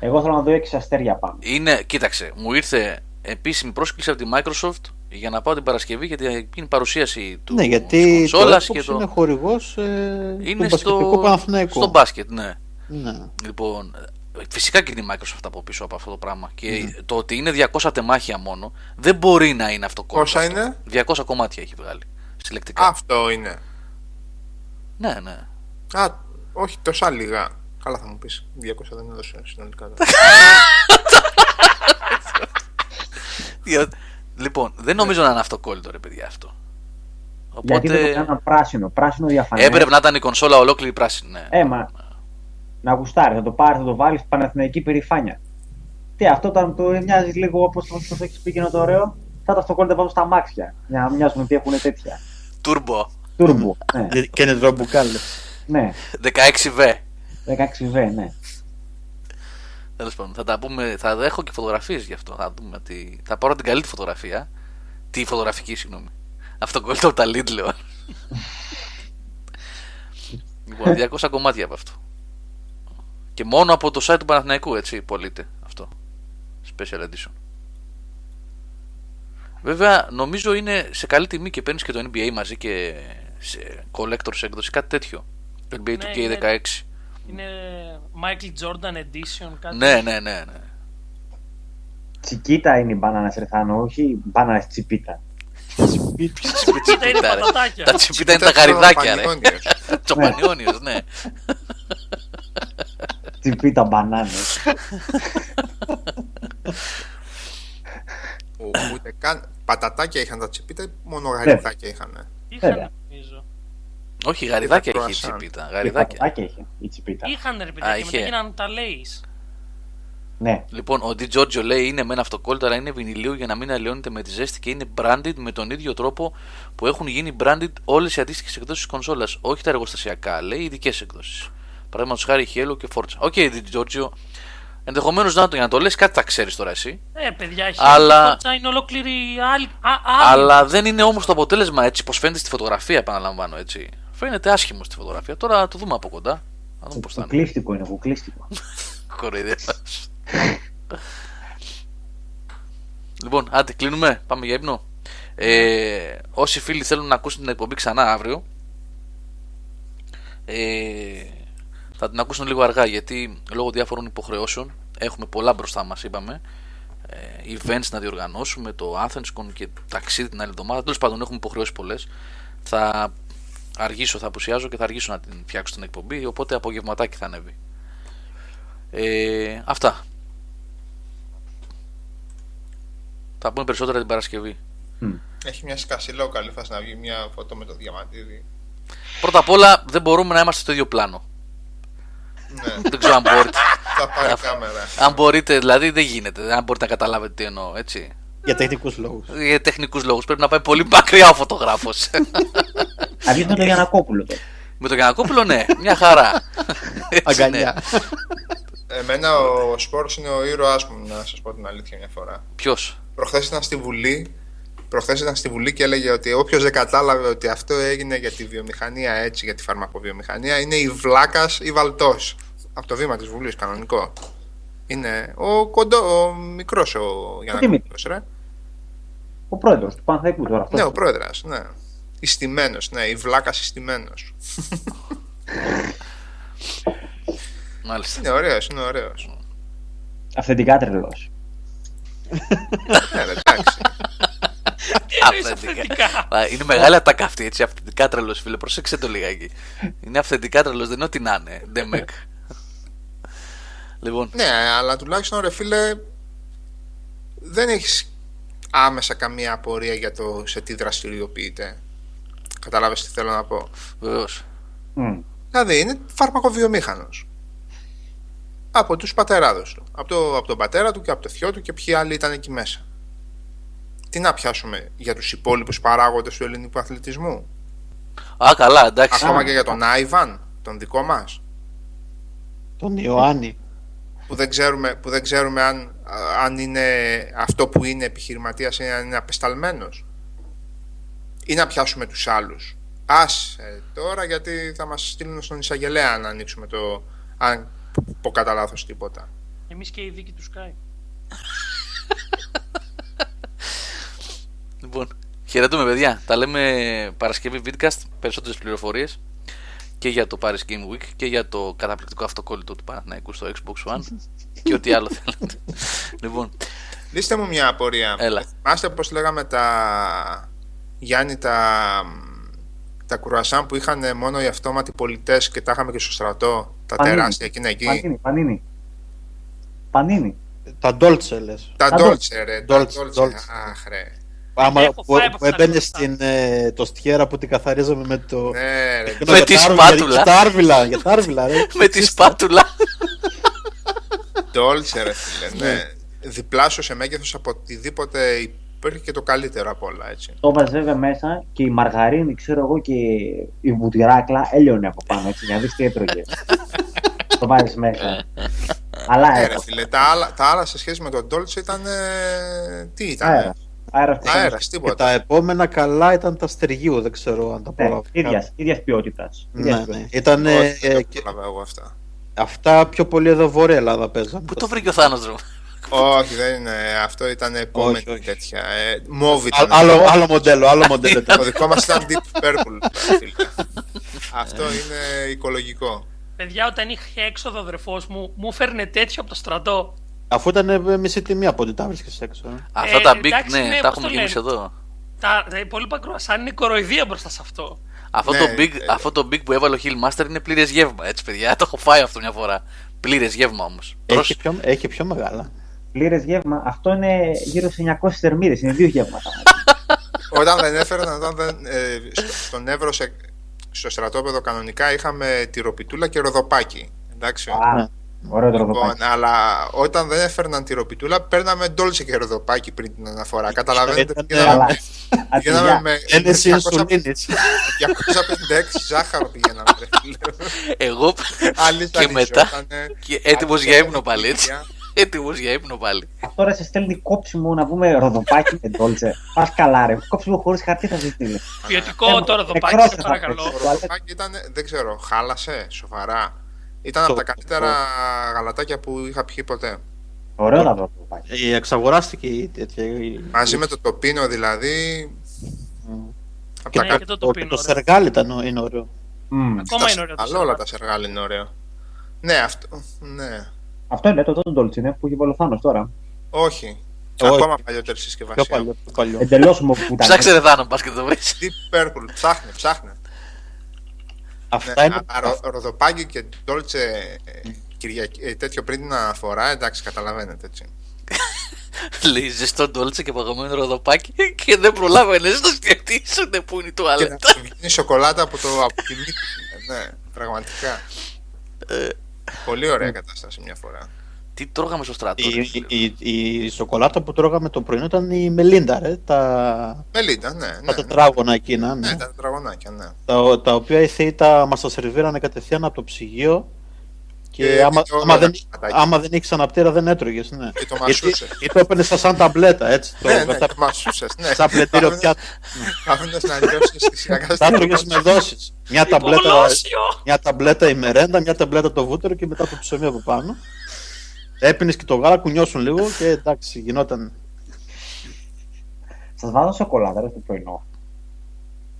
Εγώ θέλω να δω 6 αστέρια πάνω. Είναι, κοίταξε, μου ήρθε επίσημη πρόσκληση από τη Microsoft για να πάω την Παρασκευή γιατί θα γίνει παρουσίαση του ναι, της γιατί το κονσόλας Xbox και το... είναι χορηγός ε, είναι του στο, μπασκετικού Παναθηναϊκού. στο μπάσκετ, ναι. Ναι. Λοιπόν, Φυσικά και είναι η Microsoft από πίσω από αυτό το πράγμα. Και το ότι είναι 200 τεμάχια μόνο δεν μπορεί να είναι αυτό κόμμα. Πόσα είναι; 200 κομμάτια έχει βγάλει. Συλλεκτικά. Αυτό είναι. Ναι, ναι. Α, όχι τόσα λίγα. Καλά θα μου πεις. 200 δεν έδωσε συνολικά. Δια- Λοιπόν, δεν νομίζω να είναι αυτοκόλλητο ρε παιδιά αυτό. Γιατί δεν το Οπότε κάναν πράσινο, πράσινο διαφανέ. έπρεπε να ήταν η κονσόλα ολόκληρη πράσινη. Ναι. Ε, μα. Να γουστάρεις, θα το πάρεις, θα το βάλεις Παναθηναϊκή περηφάνεια. Τι, αυτό όταν το μοιάζεις λίγο όπως το έχεις πει και είναι το ωραίο, θα τα αυτοκόλλητα βάζω στα μάξια. Για να μοιάζουν ότι έχουν τέτοια. Turbo Τούρμπο. ναι, Και είναι τρομπουκάλε. ναι. 16V. 16V, ναι. Τέλος πάντων, θα τα πούμε. Θα έχω και φωτογραφίες γι' αυτό. Θα, δούμε τι... θα πάρω την καλή τη φωτογραφία. Τη φωτογραφική, συγγνώμη. Αυτοκόλλητο από τα lead, λέω. λοιπόν, 200 κομμάτια από αυτό. Και μόνο από το site του Παναθηναϊκού, έτσι, πωλείται αυτό. Special edition. Βέβαια, νομίζω είναι σε καλή τιμή και παίρνεις και το NBA μαζί και σε collector's έκδοση, κάτι τέτοιο. Το NBA του Ναι, K16. Είναι Michael Jordan Edition, κάτι. Ναι, ναι, ναι, ναι. Τσικίτα είναι η μπάνανα Σερθάνο, όχι μπάνανα τσιπίτα. Τσιπίτα είναι ρε. πατατάκια. Τα τσιπίτα είναι τα γαριδάκια, ρε. Πανιόνιος. Τσοπανιόνιος, ναι. Τσιπίτα μπανάνες. Ο- Ούτε καν πατατάκια είχαν τα Τσιπίτα, μόνο γαριδάκια είχαν. Είχαν, Βέβαια. νομίζω. Όχι, γαριδάκια Είδα έχει η croissant. Τσιπίτα. Και Γαριδάκια. πατατάκια είχε η τσιπίτα. Είχαν ρε Α, παιδιά και είχε. μετά γίνανε τα Lays. Ναι, Λοιπόν, ο Ντι Τζόρτζιο λέει είναι με ένα αυτοκόλλητο, αλλά είναι βινιλίου για να μην αλλοιώνεται με τη ζέστη και είναι branded με τον ίδιο τρόπο που έχουν γίνει branded όλες οι αντίστοιχες εκδόσεις της κονσόλας. Όχι τα εργοστασιακά, λέει, ειδικές εκδόσεις. Παραδείγματος χάρη Halo και Forza. Οκ, okay, Ντι Τζόρτζιο, ενδεχομένως να το για να το λες, κάτι θα ξέρεις τώρα εσύ. Ε, παιδιά, έχει Αλλά- Αλλά... είναι ολόκληρη άλλη. Α, άλλη. Αλλά δεν είναι όμως το αποτέλεσμα έτσι, πώ φαίνεται στη φωτογραφία, επαναλαμβάνω έτσι. Φαίνεται άσχημο στη φωτογραφία. Τώρα θα το δούμε από κοντά. Να δούμε πώς θα είναι. κουκλίστικο είναι, κουκλίστικο. Κοροϊδεύας. λοιπόν, άντε κλείνουμε. Πάμε για ύπνο. Ε, όσοι φίλοι θέλουν να ακούσουν την εκπομπή ξανά αύριο, ε, θα την ακούσουν λίγο αργά γιατί λόγω διάφορων υποχρεώσεων έχουμε πολλά μπροστά μας είπαμε. Ε, events να διοργανώσουμε, το Athenscon και ταξίδι την άλλη εβδομάδα. Τέλος πάντων, έχουμε υποχρεώσει πολλές. Θα αργήσω, θα απουσιάζω και θα αργήσω να την φτιάξω την εκπομπή. Οπότε απογευματάκι θα ανέβει. Ε, αυτά. Θα πούμε περισσότερα την Παρασκευή. Έχει μια σκασιλό καλή φάση να βγει μια φωτό με το διαμαντίδι. Πρώτα απ' όλα δεν μπορούμε να είμαστε στο ίδιο πλάνο. Ναι, δεν ξέρω αν μπορείτε. θα πάρει κάμερα. αν μπορείτε, δηλαδή δεν γίνεται. Αν μπορείτε να καταλάβετε τι εννοώ, έτσι. Για τεχνικούς λόγους. Για τεχνικούς λόγους πρέπει να πάει πολύ μακριά ο φωτογράφος. Θα βγει με τον Γιανακόπουλο τώρα. Με τον Γιανακόπουλο, ναι, μια χαρά. Έτσι, ναι. Αγκαλιά. Εμένα ο Σπόρος είναι ο ήρωάς μου, να σας πω την αλήθεια μια φορά. Ποιος; Προχθές ήταν στη Βουλή Προχθές ήταν στη Βουλή και έλεγε ότι όποιος δεν κατάλαβε ότι αυτό έγινε για τη βιομηχανία έτσι, για τη φαρμακοβιομηχανία, είναι η βλάκας ή βαλτός. Από το βήμα της Βουλής, κανονικό. Είναι ο κοντό, ο μικρός ο Γιαννακόπουλος, ρε. Ο πρόεδρος του Παναθαϊκού τώρα. αυτός. Ναι, ο πρόεδρας, ναι. Ιστημένος, ναι, η βλάκας ιστημένος. Μάλιστα. είναι ωραίος, είναι ωραίος. Αυθεντικά τρελός. ναι, ρε, εντάξει. Αυθεντικά. Α, Είναι μεγάλη ατάκα αυτή, έτσι. Αυθεντικά τρελός, φίλε. Προσέξτε το λιγάκι. Είναι αυθεντικά τρελός, δεν είναι ό,τι να είναι. Ντεμεκ. λοιπόν, ναι, αλλά τουλάχιστον ρε φίλε, δεν έχεις άμεσα καμία απορία για το σε τι δραστηριοποιείται. Κατάλαβες τι θέλω να πω. βεβαίως. Δηλαδή είναι φαρμακοβιομήχανος. Από τους πατεράδες του. Από, το, από τον πατέρα του και από το θείο του και ποιοι άλλοι ήταν εκεί μέσα. Τι να πιάσουμε για τους υπόλοιπους παράγοντες του ελληνικού αθλητισμού; Α, καλά, εντάξει. Ακόμα και για τον Άιβαν, τον δικό μας. Τον Ιωάννη. Που δεν ξέρουμε, που δεν ξέρουμε αν, αν είναι αυτό που είναι επιχειρηματίας ή αν είναι απεσταλμένος. Ή να πιάσουμε τους άλλους. Ας ε, τώρα γιατί θα μας στείλουν στον εισαγγελέα αν ανοίξουμε το... αν πω κατά λάθος τίποτα. Εμείς και η δίκη του Sky. Λοιπόν, χαιρετούμε, παιδιά. Τα λέμε Παρασκευή Vidcast. Περισσότερες πληροφορίες. και για το Paris Game Week και για το καταπληκτικό αυτοκόλλητο του Παναθηναϊκού στο Xbox One και ό,τι άλλο θέλετε. λοιπόν, Λύστε μου μια απορία. Έλα. Θυμάστε πώς λέγαμε τα Γιάννη τα, τα κουρασάν που είχαν μόνο οι αυτόματοι πολιτές και τα είχαμε και στο στρατό, τα Πανίνι. τεράστια εκείνα εκεί. Πανίνι, πανίνι. Πανίνι. Τα Dolce λες. Τα Τα Dolce ρε, τα Dolce, Dolce. Dolce. Αχ ρε. Άμα έχω που, φάει από που αυτά έμπαινε γνωστά. στην, ε, το στιέρα που την καθαρίζαμε με το... Ναι ρε. Εκείνο Με για τη τα άρβιλα, σπάτουλα. Για τα άρβιλα, για τα άρβιλα, ρε. με τη σπάτουλα. Dolce ρε φίλε, ναι. Διπλάσιο σε μέγεθος από οτιδήποτε υπήρχε και το καλύτερο απ' όλα έτσι. Το βάζε βέβαια μέσα και η μαργαρίνη, ξέρω εγώ, και η βουτυράκλα έλειωνε από πάνω, έτσι, για να δεις τι έτρωγε. το βάζεις μέσα. Αλλά Ναι ρε αέρα. φίλε, τα άλλα, τα άλλα σε σχέση με τον Dolce ήταν... ε, τι ήταν. Αέρας. Αέρας που ήταν- Αέρας, Και τίποτα. τα επόμενα καλά ήταν τα στεργίου, δεν ξέρω αν τα Ναι, πρόλαβα. ίδιας, ίδιας ποιότητας. Ίδιας Ναι, ποιότητας. ναι. Ήταν Όχι, δεν και πρόλαβα εγώ αυτά. αυτά πιο πολύ εδώ Βόρεια Ελλάδα παίζανε. Πού το βρήκε ο Θάνος ρε; Όχι, δεν είναι. Αυτό ήταν επόμενη Όχι, όχι. τέτοια. Ε, Μόβ Α- ήταν. άλλο, άλλο μοντέλο, άλλο μοντέλο. ήταν. Το δικό μας ήταν Deep Purple. φίλε. Αυτό είναι οικολογικό. Παιδιά, όταν είχε έξοδο ο αδερφός μου, μου φέρνε τέτοιο από το στρατό. Αφού ήταν ε, μισή τιμή από ό,τι τα βρίσκες έξω. ε. Αυτά Ε, τα big, εντάξει, ναι, ναι, τα πώς έχουμε το και εμείς λένε. εδώ. Τα, τα υπόλοιπα κρουασάν είναι κοροϊδία μπροστά σε αυτό. Αυτό, Ναι, το big, ε, αυτό το big που έβαλε ο Hillmaster είναι πλήρες γεύμα, έτσι παιδιά. Το έχω φάει αυτό μια φορά. Πλήρες γεύμα όμως. Έχει πιο, έχει πιο μεγάλα. Πλήρες γεύμα. Αυτό είναι γύρω σε 900 θερμίδες, είναι δύο γεύματα. Όταν δεν έφεραν, όταν δεν, ε, στο, στον Εύρο, σε- στο στρατόπεδο κανονικά είχαμε τυροπιτούλα και ροδοπάκι. Εντάξει. Α, ωραίο το Λοιπόν, ροδοπάκι. αλλά όταν δεν έφερναν τυροπιτούλα, παίρναμε ντόλσε και ροδοπάκι πριν την αναφορά. Καταλαβαίνετε. Ήταν, Πηγαίναμε, Καλά. πηγαίναμε Αρχιδιά. με Ένεση 256 ενσουλίνης. 256 ζάχαρο πηγαίναμε. ρε φίλε. Εγώ Άλλοι και μετά. ζαλιζότανε, και έτοιμος άλλοι για ύπνο θέλανε πάλι έτσι. Παιδιά. Έτοιμος για ύπνο πάλι. Αυτό ρε σε στέλνει κόψιμο να πούμε ροδοπάκι με ντόλτσε. Πας καλά ρε. Κόψιμο χωρίς χαρτί θα σε στείλει. Ποιοτικό Ε, τώρα το νεκρός πάκι, σε θα παρακαλώ. πέσει. Το ροδοπάκι ήταν, δεν ξέρω, χάλασε, σοβαρά. Ήταν από Το- τα καλύτερα γαλατάκια που είχα πιει ποτέ. Ωραίο θα το ροδοπάκι. Ε, Εξαγοράστηκε η τέτοια. η- Μαζί με το τοπίνο δηλαδή. Από Και τα Ναι, κα- και το το, τοπίνο, το ρε. σεργάλι ήταν ο- είναι ωραίο. Μμμ. Ακόμα τα- είναι ωραίο το Αλλά όλα σεργάλι. τα σεργάλ είναι ωραίο. Ναι, αυτό. Ναι. Αυτό είναι το τότε ντόλτσε είναι που έχει βάλει ο Θάνος τώρα. Όχι. Όχι. Ακόμα παλιότερη Πιο συσκευασία. παλιό. Πιο παλιό. Εντελώς μου που ήταν. Ψάξε ρε Θάνο, πα και το βρεις. Deep Purple. Ψάχνε, ψάχνε. Αυτά Ναι, είναι. α, ρο- ροδοπάκι και ντόλτσε ε, Κυριακή, ε, τέτοιο πριν την αναφορά, εντάξει, καταλαβαίνετε έτσι. Λέει ζεστό ντόλτσε και παγωμένο ροδοπάκι και δεν προλάβαινες να σκεφτεί ούτε που είναι η Και να τουαλέτα. σου βγαίνει σοκολάτα από, το, από τη μύτη. ε, Ναι, πραγματικά. Ε, Πολύ ωραία κατάσταση μια φορά. Τι τρώγαμε στο στρατό. ρε Η, φίλε; η, η, η σοκολάτα που τρώγαμε το πρωινό ήταν η Μελίντα, ρε, τα, Μελίτα, ναι. τα ναι, ναι. τετράγωνα εκείνα, ναι, Ναι, τα τετραγωνάκια, ναι. τα, τα οποία οι θεοί τα, μας τα σερβίρανε κατευθείαν από το ψυγείο και, Και άμα, το άμα, δεν, γαλατάκι. άμα δεν είχες αναπτήρα δεν έτρωγες, ναι. Και το Γιατί- μασούσε. Ή το έπαιρνες σαν ταμπλέτα, έτσι, το, Ναι, ναι, μετά- το μασούσες, ναι. σαν πλετήριο Κάθονες- πιάτο. κάθονες να λιώσεις τη σειρά Τα έτρωγες με δόσεις. Μια ταμπλέτα, Υπογλώσσιο! μια ταμπλέτα η μερέντα, μια ταμπλέτα το βούτυρο και μετά το ψωμί από πάνω. Έπινες και το γάλα, κουνιώσουν λίγο και εντάξει, γινόταν. Σας βάζω σοκολάτα ρε στο πρωινό.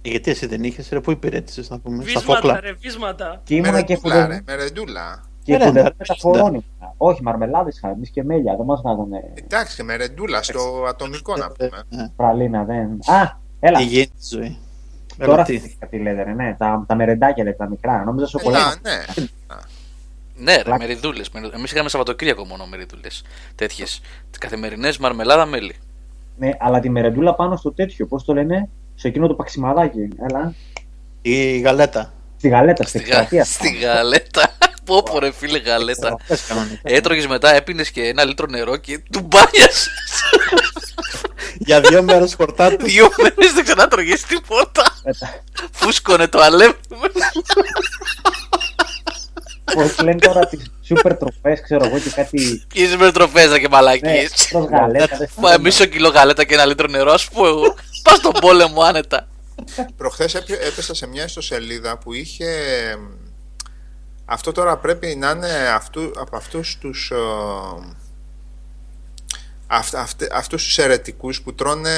Γιατί εσύ δεν είχες, ρε, πού υπηρέτησες να πούμε, στα Βίσματα, φόκλα; ρε, βίσματα. Και ήμουνα και Μερεντούλα, ρε, φουδε- μερεντούλα. και Ε, ρε, φουδε ναι. μεταφορών ήμουνα. Όχι, μαρμελάδες είχαμε εμείς και μέλια. Δεν μας βάζανε Εντάξει, και μερεντούλα στο ατομικό να πούμε. Ε, πραλίνα. Δεν... Α, έλα. Υγιεινή τη ζωή; Τώρα Έλα, τι. θυμήθηκα τι λέτε, ρε, ναι. Τα, τα μερεντάκια λέτε, τα μικρά. Νόμιζα σοκολάτα. Έλα, ναι. Ναι, ρε, Πλάκα. μεριδούλες. Εμείς είχαμε Σαββατοκύριακο μόνο μεριδούλες. Τέτοιες. Τι καθημερινές μαρμελάδα μέλι. Ναι, αλλά τη μερεντούλα πάνω στο τέτοιο, πώς το λένε, σε εκείνο το παξιμαδάκι. Έλα. Η γαλέτα. Στη γαλέτα, στη Στη, γα... εκστρατεία. στη γαλέτα. Πω πω ρε φίλε γαλέτα. Πες κανονικά. Έτρωγες μετά, έπινες και ένα λίτρο νερό και του μπάνιασε. Για δύο μέρες χορτάτη. Δύο μέρες δεν ξανάτρωγε τίποτα. Φούσκωνε το αλεύρι. Πώς λένε τώρα τις σούπερ τροφές, ξέρω εγώ, και κάτι... Ποιες με τροφέζα και Ναι, μαλακίε. προς γαλέτα. δεν Μα μισό κιλό γαλέτα και ένα λίτρο νερό, ας πούμε εγώ. Πας στον πόλεμο άνετα. Προχθές έπι- έπεσα σε μια ιστοσελίδα που είχε... Αυτό τώρα πρέπει να είναι αυτού, από αυτούς τους... ε, αυ, αυτε- αυτούς τους αιρετικούς που τρώνε...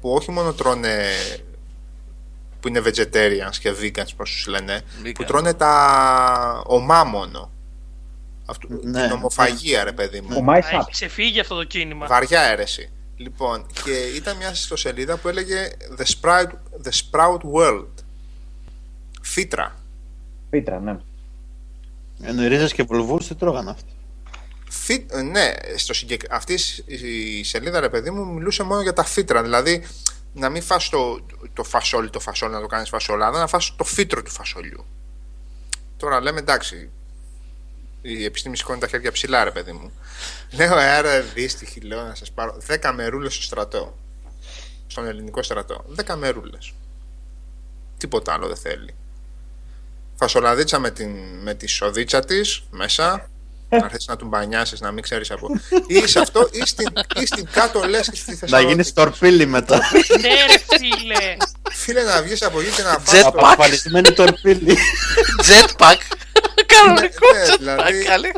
που όχι μόνο τρώνε... που που είναι vegetarians και vegans, πώς τους λένε, Vegan. που τρώνε τα ομά μόνο. Αυτό, Ναι. Την ομοφαγία, ρε παιδί μου. Ο Μάι Θα έχει ξεφύγει αυτό το κίνημα. Βαριά αίρεση. Λοιπόν, και ήταν μια ιστοσελίδα που έλεγε The Sprout, The Sprout World. Φύτρα. Πίτρα, ναι. Ενώ ρίζες και βουλβούς τι τρώγαν αυτοί. Φύ... ε, Ναι, στο συγκεκ... αυτή η σελίδα, ρε παιδί μου, μιλούσε μόνο για τα φύτρα. Δηλαδή, να μην φας το, το φασόλι, το φασόλι να το κάνεις φασολάδα, να φας το φύτρο του φασολιού. Τώρα λέμε εντάξει, η επιστήμη σηκώνει τα χέρια ψηλά, ρε παιδί μου. Λέω, «Ε, άρα δύστιχη, λέω να σας πάρω 10 μερούλες στο στρατό. Στον ελληνικό στρατό. 10 μερούλες. Τίποτα άλλο δεν θέλει. Φασολαδίτσα με, την, με τη σοδίτσα της μέσα, να αρχίσει να του μπανιάσεις, να μην ξέρεις από... ή σε αυτό, ή στην, ή στην κάτω λες στη Να Θεσσαλονίκη. γίνεις τορπίλι μετά. ναι, ρε φίλε. Φίλε, να βγεις από εκεί και να φας Jet το... Απασφαλισμένη τορπίλι. Jetpack. Κανονικό Ναι, jetpack. δηλαδή- καλή.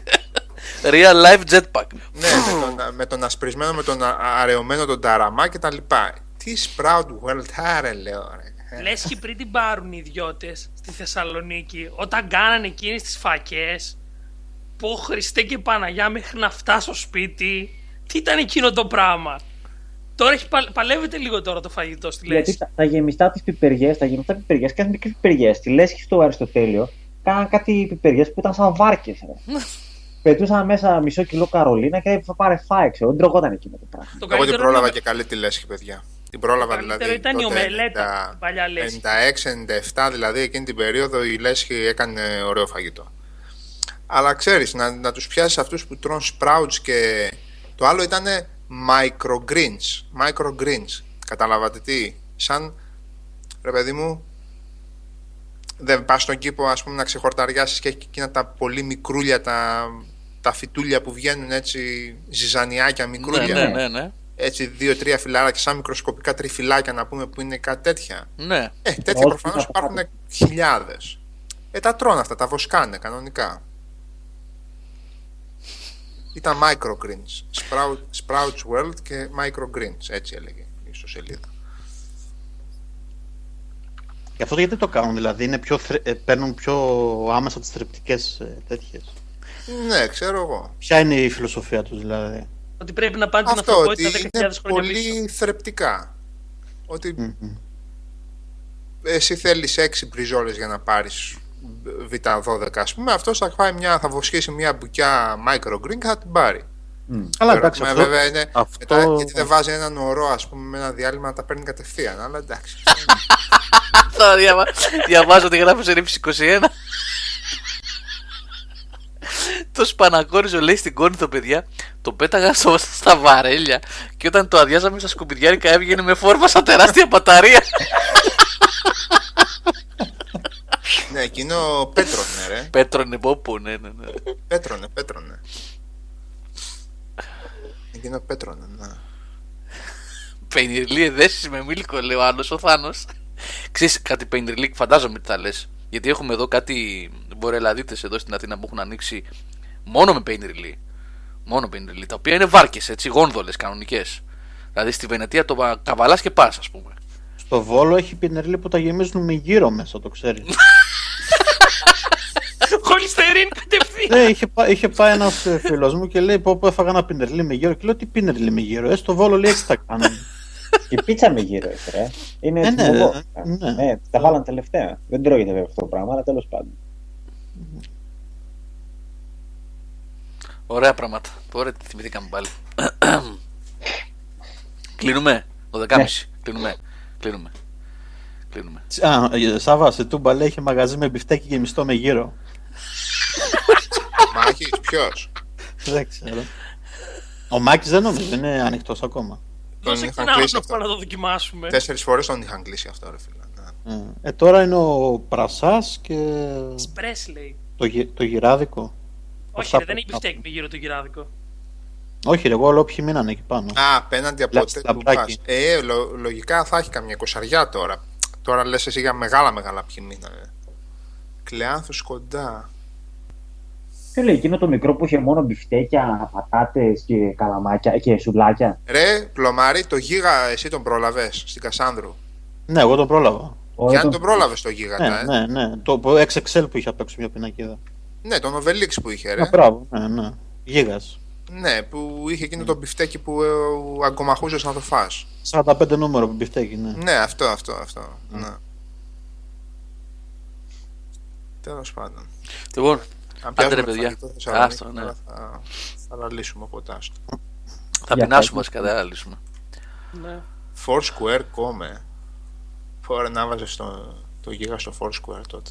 Real life jetpack. Ναι, με τον, με τον ασπρισμένο, με τον α- αραιωμένο τον ταραμά και τα λοιπά. Τι Sprout World, άρε λέω ρε. Λες και πριν την πάρουν οι ιδιώτες στη Θεσσαλονίκη, όταν κάνανε εκείνες τις φακές, πω Χριστέ και Παναγιά μέχρι να φτάσω στο σπίτι, τι ήταν εκείνο το πράγμα; Τώρα έχει πα- παλεύεται λίγο τώρα το φαγητό στη Γιατί Λέσχη. τα, τα γεμιστά τη πιπεριές, τα γεμιστά πιπεριές, κάτι μικρές πιπεριές. Στη Λέσχη στο Αριστοτέλειο, κάναν κάτι πιπεριές που ήταν σαν βάρκες. Πετούσαν μέσα μισό κιλό καρολίνα και θα πάρε φάι, ξέρω. Δεν τρογόταν εκείνο το πράγμα. Το Εγώ την καλύτερο πρόλαβα είναι- και καλή τη λέσχη, παιδιά. Την πρόλαβα Το καλύτερο δηλαδή. ήταν η τότε, ομελέτα, 90, η παλιά λέσχη. 96-97 δηλαδή εκείνη την περίοδο η λέσχη έκανε ωραίο φαγητό. Αλλά ξέρεις, να, να τους πιάσεις αυτούς που τρώνε sprouts και το άλλο ήταν microgreens. Microgreens. Καταλάβατε τι; Σαν, ρε παιδί μου, δεν πας στον κήπο ας πούμε να ξεχορταριάσεις και έχει και εκείνα τα πολύ μικρούλια, τα, τα φυτούλια που βγαίνουν έτσι ζυζανιάκια Ναι, μικρούλια ναι, ναι, ναι. έτσι δύο-τρία φυλάρια σαν μικροσκοπικά τριφυλάκια να πούμε που είναι κάτι τέτοια. Ναι. Ε, τέτοια Όχι, προφανώς τα υπάρχουν χιλιάδες. Ε, τα τρώνε αυτά, τα βοσκάνε κανονικά. Ήταν microgreens. Sprout, Sprouts World και microgreens, έτσι έλεγε η ιστοσελίδα. Και αυτό γιατί το κάνουν, δηλαδή είναι πιο, θρε- ε, παίρνουν πιο άμεσα τις θρεπτικές ε, τέτοιες. Ναι, ξέρω εγώ. Ποια είναι η φιλοσοφία τους δηλαδή; Ότι πρέπει να πάνε την Αυτό ότι ανθρωπότητα 10.000 είναι χρόνια πίσω. πολύ θρεπτικά. Ότι Μμμ. εσύ θέλεις έξι μπριζόλες για να πάρεις Β12 ας πούμε, αυτός θα, φάει μια, θα βοσκήσει μια μπουκιά microgreen και θα την πάρει. Καλά, Το εντάξει, ερώτημα αυτό, βέβαια είναι αυτό- μετά, γιατί δεν βάζει έναν ωρό ας πούμε με ένα διάλειμμα να τα παίρνει κατευθείαν, αλλά εντάξει. Τώρα διαβα... διαβάζω τι γράφεις σε ρήψη 21. το σπανακόριζο λέει στην Κόνηθο, παιδιά, το πέταγα στο, στα βαρέλια και όταν το αδειάζαμε στα σκουπιδιάρικα έβγαινε με φόρμα σαν τεράστια μπαταρία. ναι, εκείνο πέτρωνε ρε. Πέτρωνε πόπο, ναι, ναι, ναι. Πέτρωνε, πέτρωνε. Εκείνο πέτρωνε, ναι. Πενιρλί εδέσεις με μίλικο, λέει ο άλλος, ο Θάνος. Ξέρεις κάτι πενιρλί, φαντάζομαι τι θα λες. Γιατί έχουμε εδώ κάτι βορελαδίτες εδώ στην Αθήνα που έχουν ανοίξει μόνο με πενιρλί. Μόνο πενιρλί, τα οποία είναι βάρκες, έτσι, γόνδολες κανονικές. Δηλαδή στη Βενετία το βα- καβαλάς και πας, ας πούμε. Στο Βόλο έχει πινερλί που τα γεμίζουν με γύρω μέσα, το ξέρεις. Χολυστερίν κατευθείαν. ναι, είχε, πά- είχε πάει ένας φίλος μου και λέει: Πω, πω έφαγα ένα πινερλί με γύρο. Και λέω: Τι πινερλί με γύρο, Ε, στο Βόλο λέει έτσι τα κάνουν. Και πίτσα με γύρω έχει, ρε. Είναι Ε, έτσι ναι, μογό. ναι, ναι. Ναι, τα βάλαν τελευταία. Δεν τρώγεται βέβαια αυτό το πράγμα, αλλά τέλος πάντων. Ωραία πράγματα. Τώρα τι θυμηθήκαμε πάλι. Κλείνουμε. Το 10.30. Κλείνουμε. Κλείνουμε. Κλείνουμε. Α, ε, Σάβα, σε τούμπα λέει: Είχε μαγαζί με μπιφτέκι γεμιστό με γύρο. Μάκης, ποιος; δεν ξέρω. Ο Μάκης δεν νομίζω, είναι ανοιχτός ακόμα. Δώσε είχαν και ένα κλείσει άνθρωπο αυτό. να το δοκιμάσουμε. Τέσσερις φορές τον είχαν κλείσει αυτό ρε φίλε. Ναι. Ε, ε, τώρα είναι ο Πρασάς και Σπρέσ λέει. το, γυ- το γυράδικο. Όχι, Αυτά ρε, δεν που- έχει μπιφτέκι με γύρω το γυράδικο. Όχι, ρε, εγώ όλο όποιοι μείνανε εκεί πάνω. Α, απέναντι από Λα- τότε που λαμπράκι. πας. Ε, λο- λογικά θα έχει καμιά εικοσαριά τώρα. Τώρα λες εσύ για μεγάλα μεγάλα ποιοι μείνανε. Κλεάνθους κοντά. Ποιο λέει, εκείνο το μικρό που είχε μόνο μπιφτέκια, πατάτες και καλαμάκια και σουλάκια. Ρε, πλωμάρι, το γίγα εσύ τον πρόλαβες στην Κασάνδρου; Ναι, εγώ τον πρόλαβα. Ο- Και αν το- τον πρόλαβες στο γίγαντα, Ναι, ε; ναι, ναι. Το XXL που είχε απ' έξω μια πινακίδα. Ναι, τον Obelix που είχε, ρε. Α, μπράβο. Ναι, ναι. Γίγας. Ναι, που είχε εκείνο το μπιφτέκι που ε, αγκομαχούσε να το φας. 45 νούμερο που μπιφτέκι, ναι. Ναι, αυτό, αυτό, αυτό. Ναι. Τέλος πάντων. Λοιπόν, Αν Άντε, ρε, πιάσουμε παιδιά. φαγητό Θεσσαλονίκη, Άστο, ναι. τώρα θα, θα αναλύσουμε οπότε άστο. θα Για πεινάσουμε πες. βασικά, δεν θα λύσουμε. Ναι. Foursquare κόμε. Φορά να βάζε το, το γίγα στο Foursquare τότε.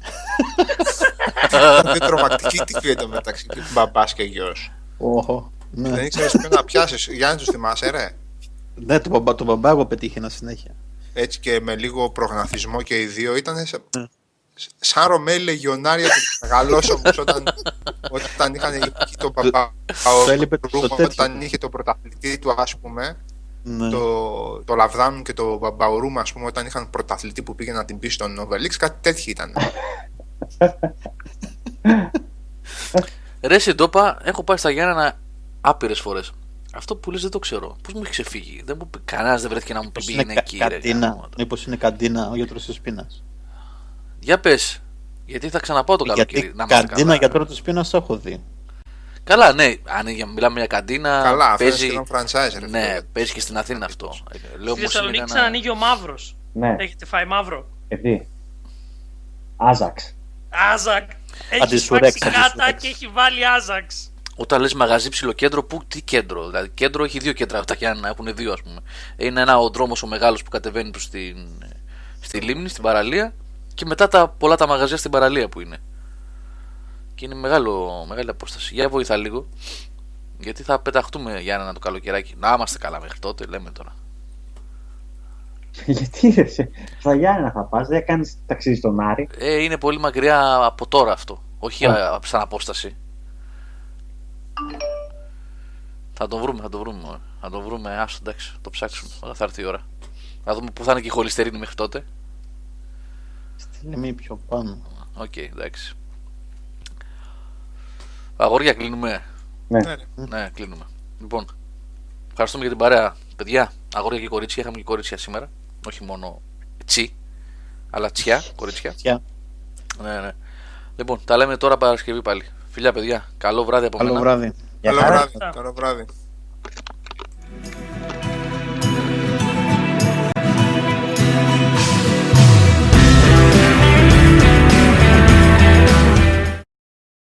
Ήταν τρομακτική τυφή εδώ μεταξύ και μπαμπά και γιο. Όχο. Δεν Ναι, ήξερε ποιον να πιάσεις. Γιάννη, του θυμάσαι, ρε; ναι το, μπαμπά, το μπαμπάγο πετύχαινα συνέχεια. Έτσι και με λίγο προγναθισμό και οι δύο ήταν σε... Ναι. σαν Ρωμαίοι λεγιονάρια τους μεγαλώσαμε όταν, όταν είχαν εκεί τον παπά. Το έλειπε το τέτοιο. όταν είχε το πρωταθλητή του, ας πούμε, Ναι. το, το Λαβδάνου και το Μπαουρούμ, ας πούμε, όταν είχαν πρωταθλητή που πήγε να την πει στον Νοβελίξ, κάτι τέτοιο ήταν. Ρε Συντόπα, έχω πάει στα Γιάννενα άπειρες φορές. Αυτό που λες δεν το ξέρω. Πώς μου έχει ξεφύγει; Δεν μου πει κανένας δεν βρέθηκε να μου πει Μήπως είναι είναι κα- εκεί. ρε, καντίνα. γαμώτα. Μήπως είναι καντίνα ο γιατρός της πείνας. Για πες. Γιατί θα ξαναπάω το καλοκαίρι. Γιατί να είμαστε καντίνα καλά. γιατρό της πείνας έχω δει. Καλά, ναι. Αν για- μιλάμε για καντίνα. Καλά, αυτό είναι παίζει... σχεδόν franchise, ρε. Ναι, φίλε. παίζει και στην Αθήνα αυτό. Ε, Λέω Στη όμως είναι Θεσσαλονίκη ένα- ξανανοίγει ο Μαύρος. Ναι, Έχετε φάει μαύρο. επειδή. Άζαξ. Άζακ. Έχει Αντισουρέξ, σπάξει κάτα αντισουρέξ. και έχει βάλει Άζαξ. Όταν λες μαγαζί ψιλοκέντρο, πού, τι κέντρο. Δηλαδή, κέντρο έχει δύο κέντρα. Τα Γιάννα έχουν δύο, ας πούμε. Είναι ένα ο δρόμος ο μεγάλος που κατεβαίνει προς την, στη λίμνη, στην παραλία. Και μετά τα πολλά τα μαγαζιά στην παραλία που είναι. Και είναι μεγάλο, μεγάλη απόσταση. Για βοηθά λίγο. Γιατί θα πεταχτούμε για ένα το καλοκαιράκι. Να είμαστε καλά μέχρι τότε, λέμε τώρα. Γιατί ρε, σε- στα Γιάννενα θα πας, δεν κάνεις ταξίδι στον Άρη. Ε, είναι πολύ μακριά από τώρα αυτό. Όχι Α. α, σαν απόσταση. Θα τον βρούμε, θα τον βρούμε. μωρέ. Θα τον βρούμε, άστο εντάξει, το ψάξουμε όταν θα έρθει η ώρα. Θα δούμε πού θα είναι και η χοληστερίνη μέχρι τότε. Στη λιμή πιο πάνω. Οκ, εντάξει. Αγόρια, κλείνουμε. Ναι. Ναι, ρε. Ναι, κλείνουμε. Λοιπόν, ευχαριστούμε για την παρέα. Παιδιά, αγόρια και κορίτσια, είχαμε και κορίτσια σήμερα όχι μόνο τσι, αλλά τσιά, κορίτσια. Τσιά. Ναι, ναι. Λοιπόν, τα λέμε τώρα Παρασκευή πάλι. Φιλιά, παιδιά. Καλό βράδυ από καλό μένα. Καλό βράδυ. Καλό βράδυ. Καλό βράδυ.